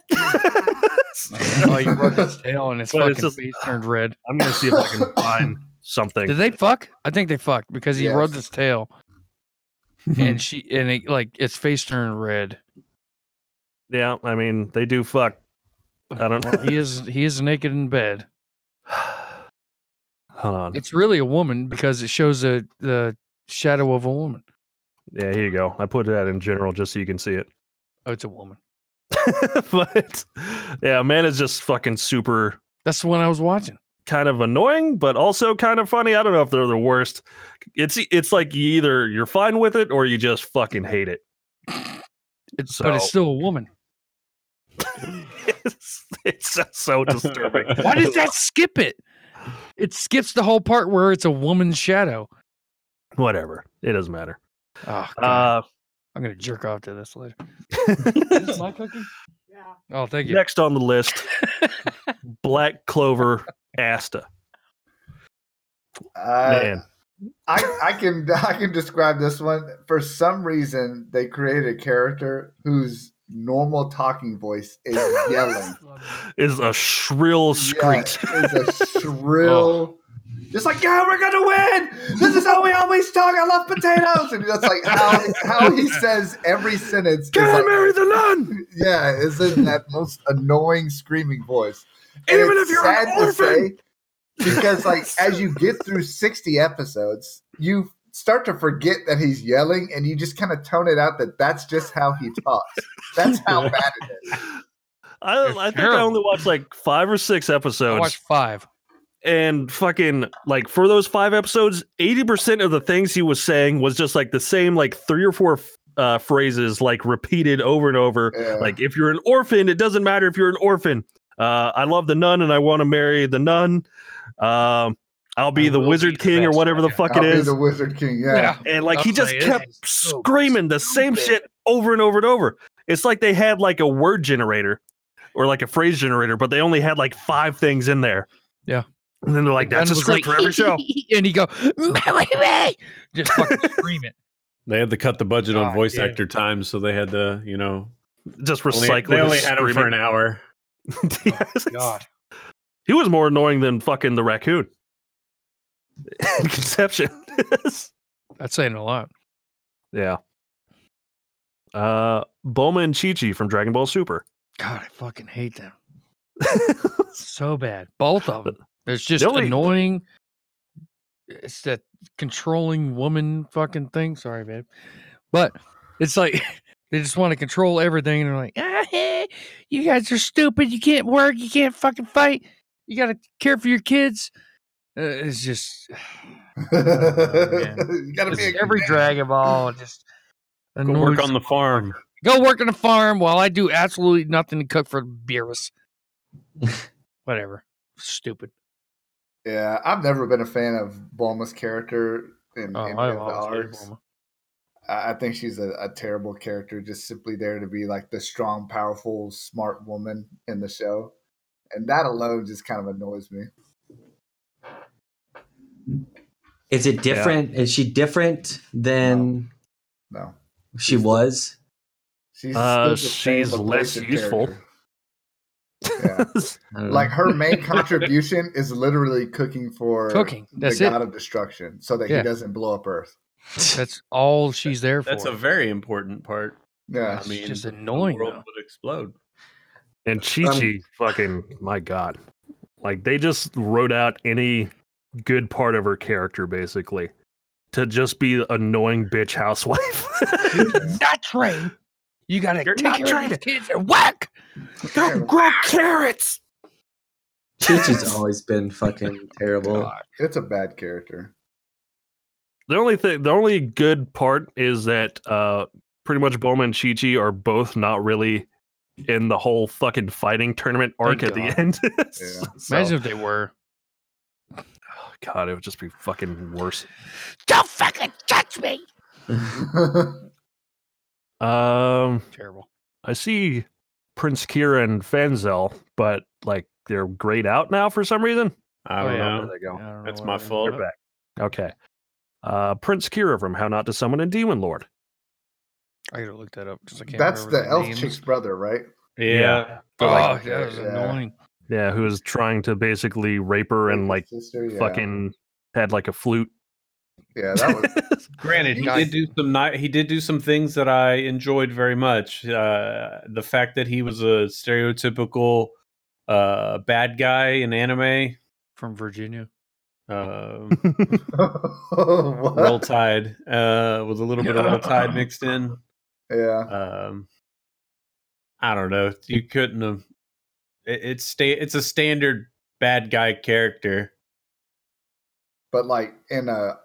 S2: Oh, you rubbed his tail and his
S1: But
S2: fucking
S1: just-
S2: face turned red.
S1: I'm gonna see if I can find something.
S2: Did they fuck? I think they fucked because he
S3: Yes.
S2: rubbed his tail and she and it, like its face turned red.
S1: Yeah, I mean they do fuck. I don't
S2: Well, he is he is naked in bed.
S1: Hold on.
S2: It's really a woman because it shows a the shadow of a woman.
S1: Yeah, here you go. I put that in general just so you can see it.
S2: Oh, it's a woman.
S1: but yeah, man is just fucking super
S2: That's the one I was watching.
S1: Kind of annoying, but also kind of funny. I don't know if they're the worst. It's it's like you either you're fine with it or you just fucking hate it.
S2: It's, but it's still a woman.
S1: it's, it's so disturbing.
S2: Why does that skip it? It skips the whole part where it's a woman's shadow.
S1: Whatever. It doesn't matter.
S2: Oh, God.
S1: Uh,
S2: I'm gonna jerk off to this later. Is this my cookie? Yeah. Oh, thank you.
S1: next on the list, Black Clover Asta.
S3: Uh,
S1: Man,
S3: I, I can I can describe this one. For some reason, they created a character whose normal talking voice is yelling.
S1: is a shrill screech.
S3: Yeah, it's a shrill, just like yeah, we're gonna win. This is how we always talk. I love potatoes, and that's like how how he says every sentence.
S1: Can
S3: is
S1: I
S3: like,
S1: marry the nun?
S3: yeah, is in that most annoying screaming voice. And
S1: Even if you're an
S3: sad to
S1: orphan.
S3: say, because like as you get through 60 episodes, you start to forget that he's yelling, and you just kind of tone it out that that's just how he talks. That's how bad it is.
S1: I, I think I only watched like five or six
S2: I
S1: episodes,
S2: watched five.
S1: and fucking like for those five episodes, eighty percent of the things he was saying was just like the same like three or four uh, phrases like repeated over and over.
S3: Yeah.
S1: Like if you're an orphan, it doesn't matter if you're an orphan. Uh, I love the nun and I want to marry the nun. Um, I'll be
S2: I
S1: the wizard
S2: be the
S1: king or
S2: best
S1: whatever the fuck
S3: I'll
S1: it
S3: be
S1: is.
S3: the Wizard King. Yeah.
S1: and like he
S2: I'll
S1: just
S2: say it
S1: kept
S2: so
S1: screaming the same shit over and over and over. It's like they had like a word generator or like a phrase generator, but they only had like five things in there.
S2: Yeah.
S1: And then they're like, that's a
S2: And was
S1: script for every show.
S2: and he go, just fucking scream it.
S4: They had to cut the budget on
S2: God
S4: voice
S2: damn.
S4: actor time, so they had to, you know,
S1: Just recycle.
S4: they only had him for an hour.
S1: Yes.
S2: God.
S1: He was more annoying than fucking the raccoon. In Conception.
S2: That's saying a lot.
S1: yeah. Uh Bulma and Chi Chi from Dragon Ball Super.
S2: God, I fucking hate them. so bad. Both of them. It's just
S1: The only-
S2: annoying. It's that controlling woman fucking thing. Sorry, babe. But it's like they just want to control everything. And they're like, ah, hey, you guys are stupid. You can't work. You can't fucking fight. You got to care for your kids. Uh, it's just
S3: you gotta
S2: it's
S3: be a
S2: every
S3: man.
S2: Dragon Ball just
S4: Go work on the farm.
S2: Go work on the farm while I do absolutely nothing to cook for Beerus. Whatever. Stupid.
S3: Yeah, I've never been a fan of Bulma's character in
S2: Oh,
S3: any
S2: I
S3: of the
S2: always hated. Bulma.
S3: I I think she's a, a terrible character, just simply there to be like the strong, powerful, smart woman in the show. And that alone just kind of annoys me.
S5: Is it different? Is she different than
S3: No.
S5: she was?
S3: She's,
S1: Uh,
S3: still the same
S1: she's less useful.
S3: Yeah.
S5: I don't know.
S3: like her main contribution is literally cooking for
S2: Cooking. That's
S3: the
S2: it.
S3: god of destruction so that
S2: Yeah.
S3: he doesn't blow up Earth.
S2: That's all she's there for.
S4: That's a very important part.
S3: Yeah.
S4: I mean, it's
S2: just
S4: the
S2: annoying,
S4: world
S2: though.
S4: would explode.
S1: And Chi um, Chi, fucking, my God. Like, they just wrote out any good part of her character, basically, to just be annoying bitch housewife.
S2: not trained. You gotta
S1: You're
S2: take
S1: not
S2: care
S1: trained.
S2: of these kids and whack.
S1: Go grow carrots.
S5: Chi-Chi's always been fucking terrible.
S2: God.
S3: It's a bad character.
S1: The only thing, the only good part is that uh, pretty much Bulma and Chi Chi are both not really in the whole fucking fighting tournament arc
S2: Thank
S1: at the end.
S3: Yeah.
S1: So-
S2: Imagine if they were.
S1: oh, God, it would just be fucking worse.
S2: Don't fucking touch me.
S1: Um,
S2: Terrible.
S1: I see Prince Kira and Fanzell, but like they're grayed out now for some reason.
S4: I
S2: Oh,
S4: don't
S2: yeah.
S4: know.
S1: There they go.
S2: I don't know
S4: That's my fault.
S1: They're back. Okay. Uh, Prince Kira from How Not to Summon a Demon Lord.
S2: I gotta look that up because I can't.
S3: That's
S2: remember
S3: the
S2: their
S3: elf chick's brother, right?
S4: Yeah.
S2: Oh,
S3: like-
S2: that was
S3: yeah.
S2: annoying.
S1: Yeah, who was trying to basically rape her and like
S3: sister, yeah.
S1: fucking had like a flute.
S3: Yeah, that was
S4: Granted, he
S2: God.
S4: did do some ni- he did do some things that I enjoyed very much. Uh, the fact that he was a stereotypical uh, bad guy in anime.
S2: From Virginia.
S4: Um,
S3: what?
S4: Roll Tide uh, with a little bit of Roll Tide mixed in.
S3: Yeah.
S4: Um, I don't know. You couldn't have. It, it's sta- It's a standard bad guy character.
S3: But like in a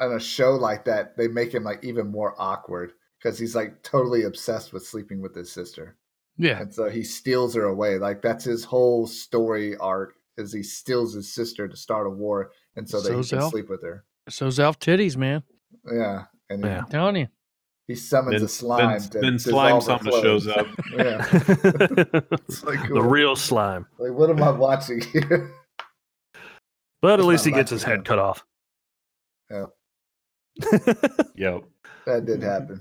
S3: in a show like that, they make him like even more awkward because he's like totally obsessed with sleeping with his sister.
S2: Yeah.
S3: And so he steals her away. Like that's his whole story arc is he steals his sister to start a war and so that
S2: So
S3: he can
S2: Zell?
S3: sleep with her.
S2: So's Elf Titties, man.
S3: Yeah. And he,
S1: Yeah.
S2: I'm telling you.
S3: he summons
S4: Then,
S3: a slime
S4: then,
S3: to
S4: then Slime
S3: dissolve her
S4: shows up.
S3: Yeah. It's like
S1: the real slime.
S3: like what am I watching here?
S1: But at
S3: It's
S1: least he gets his head cut off.
S3: Yeah.
S4: Yep.
S3: that did happen.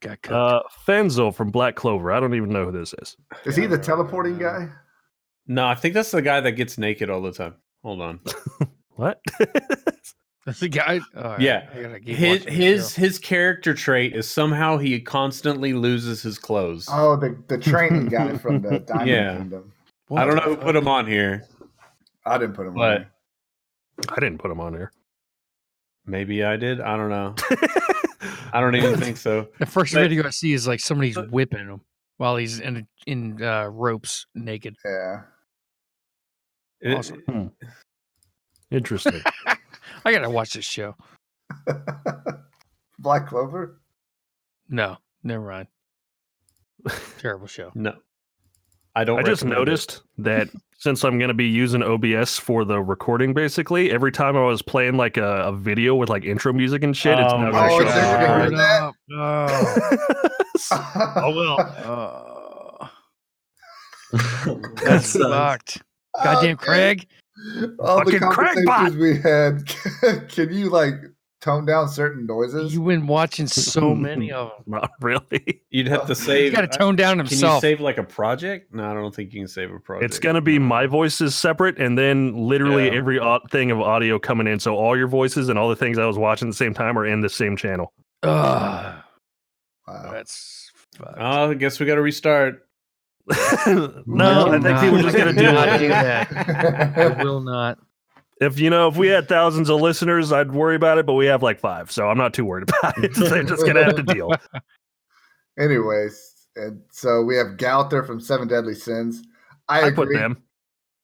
S2: Got cooked.
S1: uh, Fanzell from Black Clover. I don't even know who this is.
S3: Is he the teleporting guy?
S4: No, I think that's the guy that gets naked all the time. Hold on.
S1: What?
S2: That's the guy. Oh,
S4: Yeah.
S2: I gotta keep
S4: His his his character trait is somehow he constantly loses his clothes.
S3: Oh, the the training guy from the Diamond
S4: Yeah.
S3: Kingdom.
S2: What
S4: I don't know who
S2: fuck?
S4: put him on here,
S3: I didn't put him
S4: but
S3: on.
S1: I didn't put him on here.
S4: Maybe I did. I don't know. I don't even think so.
S2: The first
S4: But-
S2: video I see is like somebody's whipping him while he's in in uh, ropes naked.
S3: Yeah.
S4: It-
S2: Awesome. Hmm.
S1: Interesting.
S2: I gotta watch this show.
S3: Black Clover.
S2: No, never mind. Terrible show.
S4: no, I don't.
S1: I just
S4: recommend it.
S1: noticed that since I'm going to be using OBS for the recording, basically, every time I was playing like a, a video with like intro music and shit, it's
S4: Oh
S1: now
S4: my
S1: gonna
S3: Oh,
S1: show
S3: it's
S1: up.
S3: never gonna hear that?
S1: oh well.
S2: Oh,
S5: That
S2: that's uh,
S5: sucks.
S2: Fucked. Goddamn
S3: Okay.
S2: Craig.
S3: All the
S1: Fucking Craig
S3: conversations we had. Can you like tone down certain noises?
S2: You've been watching so many of them.
S1: Not really.
S4: You'd have to
S2: You
S4: save.
S2: gotta tone down himself.
S4: Can you save like a project? No, I don't think you can save a project.
S1: It's gonna be my voices separate, and then literally
S4: Yeah.
S1: every au- thing of audio coming in. So all your voices and all the things I was watching at the same time are in the same channel.
S2: Ugh,
S3: Wow.
S2: that's fucked.
S4: Oh, I guess we got to restart.
S1: No, I think
S2: No.
S1: people are just gonna do
S2: Not
S1: it.
S2: do that. I will not.
S1: If you know, if we had thousands of listeners, I'd worry about it, but we have like five, so I'm not too worried about it. They're just gonna have to deal.
S3: Anyways, and so we have Gowther from Seven Deadly Sins. I,
S1: I put them.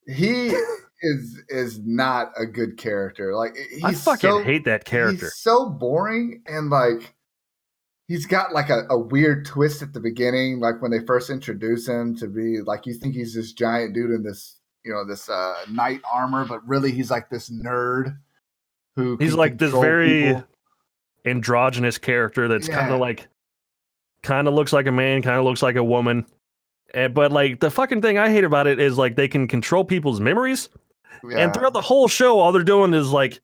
S3: He is is not a good character. Like he's
S1: I fucking
S3: so,
S1: hate that character.
S3: He's so boring and like he's got like a, a weird twist at the beginning, like when they first introduce him to be like you think he's this giant dude in this you know this uh knight armor, but really he's like this nerd who
S1: He's like this very
S3: people.
S1: androgynous character that's kind of like, kind of looks like a man, kind of looks like a woman. And, but like the fucking thing I hate about it is like they can control people's memories,
S3: Yeah.
S1: and throughout the whole show, all they're doing is like,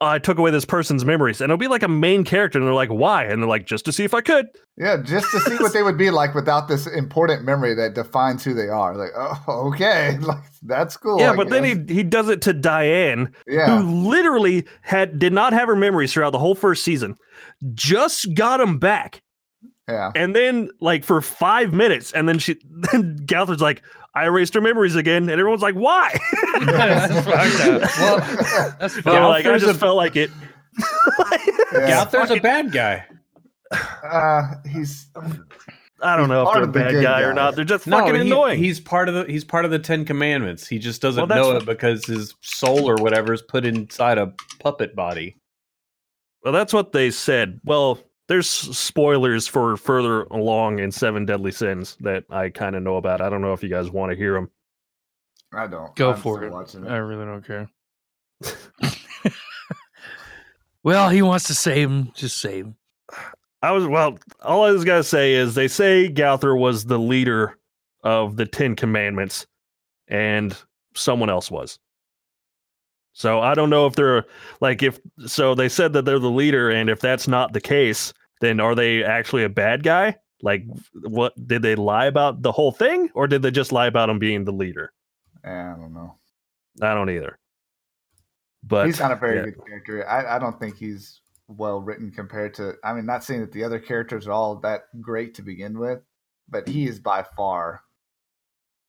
S1: I took away this person's memories, and it'll be like a main character, and they're like, why? And they're like, just to see if I could.
S3: Yeah, just to see what they would be like without this important memory that defines who they are. Like, oh, okay, like that's cool.
S1: yeah,
S3: I
S1: but then he he does it to Diane,
S3: yeah,
S1: who literally had did not have her memories throughout the whole first season, just got them back.
S3: Yeah,
S1: And then, like for five minutes, and then she, then Galthard's like, "I erased her memories again," and everyone's like, "Why?"
S2: That's. Well, that's
S1: Yeah, like I just
S4: a-
S1: felt like it.
S3: yeah.
S4: Gowther's a bad guy.
S3: Uh, he's
S1: I don't know if they're a
S3: of the
S1: bad guy or not. They're just
S4: No,
S1: fucking
S4: he-
S1: annoying.
S4: he's part of the he's part of the Ten Commandments. He just doesn't
S1: Well,
S4: know it because his soul or whatever is put inside a puppet body.
S1: well, that's what they said. Well, there's spoilers for further along in Seven Deadly Sins that I kind of know about. I don't know if you guys want to hear them.
S3: I don't
S2: Go
S3: I'm
S2: for
S3: still
S2: it. I really don't care. well, he wants to save him. Just save him.
S1: I was well. All I was gonna say is they say Gowther was the leader of the Ten Commandments, and someone else was. So I don't know if they're like if so they said that they're the leader, and if that's not the case, then are they actually a bad guy? Like, what did they lie about the whole thing, or did they just lie about him being the leader?
S3: Yeah, I don't know.
S1: I don't either. But
S3: he's not a very
S1: yeah.
S3: good character. I, I don't think he's well written compared to. I mean, not saying that the other characters are all that great to begin with, but he is by far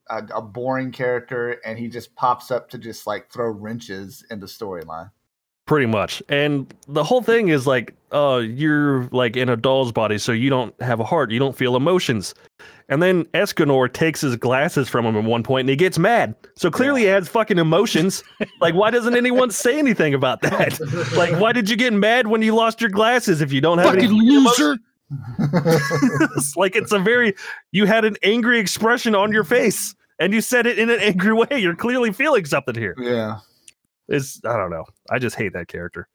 S3: a, a boring character, and he just pops up to just like throw wrenches in the storyline.
S1: Pretty much. And the whole thing is like, uh, you're like in a doll's body, so you don't have a heart, you don't feel emotions. And then Escanor takes his glasses from him at one point and he gets mad. So clearly he has fucking emotions. like, why doesn't anyone say anything about that? like, why did you get mad when you lost your glasses if you don't have any
S2: Fucking loser.
S1: It's like it's a very you had an angry expression on your face and you said it in an angry way. You're clearly feeling something here.
S3: yeah,
S1: It's I don't know. I just hate that character.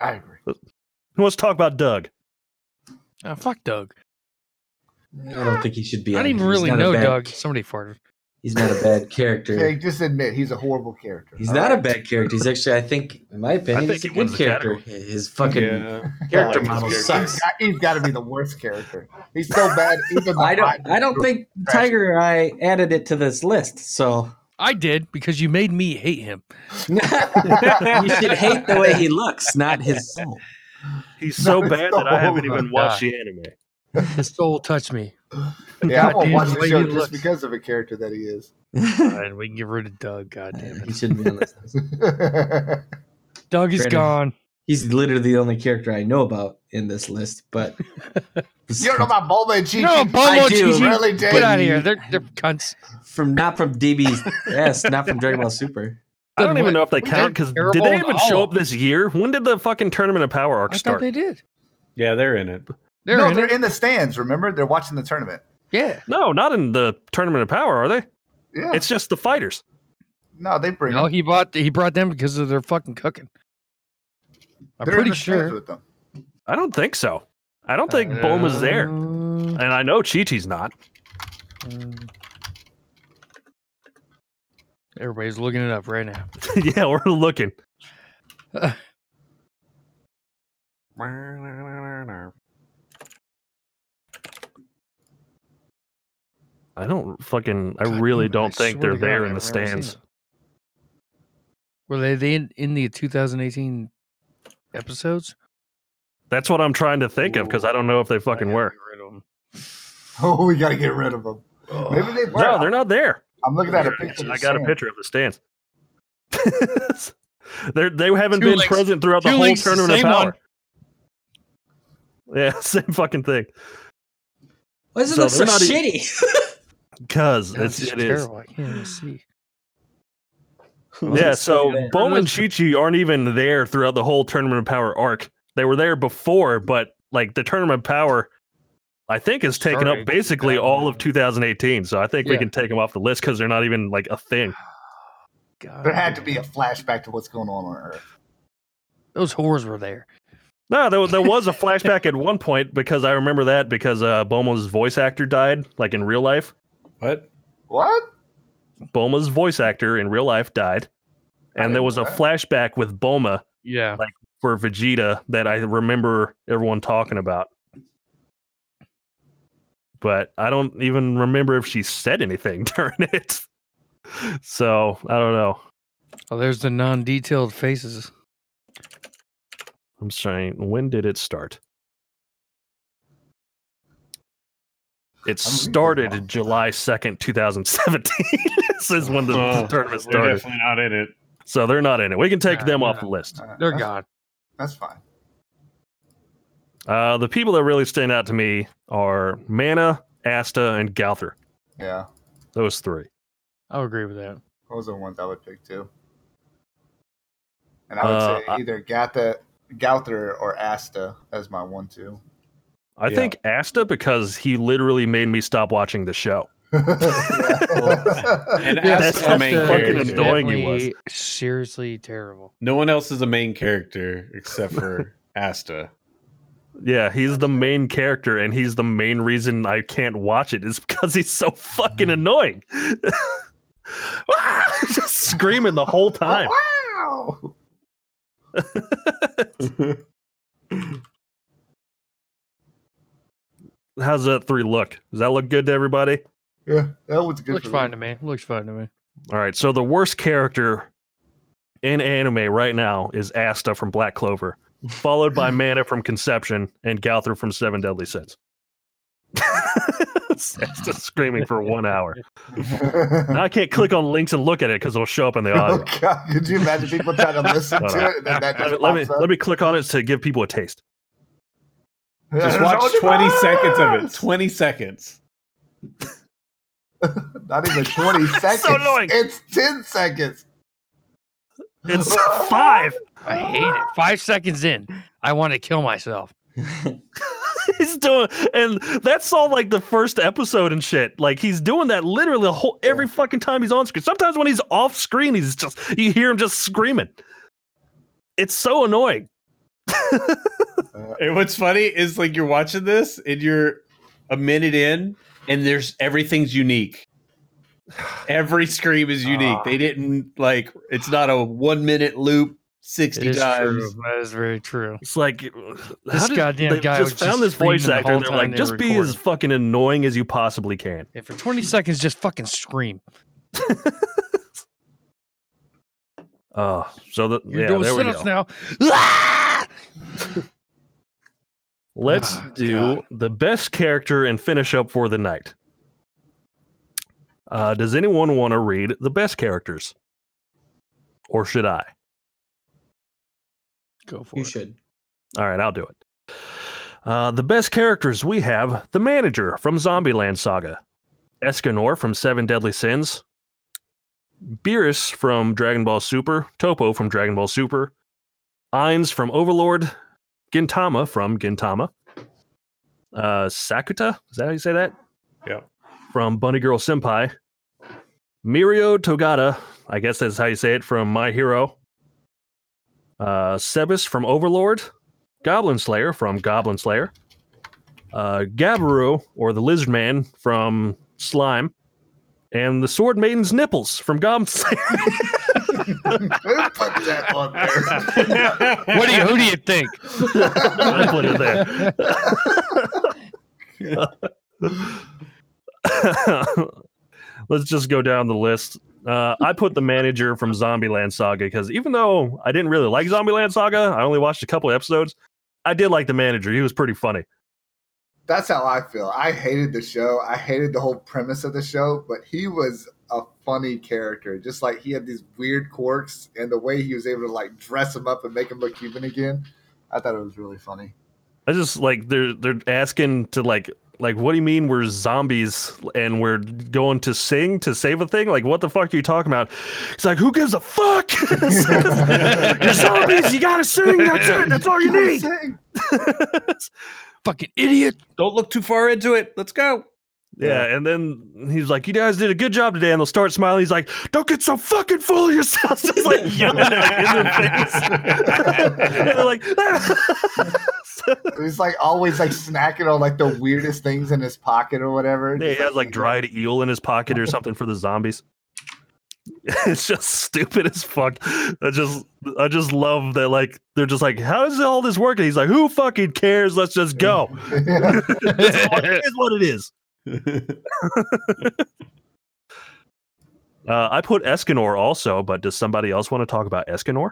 S3: I agree.
S1: Who wants to talk about Doug?
S2: Uh, fuck Doug.
S5: I don't think he should be.
S2: I don't even.
S5: He's
S2: really know
S5: bad-
S2: Doug. Somebody farted.
S5: He's not a bad character.
S3: Jake, just admit he's a horrible character.
S5: He's
S3: all
S5: not a bad character. He's actually, I think, in my opinion,
S1: think
S5: he's a good character.
S1: category.
S5: His fucking
S4: Yeah.
S5: character
S3: like
S5: model
S3: his
S5: sucks.
S3: He's got, he's got to be the worst character. He's so bad. Even
S5: I don't. I don't think Tiger and I added it to this list. So
S2: I did because you made me hate him.
S5: you should hate the way he looks, not his soul.
S1: He's so
S3: No,
S1: bad that I haven't even oh watched the anime.
S2: His soul touched me.
S3: Yeah, I won't watch
S2: the
S3: the show just
S2: looks.
S3: because of a character that he is.
S2: And we can get rid of Doug. God damn it, he
S5: shouldn't be on this list.
S2: Doug is
S5: Brandon.
S2: gone.
S5: He's literally the only character I know about in this list, but
S3: You don't know about Bulma and Chi
S2: No,
S3: Chi?
S2: Bulma
S5: I
S2: and
S5: do.
S2: Chi-Chi,
S3: Really, Dave?
S2: Get out of here. They're, they're cunts.
S5: from not from DB's yes, not from Dragon Ball Super.
S1: I don't
S2: Then
S1: even know if they count because did they even show up this year? When did the fucking Tournament of Power arc
S2: I thought
S1: start?
S2: they did.
S4: Yeah, they're in it.
S2: They're
S3: no,
S2: in
S3: they're
S2: it.
S3: in the stands. Remember, they're watching the tournament.
S2: Yeah.
S1: No, not in the Tournament of Power, are they?
S3: Yeah,
S1: It's just the fighters.
S3: no, they bring.
S2: No,
S3: them.
S2: he bought he brought them because of their fucking cooking. I'm
S3: They're
S2: pretty sure.
S3: with them.
S1: I don't think so. I don't think Bulma's there,
S2: Uh,
S1: and I know Chi Chi's not.
S2: um, Everybody's looking it up right now.
S1: yeah, we're looking. I don't fucking. I really don't think they're
S2: to God,
S1: there in the
S2: have never seen
S1: stands.
S2: them. Were they, they in, in the 2018 episodes?
S1: That's what I'm trying to think of because I don't know if they fucking
S2: I
S1: were.
S2: Oh, gotta get rid of 'em.
S3: Oh, we got to get rid of them. Maybe they were.
S1: No, they're not there.
S3: I'm looking at a picture.
S1: I
S3: the
S1: got a picture of the stands. They're, they haven't
S2: Two
S1: been
S2: links-
S1: present throughout the whole
S2: links, the
S1: tournament of power.
S2: one.
S1: Yeah, same fucking thing.
S5: Why does it
S1: So
S5: look so
S1: they're not
S5: shitty?
S1: Because
S2: God,
S1: it's
S2: this
S1: it is.
S2: terrible. I can't even see.
S1: Yeah, so
S5: bad.
S1: Bulma and Chi Chi aren't even there throughout the whole Tournament of Power arc. They were there before, but like the Tournament of Power, I think is taken up
S2: Started
S1: basically all of 2018. So I think we can take them off the list because they're not even like a thing.
S2: God,
S3: There had to be a flashback to what's going on on Earth.
S2: those whores were there.
S1: No, there, was- there was a flashback at one point because I remember that because uh, Bulma's voice actor died, like in real life.
S4: What?
S3: What?
S1: Bulma's voice actor in real life died, and there was a flashback with Boma
S2: Yeah.
S1: for Vegeta that I remember everyone talking about. But I don't even remember if she said anything during it. So I don't know.
S2: Oh, there's the non-detailed faces.
S1: I'm saying, when did it start? It started
S3: wrong.
S1: July 2nd, 2017. this is when the
S4: Oh,
S1: tournament
S4: They're
S1: started.
S4: definitely not in it.
S1: So they're not in it. We can take
S2: Yeah,
S1: them
S2: yeah.
S1: off the list.
S3: Uh,
S2: They're
S3: that's,
S2: gone.
S3: That's fine.
S1: Uh, the people that really stand out to me are Mana, Asta, and Gowther.
S3: Yeah,
S1: Those three.
S2: I'll agree with that.
S3: those are the ones I would pick too. And I would
S1: Uh,
S3: say either Gatha, Gowther or Asta as my one-two.
S1: I
S4: Yeah.
S1: think Asta because he literally made me stop watching the show.
S4: And
S2: Yeah,
S4: Asta's
S1: that's
S4: the main
S1: fucking
S4: character.
S1: annoying he was.
S2: Seriously terrible.
S4: No one else is a main character except for Asta.
S1: Yeah, he's the main character, and he's the main reason I can't watch it is because he's so fucking annoying. Ah! Just screaming the whole time.
S3: wow.
S1: How's that three look? Does that look good to everybody?
S3: Yeah, that was good.
S2: Looks
S3: for
S2: fine
S3: me.
S2: to me. Looks fine to me.
S1: All right, so the worst character in anime right now is Asta from Black Clover, followed by Mana from Conception and Gowther from Seven Deadly Sins. Asta screaming for one hour. Now I can't click on links and look at it because it'll show up in the
S3: oh. God! Could you imagine people trying to listen to it? And then that
S1: Let
S3: just
S1: me, let, me,
S3: up?
S1: let me click on it to give people a taste.
S4: Just watch 20 seconds of it. 20 seconds.
S3: Not even twenty seconds.
S1: annoying.
S3: It's ten seconds.
S1: It's five.
S2: I hate it. Five seconds in, I want to kill myself.
S1: he's doing, and that's all like the first episode and shit. Like he's doing that literally the whole every fucking time he's on screen. Sometimes when he's off screen, he's just you hear him just screaming. It's so annoying.
S4: And what's funny is like you're watching this and you're a minute in and there's everything's unique. Every scream is unique.
S1: Ah.
S4: they didn't like it's not a one minute loop 60
S2: It is
S4: times.
S2: true. That is very true.
S1: It's like
S2: This goddamn
S1: they
S2: guy
S1: just
S2: was
S1: found
S2: just
S1: this voice
S2: screaming the
S1: actor. and They're like,
S2: they
S1: just
S2: were
S1: be as fucking annoying as you possibly can.
S2: And for 20 seconds, just fucking scream.
S1: Oh, so the,
S2: You're
S1: yeah,
S2: doing
S1: there we
S2: sit-ups
S1: go.
S2: now.
S1: Let's
S2: Oh,
S1: do the best character and finish up for the night. Uh, does anyone want to read the best characters? Or should I?
S2: Go for
S5: You
S2: it.
S5: should.
S1: All right, I'll do it. Uh, the best characters we have the manager from Zombieland Saga, Escanor from Seven Deadly Sins, Beerus from Dragon Ball Super, Toppo from Dragon Ball Super, Ainz from Overlord, Gintama from Gintama, uh, Sakuta, is that how you say that?
S4: Yeah.
S1: From Bunny Girl Senpai, Mirio Togata, I guess that's how you say it, from My Hero, uh, Sebas from Overlord, Goblin Slayer from Goblin Slayer, uh, Gabiru or the Lizard Man from Slime, and the Sword Maiden's nipples from Goblin Slayer.
S3: Who put that on there?
S2: What do you? Who do you think?
S1: I put it there. Let's just go down the list. Uh, I put the manager from Zombieland Saga because even though I didn't really like Zombieland Saga, I only watched a couple episodes. I did like the manager. He was pretty funny.
S3: That's how I feel. I hated the show. I hated the whole premise of the show, but he was a funny character. Just like he had these weird quirks and the way he was able to like dress him up and make him look human again. I thought it was really funny.
S1: I just like they're they're asking to like like what do you mean we're zombies and we're going to sing to save a thing? Like what the fuck are you talking about? It's like who gives a fuck? You're zombies. You gotta sing. That's it. That's all you need.
S2: Fucking idiot.
S4: Don't look too far into it. Let's go.
S1: Yeah, and then he's like, "You guys did a good job today," and they'll start smiling. He's like, "Don't get so fucking full of yourselves!" Just like yelling at in their face. and they're like,
S3: He's like always like snacking on like the weirdest things in his pocket or whatever.
S1: Yeah, he has like dried eel in his pocket or something for the zombies. It's just stupid as fuck. I just I just love that like they're just like, how does all this work? And he's like, who fucking cares? Let's just go. It is what it is. Uh, I put Escanor also, but does somebody else want to talk about Escanor?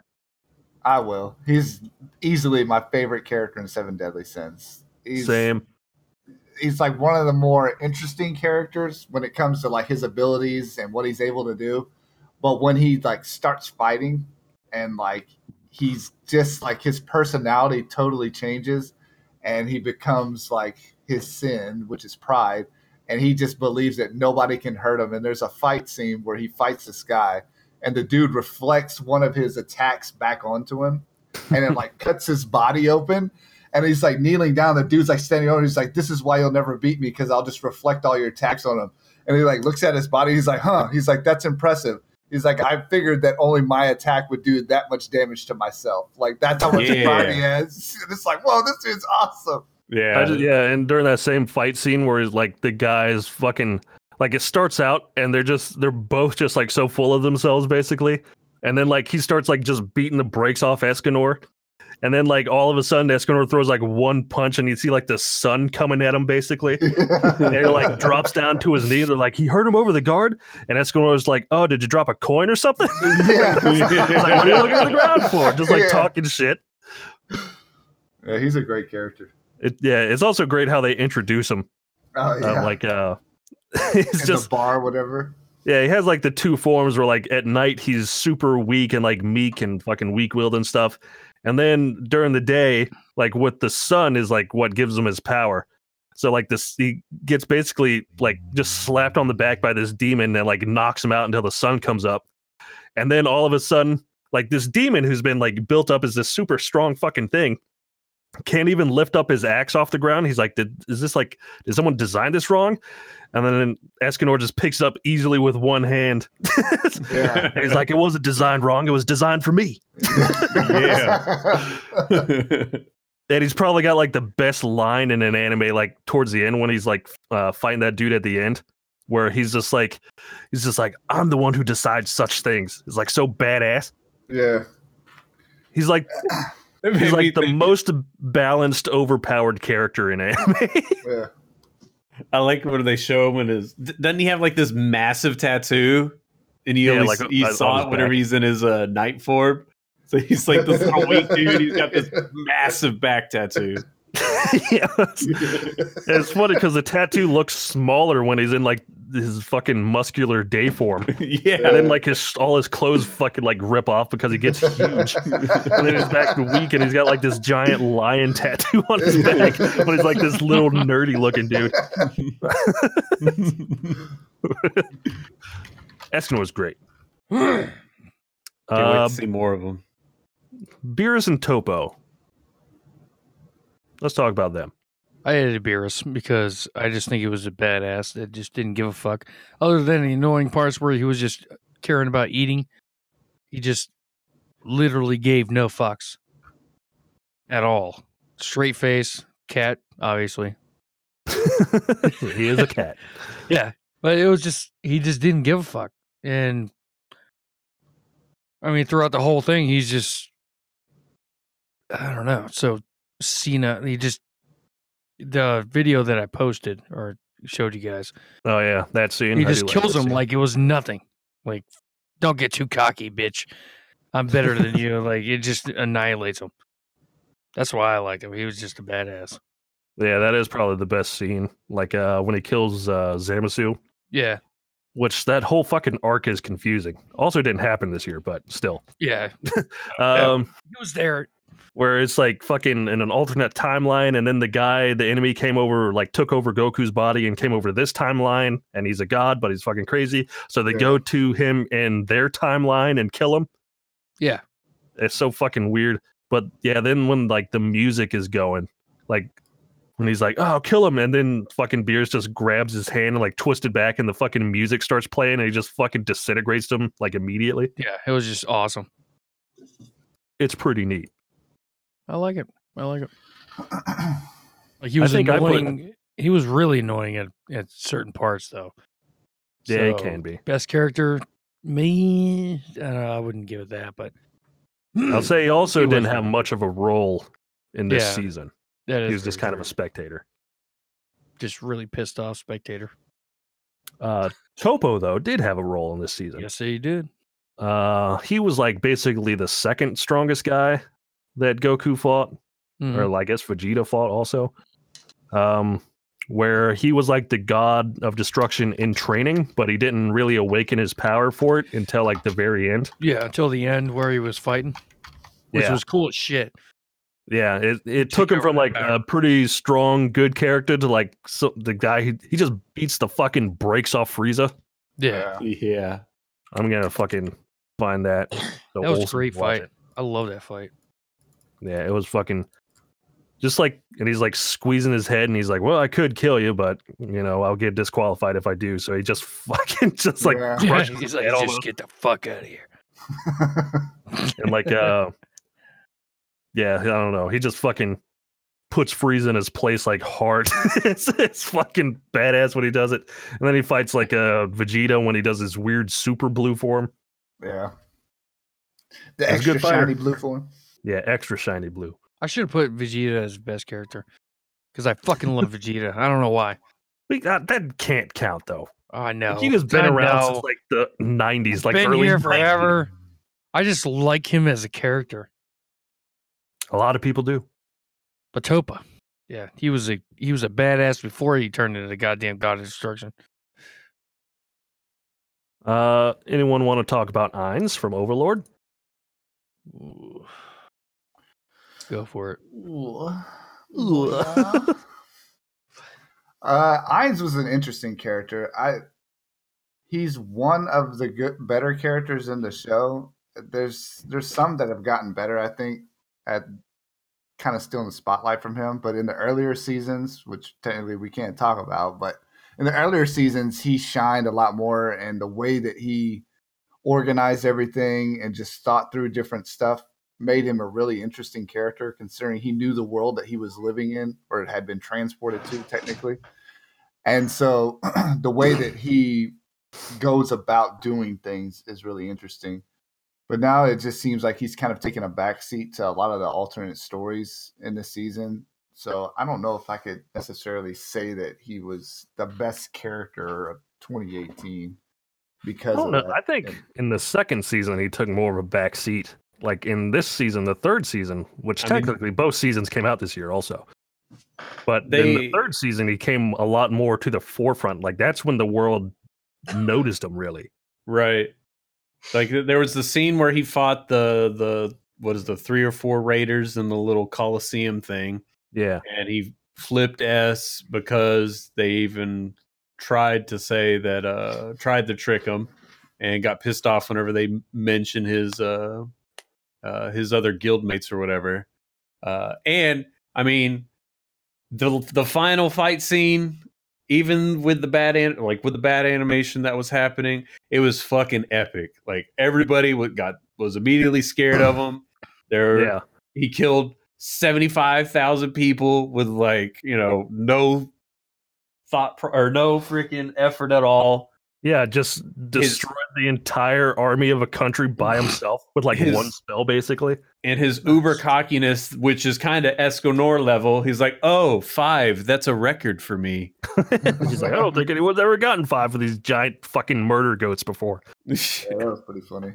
S3: I will. He's easily my favorite character in Seven Deadly Sins. He's,
S1: Same.
S3: he's like one of the more interesting characters when it comes to like his abilities and what he's able to do. But when he like starts fighting and like he's just like his personality totally changes and he becomes like his sin, which is pride, and he just believes that nobody can hurt him. And there's a fight scene where he fights this guy and the dude reflects one of his attacks back onto him and it like cuts his body open and he's like kneeling down. The dude's like standing over. He's like, "This is why you'll never beat me because I'll just reflect all your attacks on him." And he like looks at his body. He's like, "Huh?" He's like, "That's impressive." He's like, "I figured that only my attack would do that much damage to myself. Like that's how much
S4: Yeah.
S3: he has." And it's like, "Whoa, this dude's awesome."
S4: Yeah.
S1: I just, yeah, and during that same fight scene where he's like the guys fucking like it starts out and they're just they're both just like so full of themselves basically, and then like he starts like just beating the brakes off Escanor, and then like all of a sudden Escanor throws like one punch and you see like the sun coming at him basically, and he like drops down to his knee. They're like he hurt him over the guard, and Escanor Escanor's like, oh, did you drop a coin or something?
S3: yeah.
S1: Like, what are you looking at the ground for? Just like
S3: Yeah.
S1: talking shit.
S3: yeah, he's a great character.
S1: It, yeah, it's also great how they introduce him.
S3: Oh yeah,
S1: Uh, like uh, it's
S3: in
S1: just
S3: the bar, whatever.
S1: Yeah, he has like the two forms where like at night he's super weak and like meek and fucking weak willed and stuff. And then during the day, like with the sun is like what gives him his power. So like this he gets basically like just slapped on the back by this demon and like knocks him out until the sun comes up. And then all of a sudden, like this demon who's been like built up as this super strong fucking thing can't even lift up his axe off the ground. He's like, did is this like did someone design this wrong? And then Escanor just picks it up easily with one hand.
S3: Yeah.
S1: He's like, it wasn't designed wrong. It was designed for me.
S3: yeah.
S1: And he's probably got like the best line in an anime, like towards the end when he's like uh, fighting that dude at the end, where he's just like, he's just like, I'm the one who decides such things. It's like so badass.
S3: yeah.
S1: He's like, he's like the
S4: think-
S1: most balanced, overpowered character in anime.
S3: Yeah.
S4: I like when they show him in his. Doesn't he have like this massive tattoo? And you
S1: Yeah,
S4: always
S1: like,
S4: you
S1: on-
S4: saw it whenever
S1: back.
S4: he's in his uh, night form. So he's like this little weak dude. He's got this massive back tattoo.
S1: yeah, it's, it's funny because the tattoo looks smaller when he's in like his fucking muscular day form.
S4: yeah.
S1: And then like his all his clothes fucking like rip off because he gets huge. and then he's back to weak and he's got like this giant lion tattoo on his back. But he's like this little nerdy looking dude. Eskin was great.
S4: Can't wait
S1: Uh,
S4: to see more of them.
S1: Beerus and Toppo. Let's talk about them.
S2: I hated Beerus because I just think he was a badass that just didn't give a fuck. Other than the annoying parts where he was just caring about eating, he just literally gave no fucks at all. Straight face, cat, obviously.
S1: he is a cat.
S2: Yeah, but it was just he just didn't give a fuck, and I mean throughout the whole thing, he's just I don't know. So Cena, he just the video that I posted or showed you guys,
S1: Oh yeah, that scene.
S2: he
S1: I
S2: just
S1: do like
S2: kills him like it was nothing. Like, don't get too cocky, bitch. I'm better than you. Like it just annihilates him. That's why I like him. He was just a badass.
S1: Yeah, that is probably the best scene. Like uh when he kills uh Zamasu,
S2: Yeah,
S1: which that whole fucking arc is confusing. Also didn't happen this year, but still.
S2: yeah.
S1: Um
S2: He was there.
S1: Where it's like fucking in an alternate timeline and then the guy the enemy came over like took over goku's body and came over to this timeline and he's a god but he's fucking crazy so they
S3: Yeah.
S1: go to him in their timeline and kill him
S2: Yeah.
S1: it's so fucking weird but yeah then when like the music is going like when he's like oh kill him and then fucking Beerus just grabs his hand and like twists it back and the fucking music starts playing and he just fucking disintegrates him like immediately
S2: Yeah, it was just awesome.
S1: it's pretty neat
S2: I like it. I like it. Like he was
S1: think I put-
S2: annoying. he was really annoying at, at certain parts, though.
S1: yeah it can be
S2: Best character, me. I, know, I wouldn't give it that, but
S1: I'll say he also
S2: He
S1: didn't
S2: wasn't-
S1: have much of a role in this
S2: Yeah,
S1: season.
S2: that is
S1: He was just
S2: very
S1: kind of a spectator.
S2: just really pissed off spectator.
S1: Uh, Toppo though did have a role in this season.
S2: Yes, he did.
S1: Uh, he was like basically the second strongest guy that Goku fought,
S2: Mhm.
S1: or I guess Vegeta fought also. Um, where he was like the god of destruction in training, but he didn't really awaken his power for it until like the very end.
S2: Yeah, until the end where he was fighting, which
S1: Yeah.
S2: was cool as shit.
S1: Yeah, it, it took him from like
S2: power.
S1: a pretty strong, good character to like so, the guy he, he just beats the fucking brakes off Frieza.
S2: Yeah,
S4: Yeah.
S1: I'm gonna fucking find that.
S2: that was a great fight.
S1: it.
S2: I love that fight.
S1: Yeah, it was fucking just like, and he's like squeezing his head, and he's like, "Well, I could kill you, but you know, I'll get disqualified if I do." So he just fucking just like
S3: Yeah.
S2: Yeah,
S1: crushes
S2: he's like, just
S1: almost.
S2: get the fuck out of here.
S1: and like, uh, yeah, I don't know. He just fucking puts Frieza in his place like hard. it's it's fucking badass when he does it, and then he fights like a Vegeta when he does his weird super blue form.
S3: yeah. The
S1: He's a
S3: extra
S1: good fighter.
S3: shiny blue form.
S1: Yeah, extra shiny blue.
S2: I should have put Vegeta as best character because I fucking love Vegeta. I don't know why.
S1: We, that, that can't count though.
S2: Oh, I know.
S1: Vegeta's been
S2: I
S1: around
S2: know.
S1: since like the '90s, like
S2: been
S1: early
S2: here
S1: 90s.
S2: forever. I just like him as a character.
S1: A lot of people do.
S2: But Toppo, yeah, he was a he was a badass before he turned into the goddamn god of destruction.
S1: Uh, anyone want to talk about Ainz from Overlord?
S2: Ooh. Go for it.
S3: Uh, Ainz was an interesting character. I he's one of the good, better characters in the show. There's there's some that have gotten better. I think at kind of stealing the spotlight from him. But in the earlier seasons, which technically we can't talk about, but in the earlier seasons, he shined a lot more, and the way that he organized everything and just thought through different stuff made him a really interesting character considering he knew the world that he was living in or it had been transported to technically and so the way that he goes about doing things is really interesting but now it just seems like he's kind of taken a backseat to a lot of the alternate stories in this season so i don't know if i could necessarily say that he was the best character of 2018 because
S1: I. I think
S3: And-
S1: in the second season he took more of a back seat. Like in this season, the third season, which
S4: I mean-
S1: technically both seasons came out this year also. But in the third season, he came a lot more to the forefront. Like that's when the world noticed him really.
S4: Right. Like there was the scene where he fought the the what is the three or four raiders in the little coliseum thing,
S1: Yeah.
S4: and he flipped S because they even tried to say that uh tried to trick him, and got pissed off whenever they mentioned his uh uh his other guildmates or whatever. Uh, and I mean, the the final fight scene, even with the bad an- like with the bad animation that was happening, it was fucking epic. Like everybody would got was immediately scared of him. There,
S1: Yeah.
S4: he killed seventy five thousand people with like you know no thought pro- or no freaking effort at all.
S1: Yeah, just destroyed the entire army of a country by himself with like
S4: His-
S1: one spell, basically.
S4: And his uber cockiness, which is kind of Escanor level, he's like, "Oh, five, that's a record for me."
S1: He's like, I don't think anyone's ever gotten five of these giant fucking murder goats before.
S3: Yeah, that was pretty funny.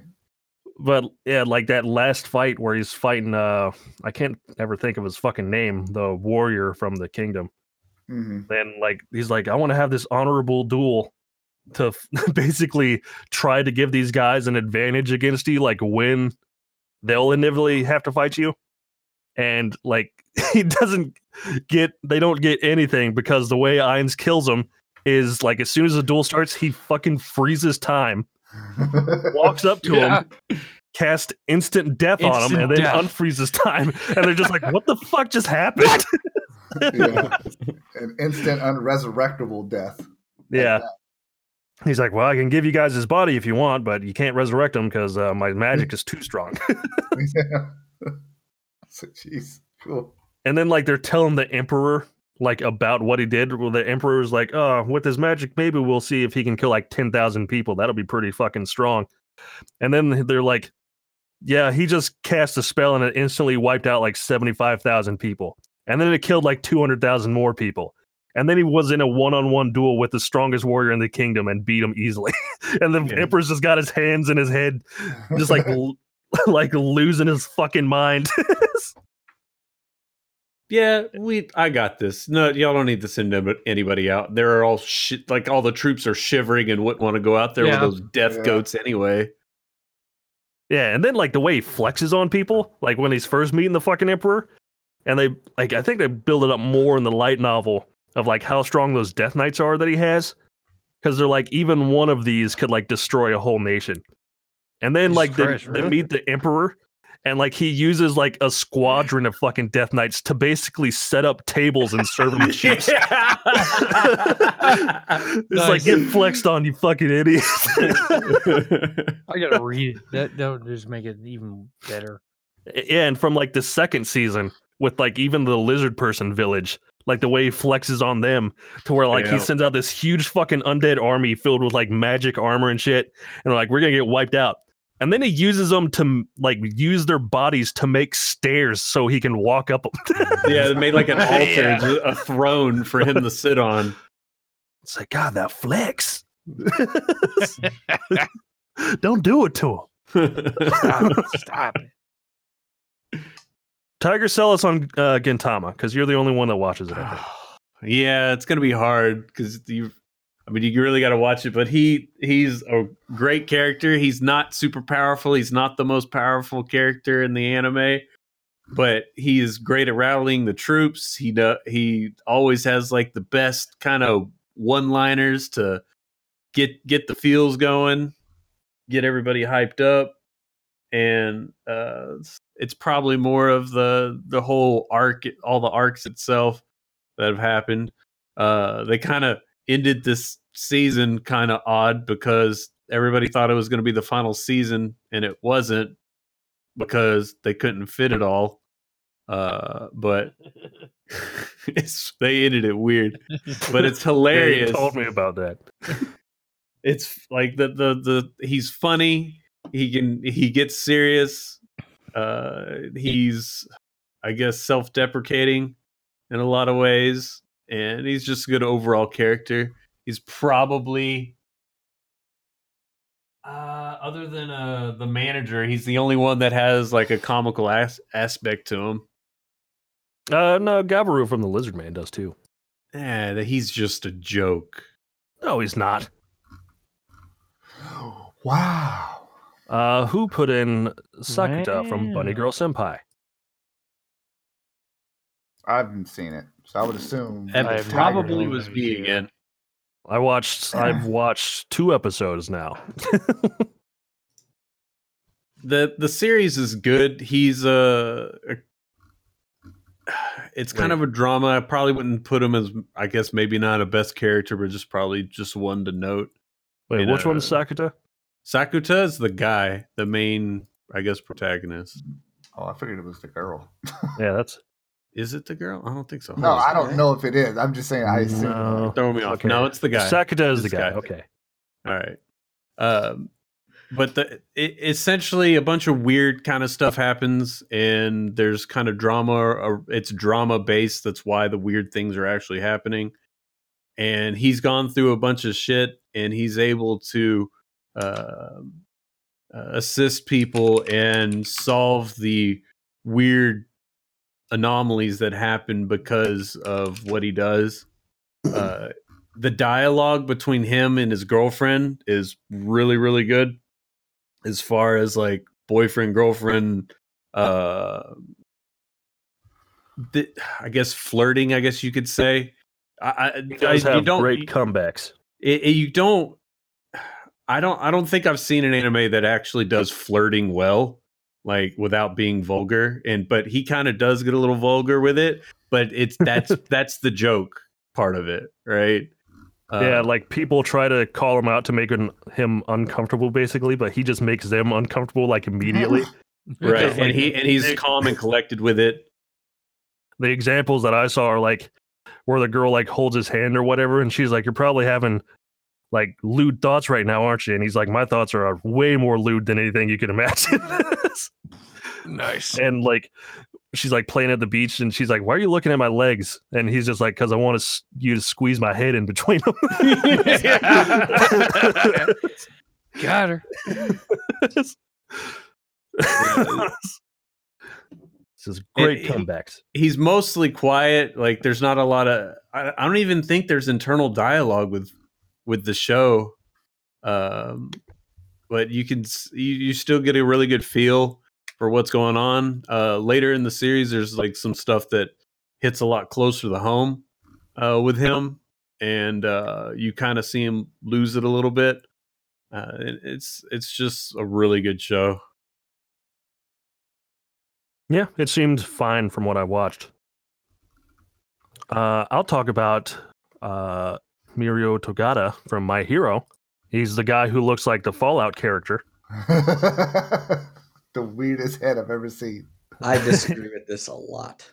S1: But yeah, like that last fight where he's fighting uh I can't ever think of his fucking name, the warrior from the kingdom.
S3: hmm
S1: Then like he's like, I want to have this honorable duel to basically try to give these guys an advantage against you, like when they'll inevitably have to fight you. And like he doesn't get they don't get anything because the way Ainz kills him is like as soon as the duel starts, he fucking freezes time, walks up to
S2: Yeah.
S1: him, cast instant death on him, and then
S2: death.
S1: unfreezes time. And they're just like, what the fuck just happened?
S3: yeah. An instant unresurrectable death.
S1: Yeah. He's like, well, I can give you guys his body if you want, but you can't resurrect him because uh, my magic is too strong.
S3: so, jeez. Cool.
S1: and then like they're telling the emperor like about what he did. Well, the emperor's like, oh, with his magic, maybe we'll see if he can kill like ten thousand people. That'll be pretty fucking strong. And then they're like, yeah, he just cast a spell and it instantly wiped out like seventy five thousand people. And then it killed like two hundred thousand more people. And then he was in a one-on-one duel with the strongest warrior in the kingdom and beat him easily. and the
S4: Yeah.
S1: emperor's just got his hands in his head, just like l- like losing his fucking mind.
S4: Yeah, we. I got this. No, y'all don't need to send anybody- anybody out. They're all shit. Like all the troops are shivering and wouldn't want to go out there
S2: Yeah.
S4: with those death
S3: Yeah.
S4: goats anyway.
S1: Yeah, and then like the way he flexes on people, like when he's first meeting the fucking emperor, and they like I think they build it up more in the light novel of like how strong those death knights are that he has, because they're like even one of these could like destroy a whole nation, and then
S2: Jesus
S1: like they,
S2: Christ,
S1: they
S2: really?
S1: meet the emperor, and like he uses like a squadron of fucking death knights to basically set up tables and serve them chips. It's like
S2: Nice.
S1: get flexed on, you fucking idiot.
S2: I gotta read it. That that would just make it even better.
S1: Yeah, and from like the second season with like even the lizard person village, like the way he flexes on them to where like
S4: Yeah.
S1: he sends out this huge fucking undead army filled with like magic armor and shit, and like, we're gonna get wiped out. And then he uses them to like use their bodies to make stairs so he can walk up. 'em.
S4: yeah, they made like an altar,
S1: Yeah.
S4: a throne for him to sit on.
S1: It's like God, that flex. Don't do it to him.
S2: Stop it. Stop it.
S1: Tiger, sell us on uh, Gintama because you're the only one that watches it.
S4: Yeah, it's gonna be hard because you. I mean, you really got to watch it. But he he's a great character. He's not super powerful. He's not the most powerful character in the anime, but he is great at rallying the troops. He do, he always has like the best kind of one liners to get get the feels going, get everybody hyped up, and uh, it's- probably more of the the whole arc, all the arcs itself that have happened. Uh, they kind of ended this season kind of odd because everybody thought it was going to be the final season and it wasn't because they couldn't fit it all. Uh, but it's they ended it weird, but it's
S1: Yeah, you
S4: hilarious.
S1: told me about that.
S4: it's like the the the he's funny. He can he gets serious. Uh, he's I guess self deprecating in a lot of ways, and he's just a good overall character. He's probably uh, other than uh, the manager, he's the only one that has like a comical as- aspect to him.
S1: Uh, no, Gabiru from the Lizard Man does too.
S4: Yeah, that he's just a joke.
S1: No, he's not.
S3: Wow.
S1: Uh, who put in Sakuta from Bunny Girl Senpai?
S3: I haven't seen it, so I would assume
S4: And
S2: I
S4: probably was me
S2: idea.
S4: again.
S1: I watched. I've watched two episodes now.
S4: the The series is good. He's uh, a. It's kind
S1: Wait.
S4: of a drama. I probably wouldn't put him as, I guess, maybe not a best character, but just probably just one to note.
S1: Wait, which
S4: a-
S1: one's Sakuta?
S4: Sakuta is the guy, the main, I guess, protagonist.
S3: Oh, I figured it was the girl.
S1: Yeah, that's
S4: Is it the girl? I don't think so.
S3: No, I don't
S5: guy.
S3: know if it is. I'm just saying I assume.
S1: no.
S4: Throw me off.
S1: Okay.
S4: No, it's the guy.
S1: Sakuta is the guy.
S4: guy.
S1: Okay.
S4: All right. Um, but the it, essentially a bunch of weird kind of stuff happens, and there's kind of drama. Or it's drama based. That's why the weird things are actually happening. And he's gone through a bunch of shit, and he's able to uh, assist people and solve the weird anomalies that happen because of what he does. Uh, the dialogue between him and his girlfriend is really really good as far as like boyfriend girlfriend uh th- i guess flirting i guess you could say i, I, I- you
S1: have
S4: don't
S1: great comebacks.
S4: it, it- you don't i don't i don't think i've seen an anime that actually does flirting well like without being vulgar and but he kind of does get a little vulgar with it but it's that's that's the joke part of it right
S1: yeah,
S4: Uh,
S1: like people try to call him out to make him, him uncomfortable, basically, but he just makes them uncomfortable like immediately.
S4: right
S1: like,
S4: and he and he's
S1: they-
S4: calm and collected with it
S1: the examples that I saw are like where the girl like holds his hand or whatever, and she's like, "You're probably having like lewd thoughts right now, aren't you?" And he's like, "My thoughts are uh, way more lewd than anything you can imagine."
S2: Nice.
S1: and like she's like playing at the beach and she's like why are you looking at my legs and he's just like because i want to you to squeeze my head in between them
S2: Got her.
S1: this is great
S4: he-
S1: comebacks
S4: he's mostly quiet like there's not a lot of I, I don't even think there's internal dialogue with with the show um but you can you, you still get a really good feel for what's going on. Uh later in the series there's like some stuff that hits a lot closer to home uh with him and uh you kind of see him lose it a little bit. Uh it- it's it's just a really good show.
S1: Yeah it seemed fine from what i watched. Uh i'll talk about uh mirio togata from my hero he's the guy who looks like the fallout character
S3: the weirdest head I've ever seen.
S5: I disagree with this a lot.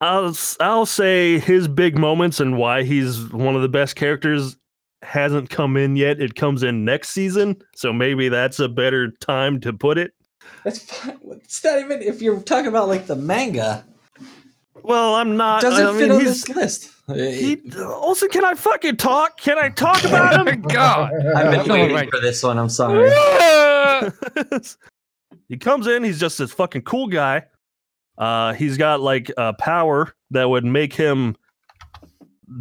S1: I'll s- I'll say his big moments and why he's one of the best characters hasn't come in yet. It comes in next season, so maybe that's a better time to put it.
S5: That's fine. It's not even if you're talking about like the manga.
S1: Well, I'm not.
S5: Doesn't
S1: I mean,
S5: fit on
S1: he's-
S5: this list.
S1: He also, can I fucking talk? Can I talk about him?
S2: God.
S5: I've been
S2: No,
S5: waiting
S2: right.
S5: for this one. I'm sorry.
S1: he comes in. He's just this fucking cool guy. Uh, he's got like a power that would make him.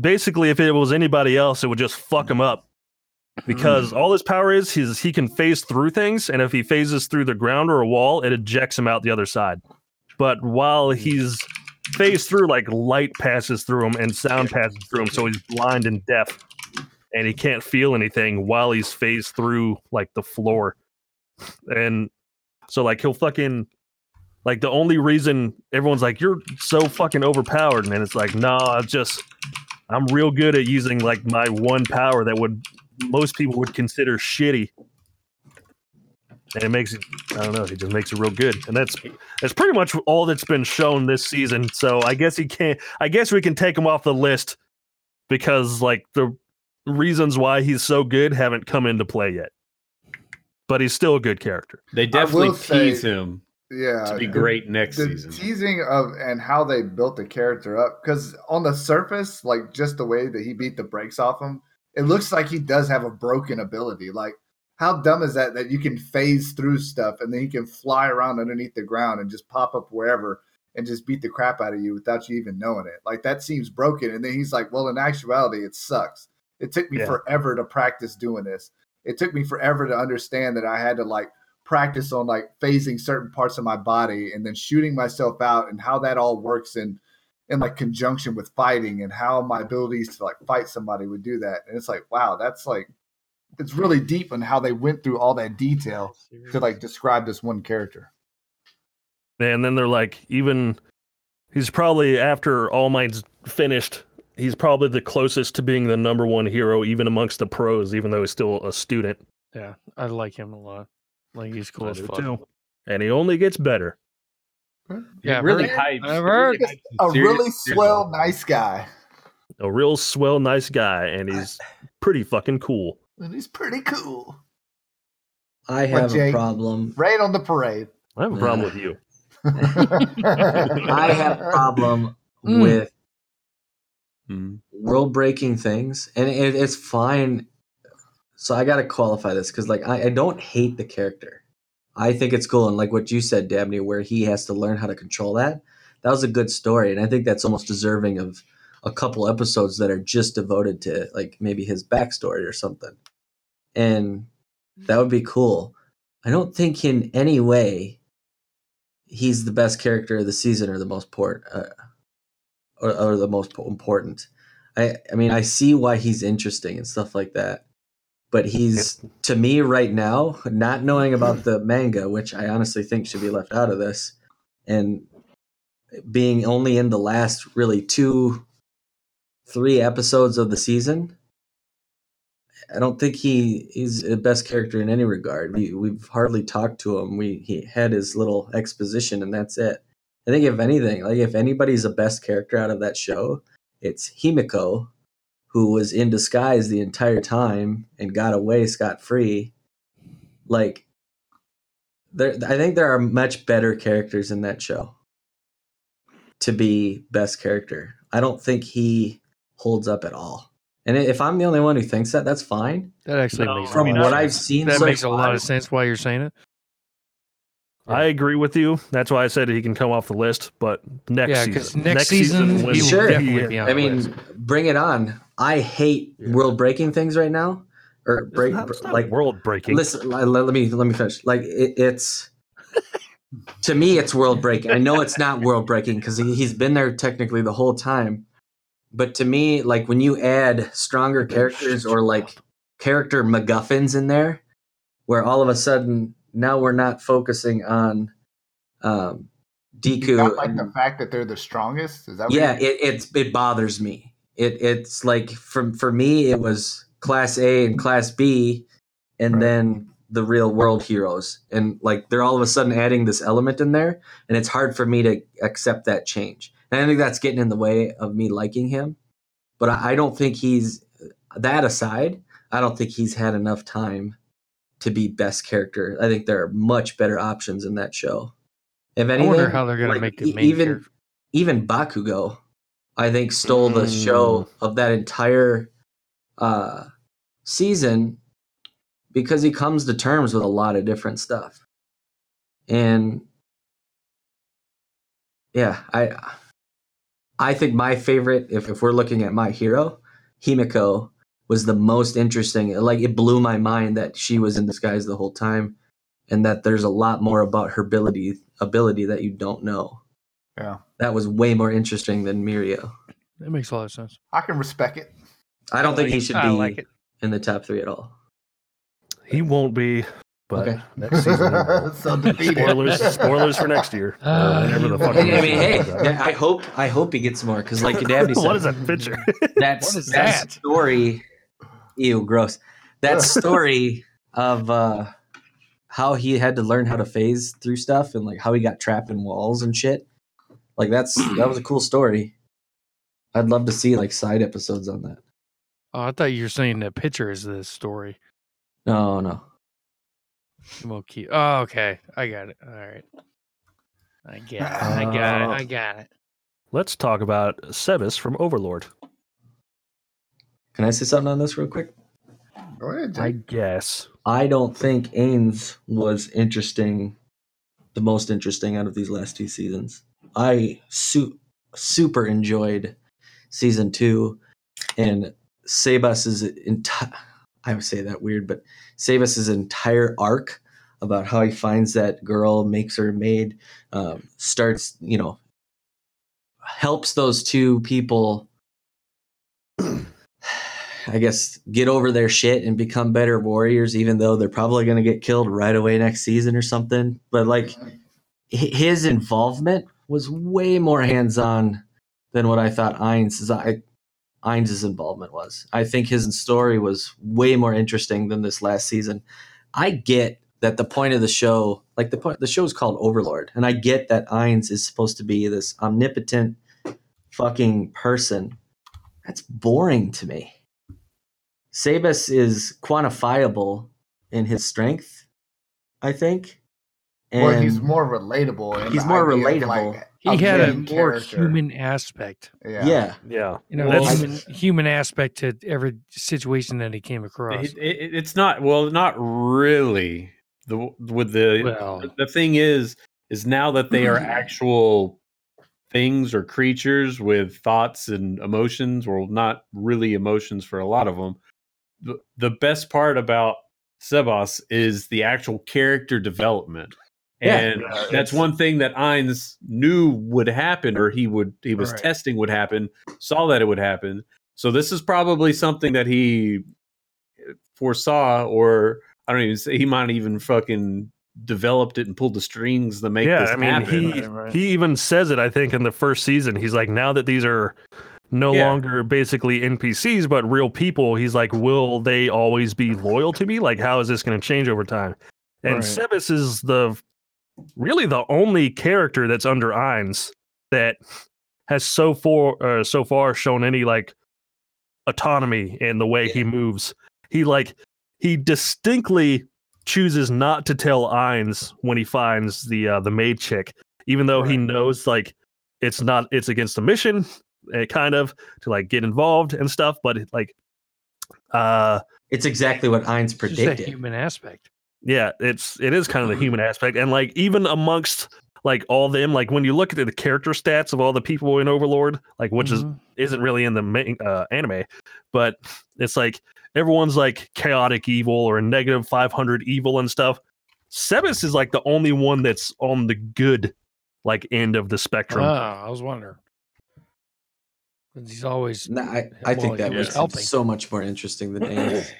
S1: Basically, if it was anybody else, it would just fuck him up. Because all his power is, he's he can phase through things, and if he phases through the ground or a wall, it ejects him out the other side. But while he's phased through, like light passes through him and sound passes through him, so he's blind and deaf, and he can't feel anything while he's phased through like the floor. And so like he'll fucking like the only reason everyone's like you're so fucking overpowered, and it's like no, nah, just I'm real good at using like my one power that would most people would consider shitty. And it makes it I don't know, he just makes it real good. And that's that's pretty much all that's been shown this season. So I guess he can't I guess we can take him off the list because like the reasons why he's so good haven't come into play yet. But he's still a good character.
S4: They definitely
S3: will say-
S4: tease him
S3: Yeah,
S4: to be
S3: the-
S4: great next
S3: the
S4: season.
S3: teasing of and how they built the character up because on the surface like just the way that he beat the brakes off him it looks like he does have a broken ability like how dumb is that that you can phase through stuff and then you can fly around underneath the ground and just pop up wherever and just beat the crap out of you without you even knowing it like that seems broken and then he's like well in actuality it sucks it took me
S1: Yeah.
S3: forever to practice doing this it took me forever to understand that I had to like practice on like phasing certain parts of my body and then shooting myself out and how that all works in in like conjunction with fighting and how my abilities to like fight somebody would do that. And it's like, wow, that's like it's really deep on how they went through all that detail to like describe this one character.
S1: And then they're like, even he's probably after All Might's finished, he's probably the closest to being the number one hero, even amongst the pros, even though he's still a student.
S2: Yeah, I like him a lot. Like he's cool
S1: I
S2: as fuck.
S1: too. And he only gets better.
S2: Yeah, I've
S4: really
S2: heard-
S4: hyped.
S2: I've heard.
S4: really
S3: A
S4: serious-
S3: really
S4: serious-
S3: swell, nice guy.
S1: A real swell, nice guy, and he's pretty fucking cool.
S3: And he's pretty cool.
S5: I have a problem.
S3: Rain on the parade.
S1: I have a problem with you.
S5: I have a problem
S2: Mm.
S5: with
S4: Mm.
S5: world breaking things, and it, it's fine. So I got to qualify this because, like, I, I don't hate the character. I think it's cool, and like what you said, Dabney, where he has to learn how to control that. That was a good story, and I think that's almost deserving of a couple episodes that are just devoted to like maybe his backstory or something. And that would be cool. I don't think in any way he's the best character of the season or the most port uh, or, or the most important. I I mean I see why he's interesting and stuff like that, but he's to me right now not knowing about the manga, which I honestly think should be left out of this, and being only in the last really two, three episodes of the season. I don't think he he's the best character in any regard. We we've hardly talked to him. We he had his little exposition and that's it. I think if anything, like if anybody's the best character out of that show, it's Himiko, who was in disguise the entire time and got away scot free. Like there I think there are much better characters in that show to be best character. I don't think he holds up at all. And if I'm the only one who thinks that, that's fine.
S2: That actually
S1: No,
S2: makes
S1: I
S5: From
S1: mean,
S5: what
S1: I-
S5: I've seen,
S2: that
S5: so
S2: makes a lot of sense why you're saying it.
S1: I agree with you. That's why I said he can come off the list. But next
S2: Yeah, 'cause
S1: season,
S2: next season,
S1: when
S5: he will
S1: he-
S2: definitely be on
S5: I
S2: the
S5: mean,
S2: list.
S5: bring it on. I hate
S1: Yeah.
S5: world breaking things right now. Or
S1: It's
S5: break
S1: not- it's not
S5: like
S1: world breaking.
S5: listen. Let, let me let me finish. Like it, it's to me, it's world breaking. I know it's not world breaking because he, he's been there technically the whole time. But to me, like when you add stronger characters or like character MacGuffins in there, where all of a sudden now we're not focusing on um, Deku.
S3: not like
S5: and-
S3: the fact that they're the strongest? Is that what
S5: yeah it, it's it bothers me it it's like from for me it was class a and class b and
S3: Right.
S5: then the real world heroes and like they're all of a sudden adding this element in there and it's hard for me to accept that change and i think that's getting in the way of me liking him but i, I don't think he's that aside i don't think he's had enough time to be best character. I think there are much better options in that show. If
S2: I
S5: anything
S2: wonder how they're gonna
S5: like,
S2: make the main
S5: even
S2: character.
S5: even Bakugo, I think stole the show of that entire uh, season because he comes to terms with a lot of different stuff, and yeah, I I think my favorite, if if we're looking at my hero, Himiko was the most interesting. Like it blew my mind that she was in disguise the whole time, and that there's a lot more about her ability ability that you don't know
S3: Yeah.
S5: that was way more interesting than Mirio.
S2: That makes a lot of sense.
S3: I can respect it.
S5: I don't think he should
S2: I
S5: be
S2: like it.
S5: in the top three at all.
S1: he won't be. But
S5: Okay.
S1: next season,
S3: so
S1: spoilers, spoilers for next year. or
S2: Uh,
S1: whenever the fuck
S5: I mean, hey, yeah, I hope I hope he gets more because, like Dabney said,
S1: what is that picture?
S5: That's
S2: What is
S5: that
S2: that?
S5: story. Ew, gross. That story of uh, how he had to learn how to phase through stuff and like how he got trapped in walls and shit. Like that's that was a cool story. I'd love to see like side episodes on that.
S2: Oh, I thought you were saying the picture is this story.
S5: No, no.
S2: We'll keep. Oh, okay. I got it. All right. I get it. I got it. Uh, I got it.
S1: Let's talk about Sebas from Overlord.
S5: Can I say something on this real quick?
S3: Go ahead,
S1: I guess.
S5: I don't think Ainz was interesting, the most interesting out of these last two seasons. I su- super enjoyed season two, and Sebas's entire I would say that weird, but Sebas's entire arc about how he finds that girl, makes her maid, um, starts, you know, helps those two people, I guess, get over their shit and become better warriors, even though they're probably going to get killed right away next season or something. But like his involvement was way more hands on than what I thought Ainz' I, Ainz' involvement was. I think his story was way more interesting than this last season. I get that the point of the show, like the point, the show is called Overlord, and I get that Ainz is supposed to be this omnipotent fucking person. That's boring to me. Sebas is quantifiable in his strength, I think.
S3: well, he's more relatable.
S5: He's more relatable.
S3: like,
S2: He had a more
S3: character.
S2: human aspect.
S3: Yeah.
S5: yeah.
S1: Yeah.
S2: You know,
S4: Well,
S2: human, human aspect to every situation that he came across.
S4: It, it, it's not well, not really. The with the
S2: Well,
S4: the thing is is now that they are actual things or creatures with thoughts and emotions or not really emotions for a lot of them the, the best part about sebas is the actual character development
S5: Yeah.
S4: And
S1: Yeah,
S4: that's one thing that Ainz knew would happen or he would he was
S2: Right.
S4: testing would happen saw that it would happen so this is probably something that he uh, foresaw or i don't even say he might even fucking developed it and pulled the strings to make
S1: yeah,
S4: this
S1: I mean,
S4: happen
S1: he
S2: Right, right.
S1: he even says it. I think in the first season, he's like, now that these are no
S4: Yeah.
S1: longer basically NPCs but real people, he's like, will they always be loyal to me? Like, how is this going to change over time? And
S2: Right.
S1: Sebas is the really the only character that's under Ainz that has so far uh, so far shown any like autonomy in the way he moves. He like he distinctly chooses not to tell Ainz when he finds the uh, the maid chick, even though he knows like it's not it's against the mission, uh, kind of to like get involved and stuff. But it, like, uh,
S5: It's exactly what Ainz
S2: it's just that
S5: predicted.
S2: human aspect.
S1: Yeah, it's it is kind of the human aspect, and like even amongst like all them, like when you look at the character stats of all the people in Overlord, like which is
S2: Mhm.
S1: isn't really in the main uh, anime, but it's like everyone's like chaotic evil or negative 500 evil and stuff. Sebas is like the only one that's on the good like end of the spectrum.
S2: Ah, I was wondering. 'Cause He's always
S5: No, I, I think that
S2: he
S5: was
S2: was helping.
S5: so much more interesting than Ainz.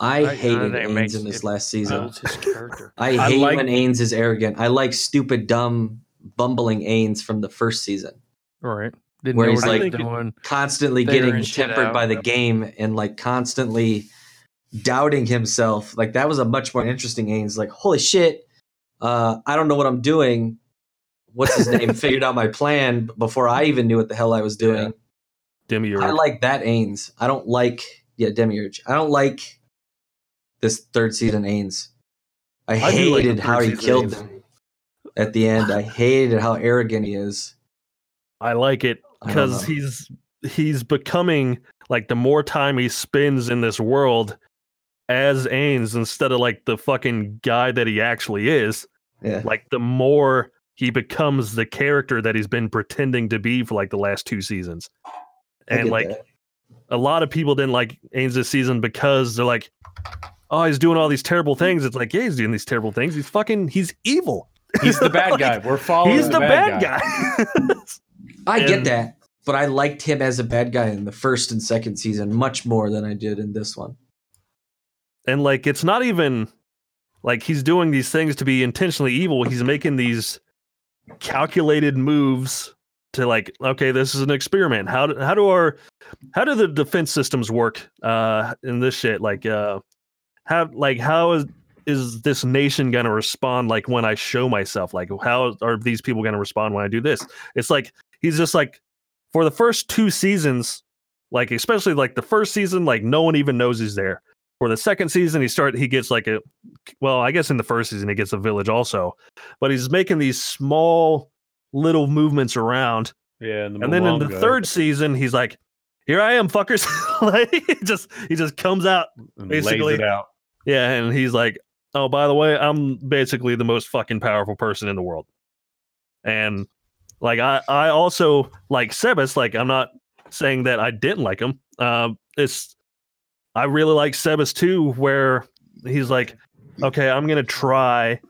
S5: I
S2: I- I
S5: hated
S2: think it
S5: Ainz
S2: makes
S5: in this
S2: it
S5: last season.
S2: builds his character.
S5: I
S4: I
S5: hate
S4: like-
S5: when Ainz is arrogant. I like stupid, dumb, bumbling Ainz from the first season.
S2: All right. Didn't
S5: Where he's
S1: like-
S2: doing.
S5: Constantly getting tempered
S2: out,
S5: by the
S2: yep.
S5: game and like constantly doubting himself. Like that was a much more interesting Ainz. Like, holy shit, uh, I don't know what I'm doing. What's his name? Figured out my plan before I even knew what the hell I was doing.
S1: Demiurge.
S5: I like that Ainz. I don't like yeah Demiurge. I don't like this third season Ainz. I,
S1: I do like
S5: hated how he killed
S1: Ainz.
S5: them at the end. I hated how arrogant he is.
S1: I like it because he's he's becoming like the more time he spends in this world as Ainz instead of like the fucking guy that he actually is,
S5: yeah.
S1: like the more he becomes the character that he's been pretending to be for like the last two seasons. And like
S5: that.
S1: a lot of people didn't like Ainz this season because they're like, oh, he's doing all these terrible things. It's like, yeah, he's doing these terrible things. He's fucking, he's evil.
S4: He's the bad
S1: Like,
S4: guy. We're following
S1: He's the, bad, guy.
S5: I get that, but I liked him as a bad guy in the first and second season much more than I did in this one.
S1: and like it's not even like he's doing these things to be intentionally evil he's making these calculated moves to like okay this is an experiment how do, how do our how do the defense systems work uh in this shit like uh how like how is is this nation going to respond like when i show myself? Like how are these people going to respond when i do this? It's like he's just like for the first two seasons like especially like the first season like no one even knows he's there. For the second season he start he gets like a well i guess in the first season he gets a village also but he's making these small little movements around.
S4: Yeah, and, the
S1: and then in the third season he's like here i am fuckers. Like he just he just comes out
S4: and
S1: basically-
S4: out.
S1: Yeah and he's like oh by the way i'm basically the most fucking powerful person in the world and like i i also like sebas like i'm not saying that i didn't like him um it's I really like Sebas too, where he's like, okay, I'm gonna try.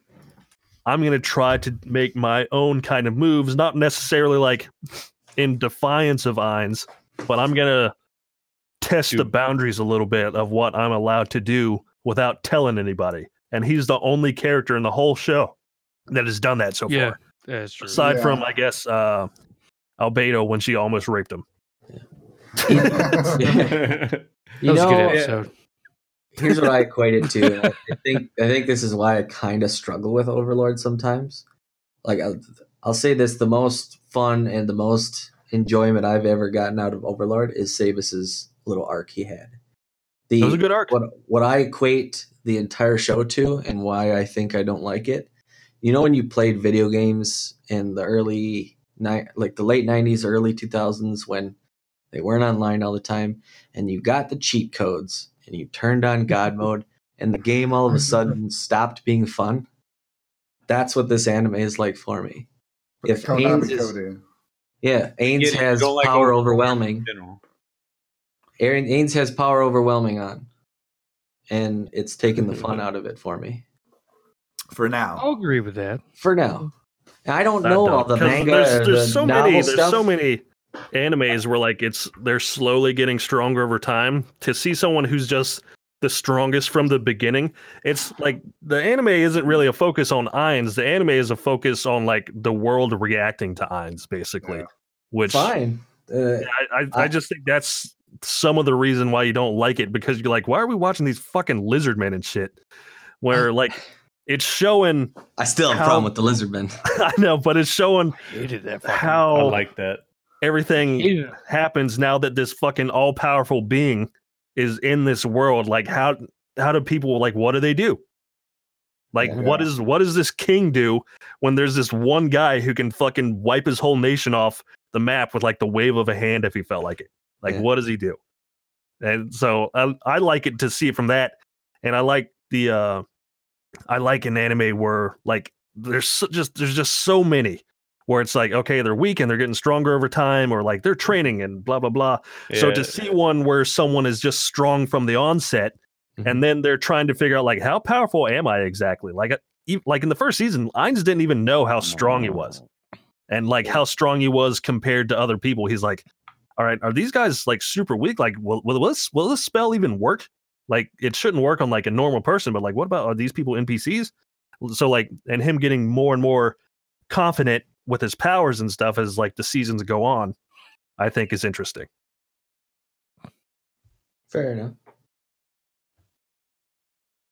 S1: I'm gonna try to make my own kind of moves, not necessarily like in defiance of Ainz, but I'm gonna test the boundaries a little bit of what I'm allowed to do without telling anybody. And he's the only character in the whole show that has done that so
S2: Yeah,
S1: far.
S2: that's true.
S1: Aside
S3: Yeah.
S1: from, I guess, uh, Albedo when she almost raped him.
S2: that
S5: You
S2: was a good
S5: know,
S2: episode.
S5: here's what I equate it to. I I think I think this is why I kind of struggle with Overlord sometimes. Like I'll, I'll say this: the most fun and the most enjoyment I've ever gotten out of Overlord is Sebas's little arc he had. The
S1: It was a good arc.
S5: what what I equate the entire show to and why I think I don't like it. You know when you played video games in the early ni- like the late 90s early 2000s when they weren't online all the time and you got the cheat codes and you turned on god mode and the game all of a sudden stopped being fun. That's what this anime is like for me.
S3: Put
S5: If
S3: the Konami
S5: Ainz is-
S3: code.
S5: Yeah,
S4: Ainz
S5: has
S4: like
S5: power
S4: Overlord
S5: overwhelming.
S4: In.
S5: Aaron Ainz has power overwhelming on. And it's taken the fun out of it for me.
S3: For now.
S2: I'll agree with that.
S5: For now. I don't
S1: I
S5: know
S1: don't,
S5: all the
S1: 'cause
S5: manga
S1: There's, there's
S5: the
S1: so
S5: novel
S1: many.
S5: stuff.
S1: There's so many animes where like it's they're slowly getting stronger over time. To see someone who's just the strongest from the beginning, it's like the anime isn't really a focus on Ainz. The anime is a focus on like the world reacting to Ainz, basically.
S3: Yeah.
S1: Which
S5: Fine. Uh,
S1: I, I, I
S5: I-
S1: just think that's some of the reason why you don't like it because you're like, why are we watching these fucking lizard men and shit? Where like it's showing,
S5: I still have a
S1: How-
S5: problem with the lizard men.
S1: I know, but it's showing
S2: Hated that. Fucking,
S4: I
S1: how
S4: like that.
S1: everything
S2: hated it.
S1: happens now that this fucking all powerful being is in this world. Like how how do people like what do they do? Like
S5: Yeah.
S1: what is what does this king do when there's this one guy who can fucking wipe his whole nation off the map with like the wave of a hand if he felt like it? Like
S5: Yeah.
S1: what does he do? And so I I like it to see it from that, and I like the uh I like an anime where like there's so, just there's just so many where it's like okay they're weak and they're getting stronger over time or like they're training and blah blah blah. So to see one where someone is just strong from the onset
S5: Mhm.
S1: and then they're trying to figure out like how powerful am i exactly? Like like in the first season Ainz didn't even know how strong he was. And like how strong he was compared to other people. He's like all right are these guys like super weak like will, will this will this spell even work like it shouldn't work on like a normal person but like what about are these people npcs so like and him getting more and more confident with his powers and stuff as like the seasons go on i think is interesting
S5: Fair enough.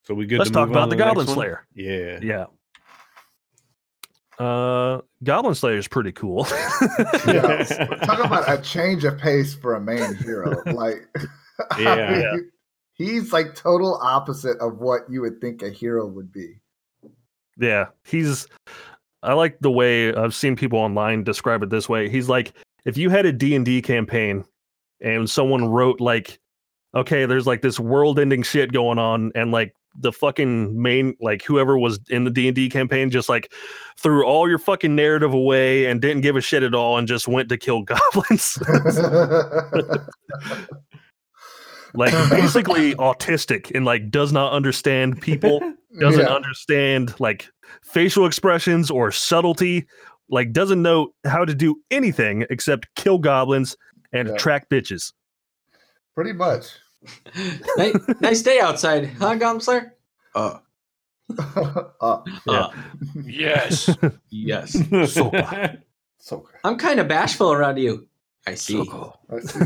S4: So we good.
S1: let's
S4: to
S1: talk
S4: move on
S1: about the
S4: to
S1: goblin
S4: next one?
S1: slayer
S4: Yeah.
S1: yeah uh goblin slayer is pretty cool
S3: Yeah. Talk about a change of pace for a main hero. Like, I mean,
S1: Yeah.
S3: he's like total opposite of what you would think a hero would be.
S1: Yeah, he's. I like the way I've seen people online describe it this way. He's like, if you had a D and D campaign, and someone wrote like, okay, there's like this world-ending shit going on, and like the fucking main like whoever was in the D and D campaign just like threw all your fucking narrative away and didn't give a shit at all and just went to kill goblins. like basically autistic and like does not understand people doesn't
S3: Yeah.
S1: understand like facial expressions or subtlety, like doesn't know how to do anything except kill goblins and
S3: Yeah.
S1: attract bitches.
S3: Pretty much.
S5: Nice, nice day outside, huh, Goblin Slayer? Uh,
S3: uh,
S1: Yeah.
S5: uh,
S2: Yes.
S5: yes.
S1: So
S3: so
S5: I'm kind of bashful around you. I see.
S3: I see.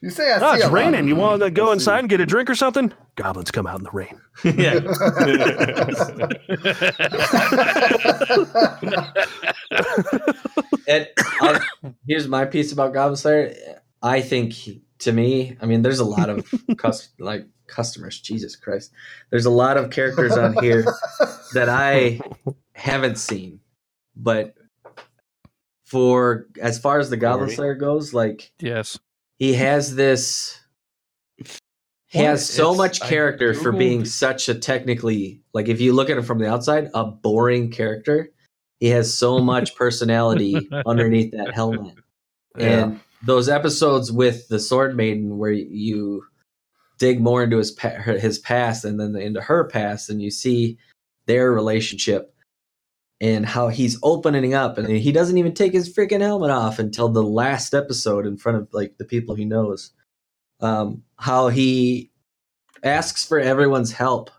S3: you say I see
S1: Oh, it's
S3: a lot.
S1: raining. You want to go
S3: I
S1: inside and get a drink or something? Goblins come out in the rain.
S5: yeah. And I, here's my piece about Goblin Slayer. I think he- to me, I mean, there's a lot of cus- like customers. Jesus Christ, there's a lot of characters on here that I haven't seen, but for as far as the Goblin
S4: Sorry.
S5: Slayer goes, like
S2: yes.
S5: he has this. He
S2: What?
S5: has so
S2: It's-
S5: much character for being such a technically like if you look at him from the outside, a boring character. He has so much personality underneath that helmet.
S3: Yeah.
S5: And those episodes with the Sword Maiden where you dig more into his his past and then into her past, and you see their relationship and how he's opening up, and he doesn't even take his freaking helmet off until the last episode in front of like the people he knows. Um, how he asks for everyone's help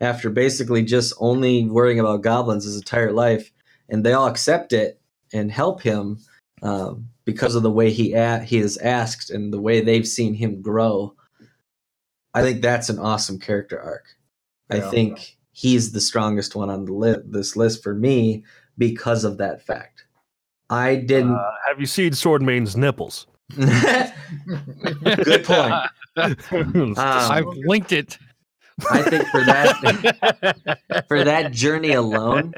S5: after basically just only worrying about goblins his entire life, and they all accept it and help him um, because of the way he a- he is asked and the way they've seen him grow. I think that's an awesome character arc. I
S3: Yeah.
S5: think he's the strongest one on the li- this list for me because of that fact. I didn't.
S1: Uh, have you seen Sword Maiden's nipples?
S5: Good point. Um,
S2: I've linked it.
S5: I think for that for that journey alone,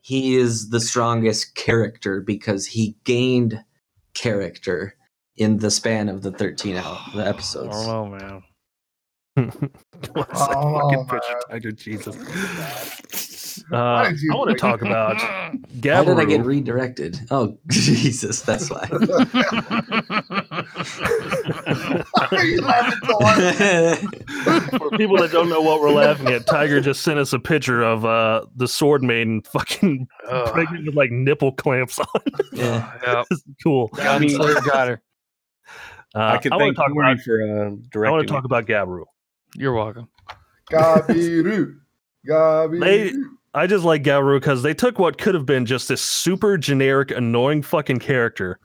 S5: he is the strongest character because he gained character in the span of the 13 out the episodes.
S2: don't man.
S1: What's that
S3: Oh,
S1: fucking picture,
S3: man.
S1: Tiger? Jesus. Uh, I want to talk about
S5: How did I get redirected? Oh Jesus, that's why.
S3: Why are you laughing so?
S1: For people that don't know what we're laughing at, Tiger just sent us a picture of uh, the Sword Maiden fucking
S2: Ugh.
S1: pregnant with like nipple clamps on.
S5: yeah.
S2: Yep.
S1: This is cool.
S4: I mean,
S2: Gunslinger got her.
S1: Uh,
S4: I can
S1: I want
S4: thank
S1: to talk about.
S4: for uh,
S1: I want to talk about Gabaru.
S2: You're welcome.
S3: Gabiru. Gabiru.
S1: They- I just like Gabaru because they took what could have been just this super generic, annoying fucking character,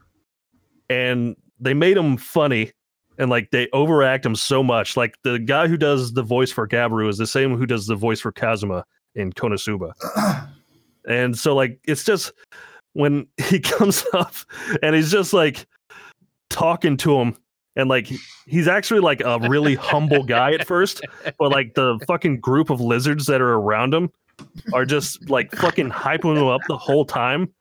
S1: and they made him funny, and like they overact him so much. Like the guy who does the voice for Gabaru is the same who does the voice for Kazuma in Konosuba, and so like it's just when he comes up and he's just like talking to him. And like he's actually like a really humble guy at first, but like the fucking group of lizards that are around him are just like fucking hyping him up the whole time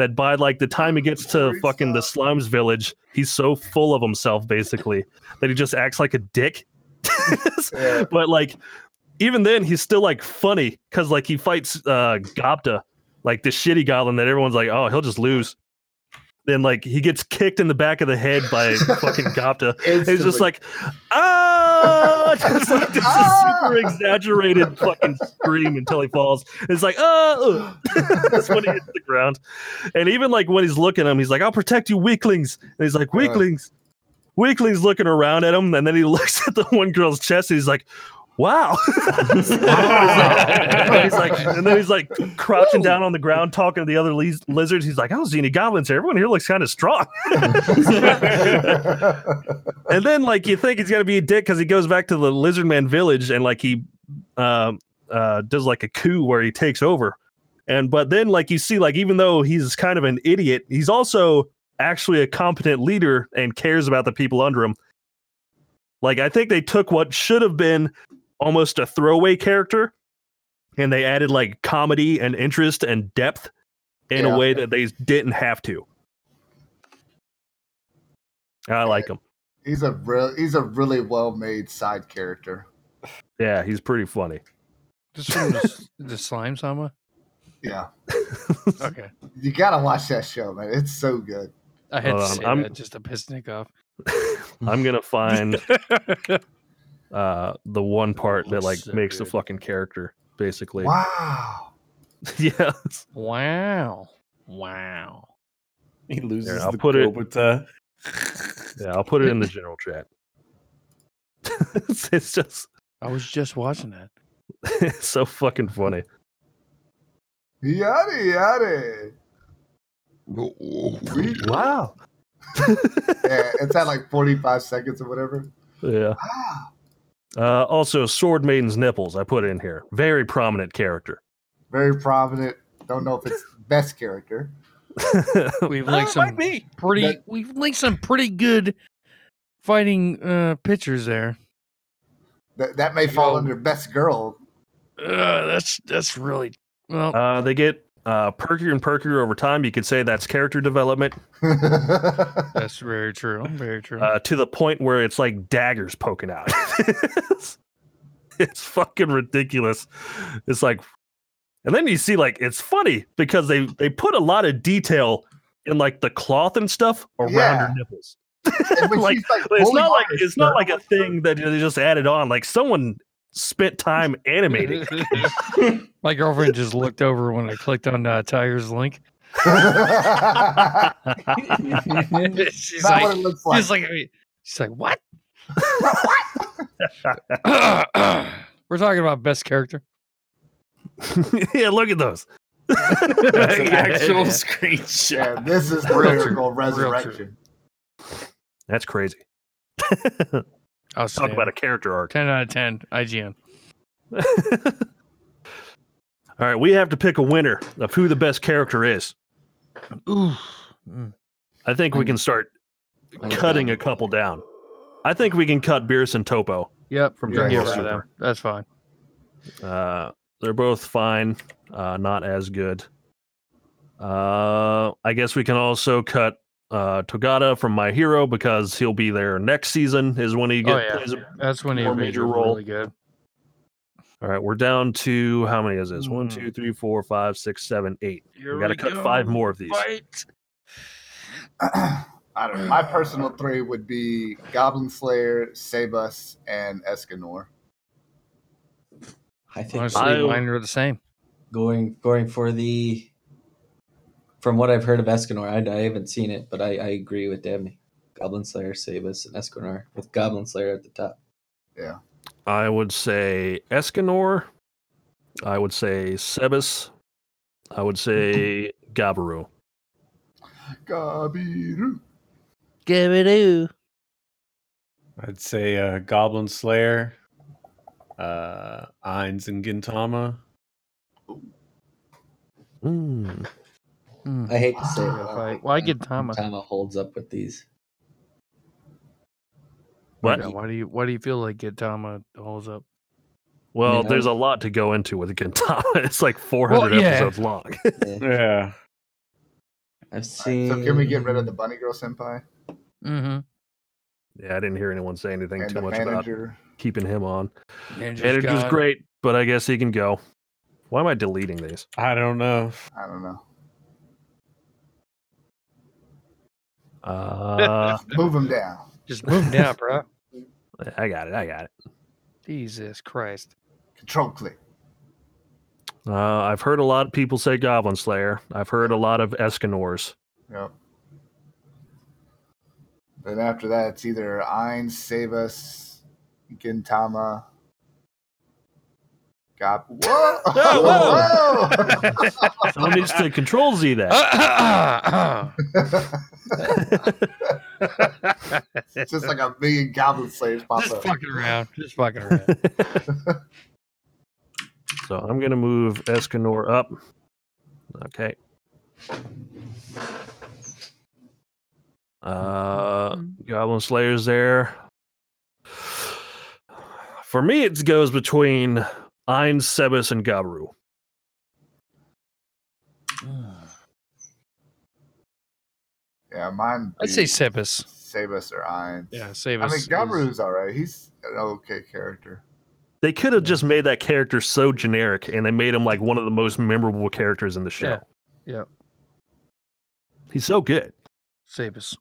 S1: that by like the time he gets to fucking the slums village he's so full of himself basically that he just acts like a dick.
S3: Yeah.
S1: but like even then he's still like funny because like he fights uh Gobta like the shitty goblin that everyone's like oh he'll just lose. Then like he gets kicked in the back of the head by fucking Gobta. He's just like, ah, just like this
S3: Ah!
S1: super exaggerated fucking scream until he falls. It's like, oh, that's when he hits the ground. And even like when he's looking at him, he's like, I'll protect you, weaklings. And he's like, weaklings. Weaklings looking around at him, and then he looks at the one girl's chest, and he's like, "Wow!" he's, like, he's like- and then he's like crouching down on the ground, talking to the other liz- lizards. He's like, "I don't see any goblins here. Everyone here looks kind of strong." and then like you think he's gonna be a dick because he goes back to the lizard man village and like he um uh does like a coup where he takes over and but then like you see like even though he's kind of an idiot he's also actually a competent leader and cares about the people under him like i think they took what should have been almost a throwaway character and they added like comedy and interest and depth in
S3: Yeah.
S1: a way that they didn't have to i like him
S3: he's a real he's a really well made side character.
S1: Yeah, he's pretty funny.
S2: Just from the, the slime sama.
S3: Yeah.
S2: Okay,
S3: You gotta watch that show, man. It's so good.
S2: I had
S1: Hold
S2: to say
S1: I'm-
S2: that just to piss Nick off.
S1: I'm gonna find uh the one part that
S2: Looks
S1: like
S2: so
S1: makes the fucking character, basically.
S3: Wow.
S1: yeah.
S2: wow, wow.
S4: He loses
S1: Here, I'll
S4: the
S1: put it- Yeah, I'll put it in the general chat. it's, it's just
S2: I was just watching that.
S1: it's so fucking funny.
S3: Yada yada.
S1: Wow.
S3: Yeah, it's at like 45 seconds or whatever.
S1: Yeah.
S3: Ah,
S1: Uh also Sword Maiden's nipples, I put in here. Very prominent character.
S3: very prominent. Don't know if it's best character.
S2: We've
S1: Uh,
S2: linked some
S1: be.
S2: pretty.
S3: That-
S2: we've linked some pretty good fighting uh pictures there.
S3: That that may fall
S2: Yo.
S3: under best girl.
S2: Uh, that's that's really well.
S1: Uh they get uh perkier and perkier over time. You could say that's character development.
S2: that's very true. Very true.
S1: uh, to the point where it's like daggers poking out. it's, it's fucking ridiculous. It's like, and then you see like it's funny because they they put a lot of detail in like the cloth and stuff around
S3: Yeah.
S1: her nipples. Like,
S3: like,
S1: it's not like it's not like a thing that they just added on. Like someone spent time animating.
S2: My girlfriend just looked over when I clicked on uh, Tiger's link. she's
S3: Not
S2: like,
S3: what it looks like.
S2: she's like, she's like, what? We're talking about best character.
S1: yeah, look at those.
S4: That's an actual
S1: yeah.
S4: screenshot.
S3: yeah, this is the
S2: Real true. Real
S3: resurrection.
S1: That's crazy.
S2: I'll
S1: Talk about a character arc.
S2: 10 out of 10 IGN.
S1: All right, we have to pick a winner of who the best character is.
S2: Ooh.
S1: I think we can start cutting a couple down. I think we can cut Beerus and Toppo
S2: Yep.
S1: from Dragon
S2: Get
S1: Ball
S2: rid.
S1: Super.
S2: That's fine.
S1: Uh, they're both fine, uh, not as good. Uh, I guess we can also cut uh, Togata from My Hero because he'll be there next season. Is when he
S2: Oh,
S1: gets
S2: yeah.
S1: plays
S2: That's when he
S1: More major role.
S2: really good.
S1: All right, we're down to how many is this? One,
S2: Hmm.
S1: two, three, four, five, six, seven, eight.
S2: Here
S1: we got to cut five more of these.
S2: Fight.
S3: I don't know. My personal three would be Goblin Slayer, Sebas, and Escanor.
S5: I think
S2: Honestly,
S1: I-
S2: mine are the same.
S5: going going for the from what I've heard of Escanor, I, I haven't seen it, but I, I agree with Dabney. Goblin Slayer, Sebas, and Escanor with Goblin Slayer at the top. Yeah.
S1: I would say Escanor. I would say Sebas. I would say Gabaru.
S3: Gabiru.
S2: Give it
S4: I'd say uh, Goblin Slayer, uh, Ainz and Gintama.
S1: Mm.
S5: I hate to say it.
S2: Gotta
S5: but
S2: fight. Get Tama.
S5: Tama holds up with these.
S1: What?
S2: Yeah, why do you why do you feel like Gintama holds up?
S1: Well,
S5: mean,
S1: there's a lot to go into with Gintama. It's like 400
S2: Well, yeah.
S1: episodes long.
S5: Yeah.
S4: Yeah.
S5: I've seen.
S3: So can we get rid of the Bunny Girl Senpai
S2: Mm-hmm.
S1: yeah, I didn't hear anyone say anything
S3: and
S1: too
S3: the
S1: much about keeping him on.
S2: Ninja's
S1: And it was great, but I guess he can go. Why am I deleting these?
S4: I don't know.
S3: I don't know.
S1: Uh,
S3: Move him down.
S2: Just move him down, bro.
S1: I got it. I got it.
S2: Jesus Christ.
S3: Control click.
S1: Uh, I've heard a lot of people say Goblin Slayer. I've heard a lot of Escanors.
S3: Yep. Then after that, it's either Ainz, Sebas, Gintama. Gab. Whoa!
S1: Whoa!
S3: Whoa!
S1: Someone needs to control Z that.
S3: it's just like a million Goblin Slayers pop
S2: Just
S3: up.
S2: fucking around. Just fucking around.
S1: So I'm gonna move Escanor up. Okay. Uh, Goblin Slayer's there. For me, it goes between Ainz, Sebas, and Gabaru.
S3: Yeah, mine.
S2: I'd say Sebus.
S3: Sebas or Ainz.
S2: Yeah, save
S3: I
S2: us.
S3: mean, Gabaru's all right. He's an okay character.
S1: They could have just made that character so generic, and they made him like one of the most memorable characters in the show.
S2: Yeah. Yeah.
S1: He's so good.
S2: Save us.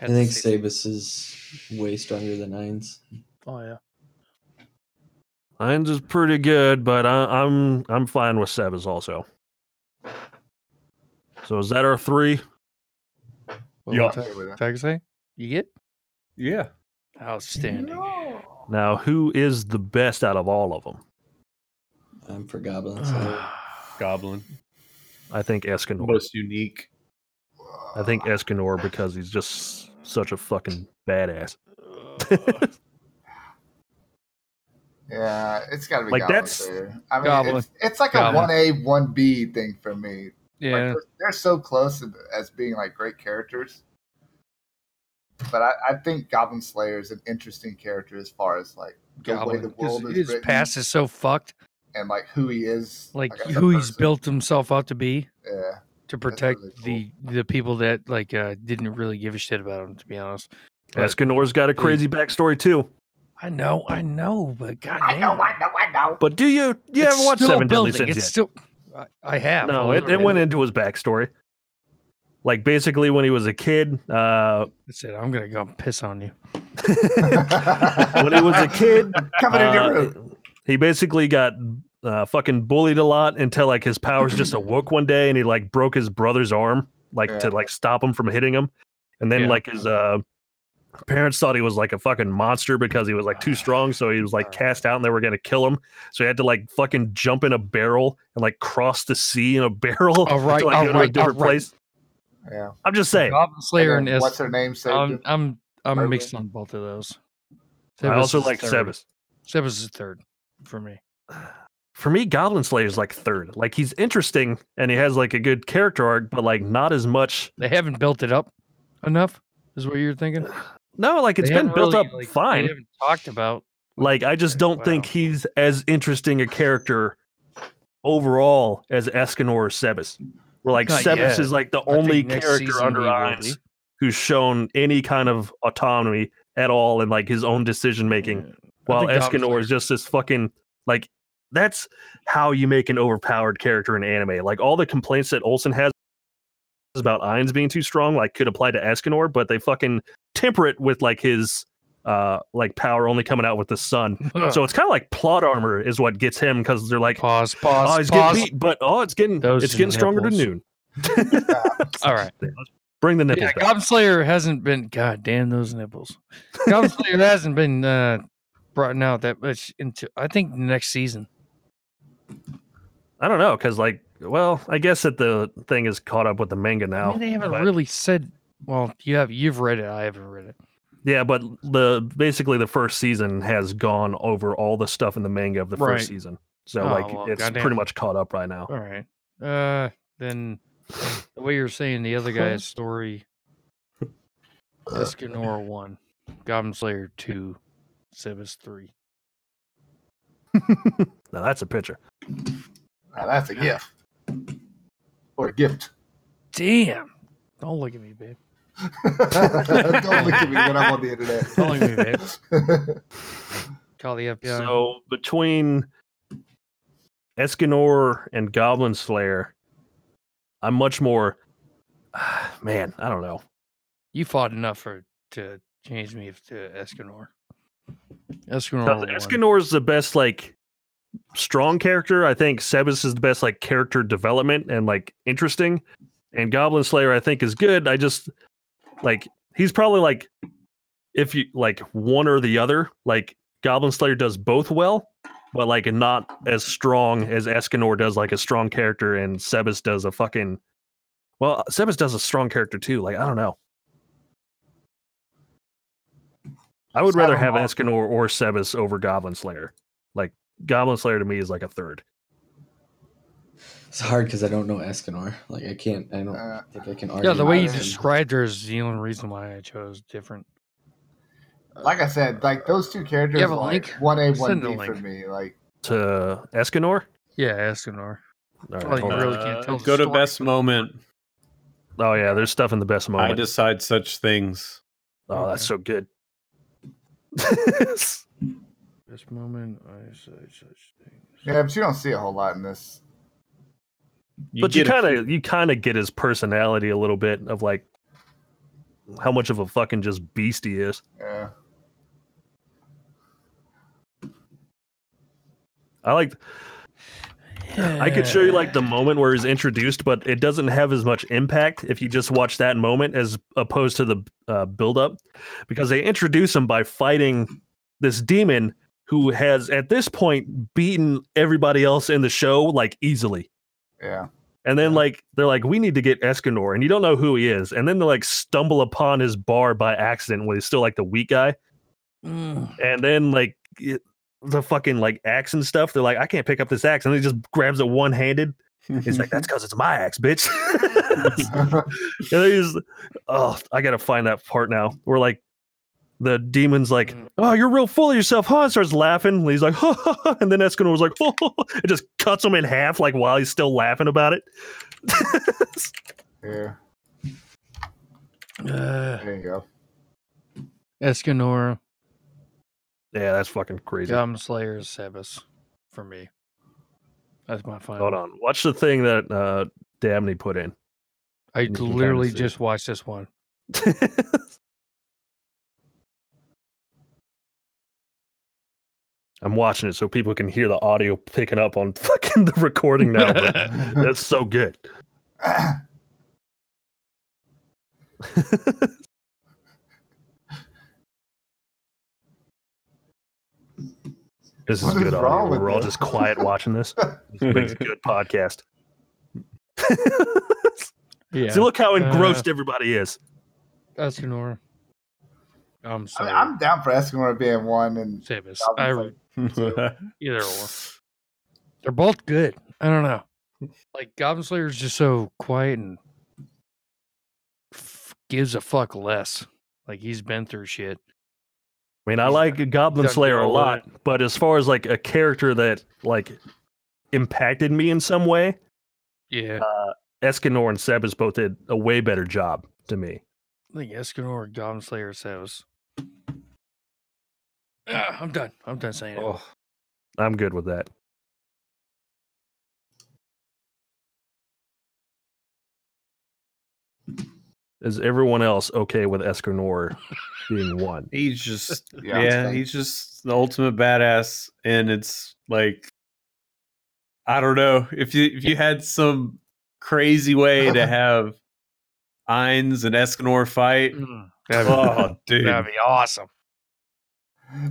S5: I think Sebas is way stronger than Nines.
S2: Oh yeah.
S1: Ainz is pretty good, but I, I'm I'm fine with Sebas also. So is that our three?
S2: What
S4: Yeah.
S2: would
S3: Okay
S2: Ti-
S3: with that.
S2: Tiger say? You get
S4: Yeah.
S2: outstanding.
S3: No.
S1: Now, who is the best out of all of them?
S5: I'm for Goblin Slayer.
S4: Goblin.
S1: I think Escanor.
S4: Most unique.
S1: I think Escanor because he's just such a fucking badass.
S3: Yeah, it's got to be
S1: Like,
S3: Goblin
S1: that's-
S3: Slayer. I mean,
S2: Goblin.
S3: It's, it's like a one A, one B thing for me. Like,
S2: yeah.
S3: they're, they're so close as being like great characters. But I, I think Goblin Slayer is an interesting character as far as like the way
S2: Goblin.
S3: the world
S2: his
S3: is
S2: his
S3: written
S2: past is so fucked.
S3: and like who he is,
S2: Like
S3: as a
S2: who he's built himself out to be
S3: Yeah,
S2: to protect
S3: really
S2: the the people that like uh didn't really give a shit about him. To be honest. But-
S1: Escanor's got a crazy backstory too.
S2: I know, I know, but god
S3: I know. I know, I know.
S1: But do you you
S2: It's
S1: haven't watched
S2: still
S1: Seven Deadly. Sins
S2: It's
S1: yet?
S2: still. I, I have.
S1: no, it, it went into his backstory. Like basically when he was a kid, uh,
S2: That's it. I'm gonna go piss on you.
S1: when he was a kid,
S3: Coming in
S1: uh,
S3: your room.
S1: he basically got uh, fucking bullied a lot until like his powers just awoke one day and he like broke his brother's arm like to like stop him from hitting him and then
S2: Yeah.
S1: like his uh parents thought he was like a fucking monster because he was like too strong so he was like cast out and they were gonna kill him so he had to like fucking jump in a barrel and like cross the sea in a barrel
S2: All right,
S1: to like
S2: all
S1: go to a
S2: right, oh,
S1: different
S2: all right.
S1: place
S3: Yeah.
S1: i'm just saying
S2: Goblin Slayer and,
S3: And what's her name? Saved
S2: I'm? I'm I'm
S3: Merlin?
S2: mixed on both of those.
S1: i also like
S2: third.
S1: Sebas.
S2: Sebas is third for me.
S1: for me, Goblin Slayer is like third. Like he's interesting and he has like a good character arc, but like not as much.
S2: They haven't built it up enough. Is what you're thinking?
S1: No, like it's
S2: They
S1: been built
S2: really,
S1: up
S2: like,
S1: fine.
S2: haven't talked about.
S1: Like I just don't think he's as interesting a character overall as Escanor or Sebas. Where like
S2: Not
S1: Sebas
S2: yet.
S1: is like the
S2: I
S1: only character under
S2: will
S1: who's shown any kind of autonomy at all in like his own decision making.
S2: Yeah.
S1: While Escanor
S2: Slayer-
S1: is just this fucking like that's how you make an overpowered character in anime. Like all the complaints that Olsen has about Ainz being too strong, like could apply to Escanor, but they fucking temper it with like his uh like power only coming out with the sun. So it's kind of like plot armor is what gets him because they're like,
S2: pause, pause,
S1: oh, he's
S2: pause.
S1: getting beat, but oh, it's getting
S2: Those
S1: it's getting stronger to noon.
S2: All right.
S1: Bring the nipples
S2: Yeah,
S1: back.
S2: Goblin Slayer hasn't been. God damn those nipples. Goblin Slayer hasn't been uh, brought out that much into. I think next season.
S1: I don't know because like, well, I guess that the thing is caught up with the manga
S2: I
S1: now.
S2: mean, they haven't
S1: but-
S2: really said. Well, you have. You've read it. I haven't read it.
S1: Yeah, but the basically the first season has gone over all the stuff in the manga of the
S2: Right.
S1: first season. So
S2: Oh,
S1: like
S2: well,
S1: it's
S2: goddamn.
S1: pretty much caught up right now.
S2: All right. Uh, then the way you're saying the other guy's story, Escanor one, Goblin Slayer two, Sebas three.
S1: Now that's a picture.
S3: Now that's a gift. Or a gift.
S2: Damn! Don't look at me, babe.
S3: Don't look at me when I'm on the internet.
S2: Don't look at me, babe. Call the FBI.
S1: So between Escanor and Goblin Slayer, I'm much more man, I don't know.
S2: you fought enough for to change me to Escanor. Escanor.
S1: Because is the best like strong character. I think Sebas is the best like character development and like interesting. And Goblin Slayer I think is good. I just like he's probably like if you like one or the other, like Goblin Slayer does both well, but like not as strong as Escanor does like a strong character and Sebas does a fucking well, Sebas does a strong character too. Like I don't know. I would rather have Escanor or Sebas over Goblin Slayer. Like Goblin Slayer to me is like a third.
S5: It's hard because I don't know Escanor. Like I can't. I don't
S3: Uh,
S5: think I can argue.
S2: Yeah, the way you described her is the only reason why I chose different.
S3: like I said, like those two characters,
S2: You have a
S3: like
S2: link?
S3: one A, one B for
S2: link.
S3: me. Like
S1: To Escanor?
S2: Yeah, Escanor.
S1: All right,
S2: Well, you really can't
S4: Uh,
S2: tell the
S4: go to
S2: story.
S4: best moment.
S1: Oh yeah, there's stuff in the best moment.
S4: I decide such things.
S1: oh, that's so good.
S2: Best moment I said such things.
S3: yeah, but you don't see a whole lot in this.
S1: but you kind of you kind of get his personality a little bit of like how much of a fucking just beast he is.
S3: Yeah.
S1: I like I could show you like the moment where he's introduced, but it doesn't have as much impact if you just watch that moment as opposed to the uh, build up, because they introduce him by fighting this demon who has at this point beaten everybody else in the show like easily.
S3: Yeah.
S1: And then like they're like, we need to get Escanor, and you don't know who he is. And then they like stumble upon his bar by accident when he's still like the weak guy.
S2: Mm.
S1: And then like it, the fucking like axe and stuff, they're like, I can't pick up this axe, and he just grabs it one handed. He's like, that's because it's my axe, bitch. and he's, oh, I gotta find that part now. We're like the demon's like,
S2: Mm.
S1: oh, you're real full of yourself, huh? And starts laughing. And he's like, ha, ha, ha. and then Escanor was like, oh, it just cuts him in half, like while he's still laughing about it.
S3: yeah.
S2: Uh,
S3: There you go.
S2: Escanor,
S1: yeah, that's fucking crazy.
S2: Goblin Slayer, Sebas for me. That's my final.
S1: Hold on, watch the thing that uh, Dabney put in.
S2: I
S1: You can kinda
S2: literally just watched this one.
S1: I'm watching it so people can hear the audio picking up on fucking the recording now. that's so good. This is
S3: What is
S1: good
S3: wrong
S1: audio. We're all
S3: this?
S1: just quiet watching this. This makes a good podcast.
S2: Yeah.
S1: See, look how
S2: Uh,
S1: engrossed everybody is.
S2: Escanor. I'm
S3: I
S2: sorry.
S3: mean, I'm down for Escanor being one, and
S2: Sebas.
S3: Goblin
S2: I,
S3: Slayer.
S2: either or. They're both good. I don't know. Like Goblin Slayer is just so quiet and f- gives a fuck less. Like he's been through shit.
S1: I mean, I like Goblin Slayer a lot, but as far as like a character that like impacted me in some way,
S2: Yeah.
S1: uh, Escanor and Sebas both did a way better job to me.
S2: I think Escanor or Goblin Slayer says. Ah, I'm done. I'm done saying it.
S4: oh,
S1: I'm good with that. Is everyone else okay with Escanor being one?
S4: he's just
S3: Yeah,
S4: yeah, he's just the ultimate badass, and it's like I don't know if you if you had some crazy way to have Ainz and Escanor fight.
S2: Mm, that'd, be,
S4: Oh, dude,
S2: that'd be awesome.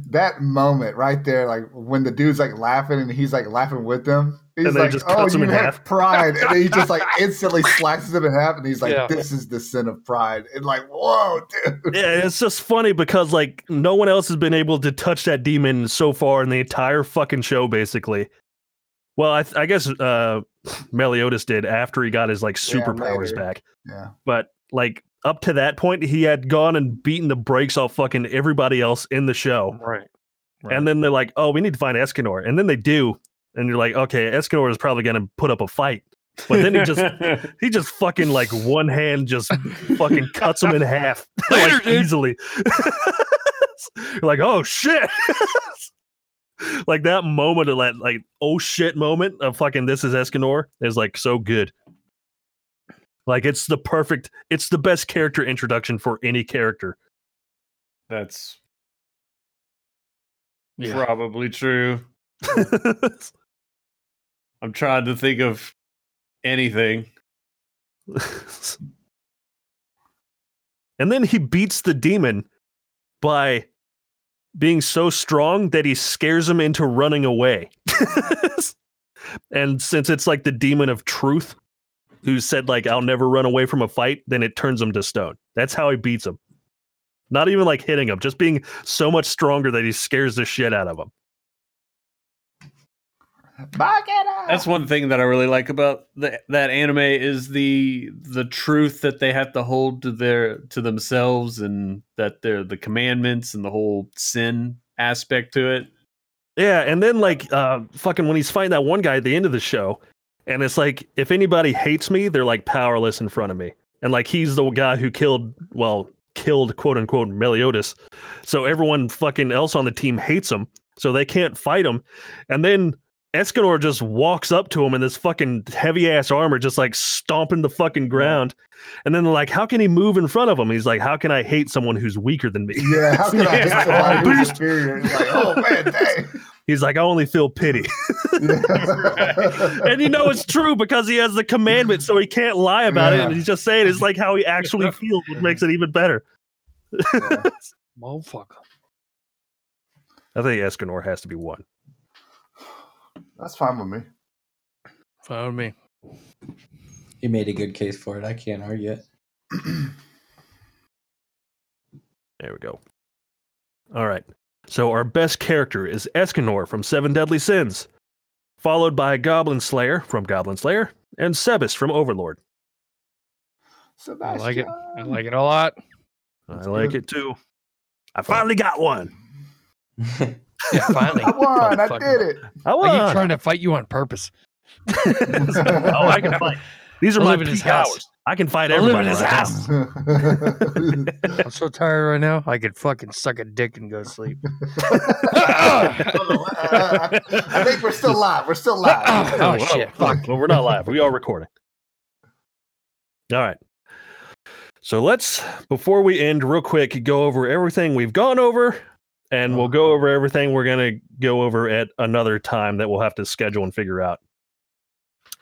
S3: That moment right there, like when the dude's like laughing and he's like laughing with them. He's
S1: And then he
S3: like,
S1: just
S3: "Oh,
S1: cuts him
S3: you
S1: in
S3: have
S1: half."
S3: pride," and then he just like instantly slices him in half, and he's like,
S2: Yeah.
S3: "This is the sin of pride." And like, whoa, dude.
S1: Yeah, it's just funny because like no one else has been able to touch that demon so far in the entire fucking show, basically. Well, I, th- I guess uh, Meliodas did after he got his like superpowers
S3: later.
S1: back.
S3: Yeah.
S1: but like up to that point he had gone and beaten the brakes off fucking everybody else in the show.
S2: Right.
S1: and then they're like oh we need to find escanor. And then they do. And you're like okay escanor is probably going to put up a fight. But then he just he just fucking like one hand just fucking cuts him in half
S2: Later,
S1: like easily. You're like oh shit. Like that moment of that like oh shit moment of fucking this is escanor is like so good like it's the perfect it's the best character introduction for any character
S4: that's
S2: Yeah.
S4: probably true. I'm trying to think of anything.
S1: and then he beats the demon by being so strong that he scares him into running away. and since it's like the demon of truth who said like I'll never run away from a fight, then it turns him to stone. That's how he beats him. Not even like hitting him, just being so much stronger that he scares the shit out of him.
S3: Bagheera!
S4: That's one thing that I really like about the, that anime is the the truth that they have to hold to their to themselves and that they're the commandments and the whole sin aspect to it.
S1: Yeah, and then like uh fucking when he's fighting that one guy at the end of the show, and it's like if anybody hates me, they're like powerless in front of me. And like he's the guy who killed well, killed quote unquote Meliodas. So everyone fucking else on the team hates him. So they can't fight him. And then Escanor just walks up to him in this fucking heavy ass armor, just like stomping the fucking ground. And then they're like, How can he move in front of him? He's like, How can I hate someone who's weaker than me?
S3: yeah, how can I hate
S4: Yeah.
S3: who's superior? It's like, oh man, dang.
S1: He's like, I only feel pity. and you know it's true because he has the commandment, so he can't lie about it. And he's just saying it's like how he actually feels, which makes it even better.
S2: Motherfucker.
S1: I think Escanor has to be one.
S3: That's fine with me.
S2: Follow me.
S5: You made a good case for it. I can't argue it.
S1: There we go. All right. So our best character is Escanor from Seven Deadly Sins, followed by Goblin Slayer from Goblin Slayer, and Sebas from Overlord.
S2: I like it. I like it a lot.
S1: I like
S3: good.
S1: it too. I finally got one.
S2: Yeah, finally.
S3: I won. I
S2: Motherfucker.
S3: did it.
S1: I won.
S2: Are you trying to fight you on purpose?
S1: oh, I can fight. These are
S2: I
S1: my
S2: live in
S1: peak
S2: house.
S1: hours. I can fight
S2: I live in
S1: everybody.
S2: his
S1: right
S2: house. I'm so tired right now. I could fucking suck a dick and go to sleep.
S3: I think we're still live. We're still live.
S2: Oh, oh shit. Fuck.
S1: Well, we're not live. We are recording. All right. So let's, before we end, real quick, go over everything we've gone over, and we'll go over everything we're going to go over at another time that we'll have to schedule and figure out.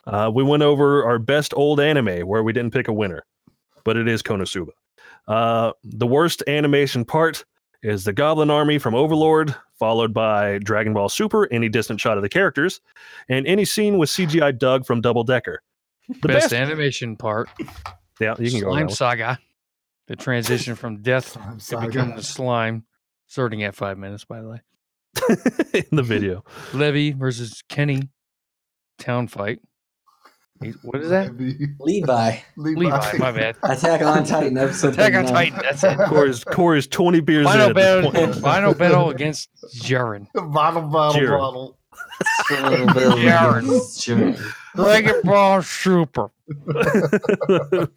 S1: Uh, we went over our best old anime where we didn't pick a winner, but it is Konosuba. Uh, the worst animation part is the Goblin Army from Overlord, followed by Dragon Ball Super, any distant shot of the characters, and any scene with CGI Doug from Double Decker. The
S2: best,
S1: best,
S2: animation part.
S1: yeah, you can go.
S2: slime
S1: with
S2: saga. The transition from death
S3: Slime
S2: to
S3: saga.
S2: becoming the slime. Starting at five minutes, by the way.
S1: in the video.
S2: Levy versus Kenny. Town fight. He- What is that?
S3: Levi.
S5: Levi.
S2: Levi. My bad.
S5: Attack on Titan episode.
S2: Attack on Titan. That's it.
S1: Corey's, Corey's 20 beers in
S2: Final
S1: at this
S2: battle.
S1: point.
S2: Final battle against Jiren.
S3: Bottle, bottle,
S1: Jared.
S3: bottle.
S5: A little bit Jiren.
S2: Dragon Ball Super.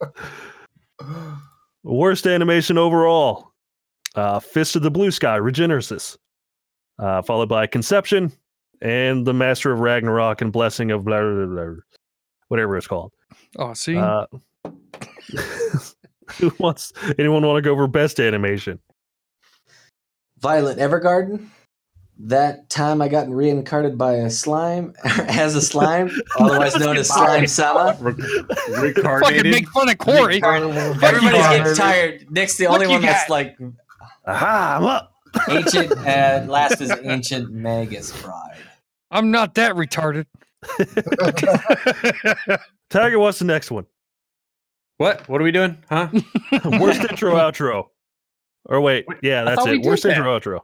S1: Worst animation overall. Uh, Fist of the Blue Sky, Regenesis. Uh, followed by Conception and The Master of Ragnarok and Blessing of blah, blah, blah, blah, whatever it's called.
S2: Oh, see,
S1: Uh, who wants anyone want to go over best animation?
S5: Violet Evergarden. That time I got reincarnated by a slime, as a slime, otherwise known as Slime Sama.
S4: Re-
S2: fucking make fun of Corey.
S5: Everybody's getting tired. Nick's the only one that's
S2: got?
S5: like
S1: Aha, I'm up.
S5: ancient. Uh, last is ancient Magus Bride.
S2: I'm not that retarded.
S1: Tiger, what's the next one?
S4: What? What are we doing? Huh?
S1: Worst intro, outro. Or wait, yeah, that's it. Worst
S4: that.
S1: intro, outro.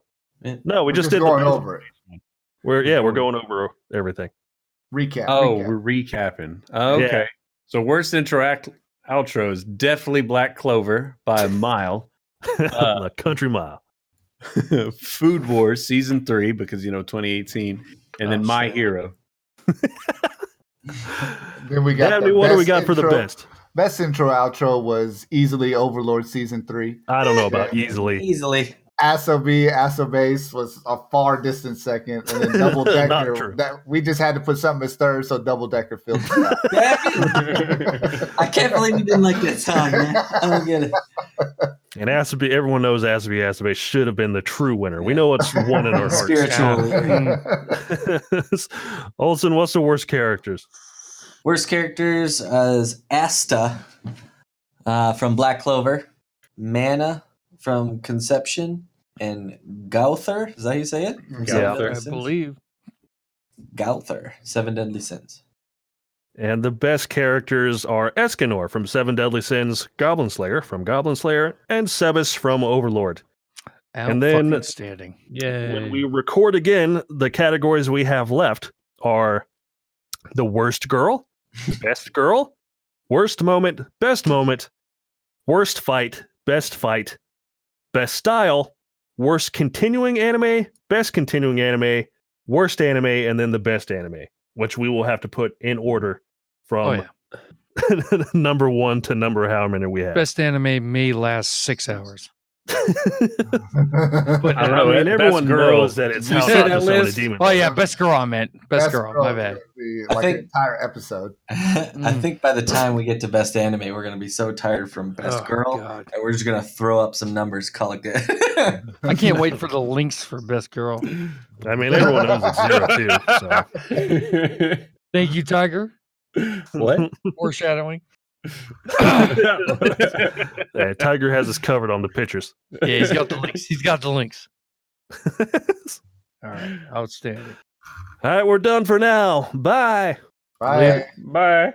S1: No, we
S3: We're
S1: just
S3: just
S1: did the
S3: going
S1: best-
S3: over it.
S1: We're yeah, we're going over everything.
S3: Recap.
S4: Oh,
S3: recap.
S4: we're recapping. Oh,
S1: Yeah.
S4: okay. So worst intro act outro is definitely Black Clover by a mile. Uh,
S1: the country mile.
S4: Food Wars season three because you know 2018, and then
S5: Oh,
S4: My
S5: shit.
S4: Hero.
S3: Then we got
S1: Dabney,
S3: the
S1: what do we
S3: best
S1: got for the best?
S3: Best intro outro was easily Overlord season three.
S1: I don't know about easily.
S5: Easily.
S3: Asobi, Asobase was a far distant second, and then Double Decker. that we just had to put something as third, so Double Decker filled it out.
S5: I can't believe you didn't like that song, man. I don't get it.
S1: And Asabi, everyone knows Asabi Asabi should have been the true winner. We know it's one in our hearts.
S5: Spiritual.
S1: Olson, what's the worst characters?
S5: Worst characters as Asta uh, from Black Clover, Mana from Conception, and Gowther. Is that how you say it? From
S1: Yeah.
S2: I believe.
S5: Gowther, Seven Deadly Sins.
S1: And the best characters are Escanor from Seven Deadly Sins, Goblin Slayer from Goblin Slayer, and Sebas from Overlord. And then-
S2: Outstanding. Yeah.
S1: When we record again, the categories we have left are the worst girl, best girl, worst moment, best moment, worst fight, best fight, best style, worst continuing anime, best continuing anime, worst anime, and then the best anime, which we will have to put in order
S2: Oh
S1: from
S2: yeah.
S1: number one to number how many we have.
S2: Best anime may last six hours.
S1: But
S4: I
S1: I,
S4: don't know,
S1: mean, everyone
S4: girl.
S1: knows that it's
S4: You
S1: House
S4: said
S1: of
S4: that
S1: the
S4: list?
S1: Demon.
S2: Oh yeah, best girl. I meant best, girl. My bad.
S3: the-
S5: I
S3: Like
S5: think-
S3: entire episode.
S5: I think by the time we get to best anime, we're gonna be so tired from best
S2: Oh,
S5: girl
S2: God.
S5: that we're just gonna throw up some numbers, call it good.
S2: I can't wait for the links for best girl.
S1: I mean, everyone knows it's Zero Two. So.
S2: Thank you, Tiger.
S4: what?
S2: Foreshadowing.
S1: Yeah, Tiger has us covered on the pictures.
S2: Yeah, he's got the links. He's got the links. All right, outstanding.
S1: All right, we're done for now. Bye.
S3: Bye.
S4: Bye.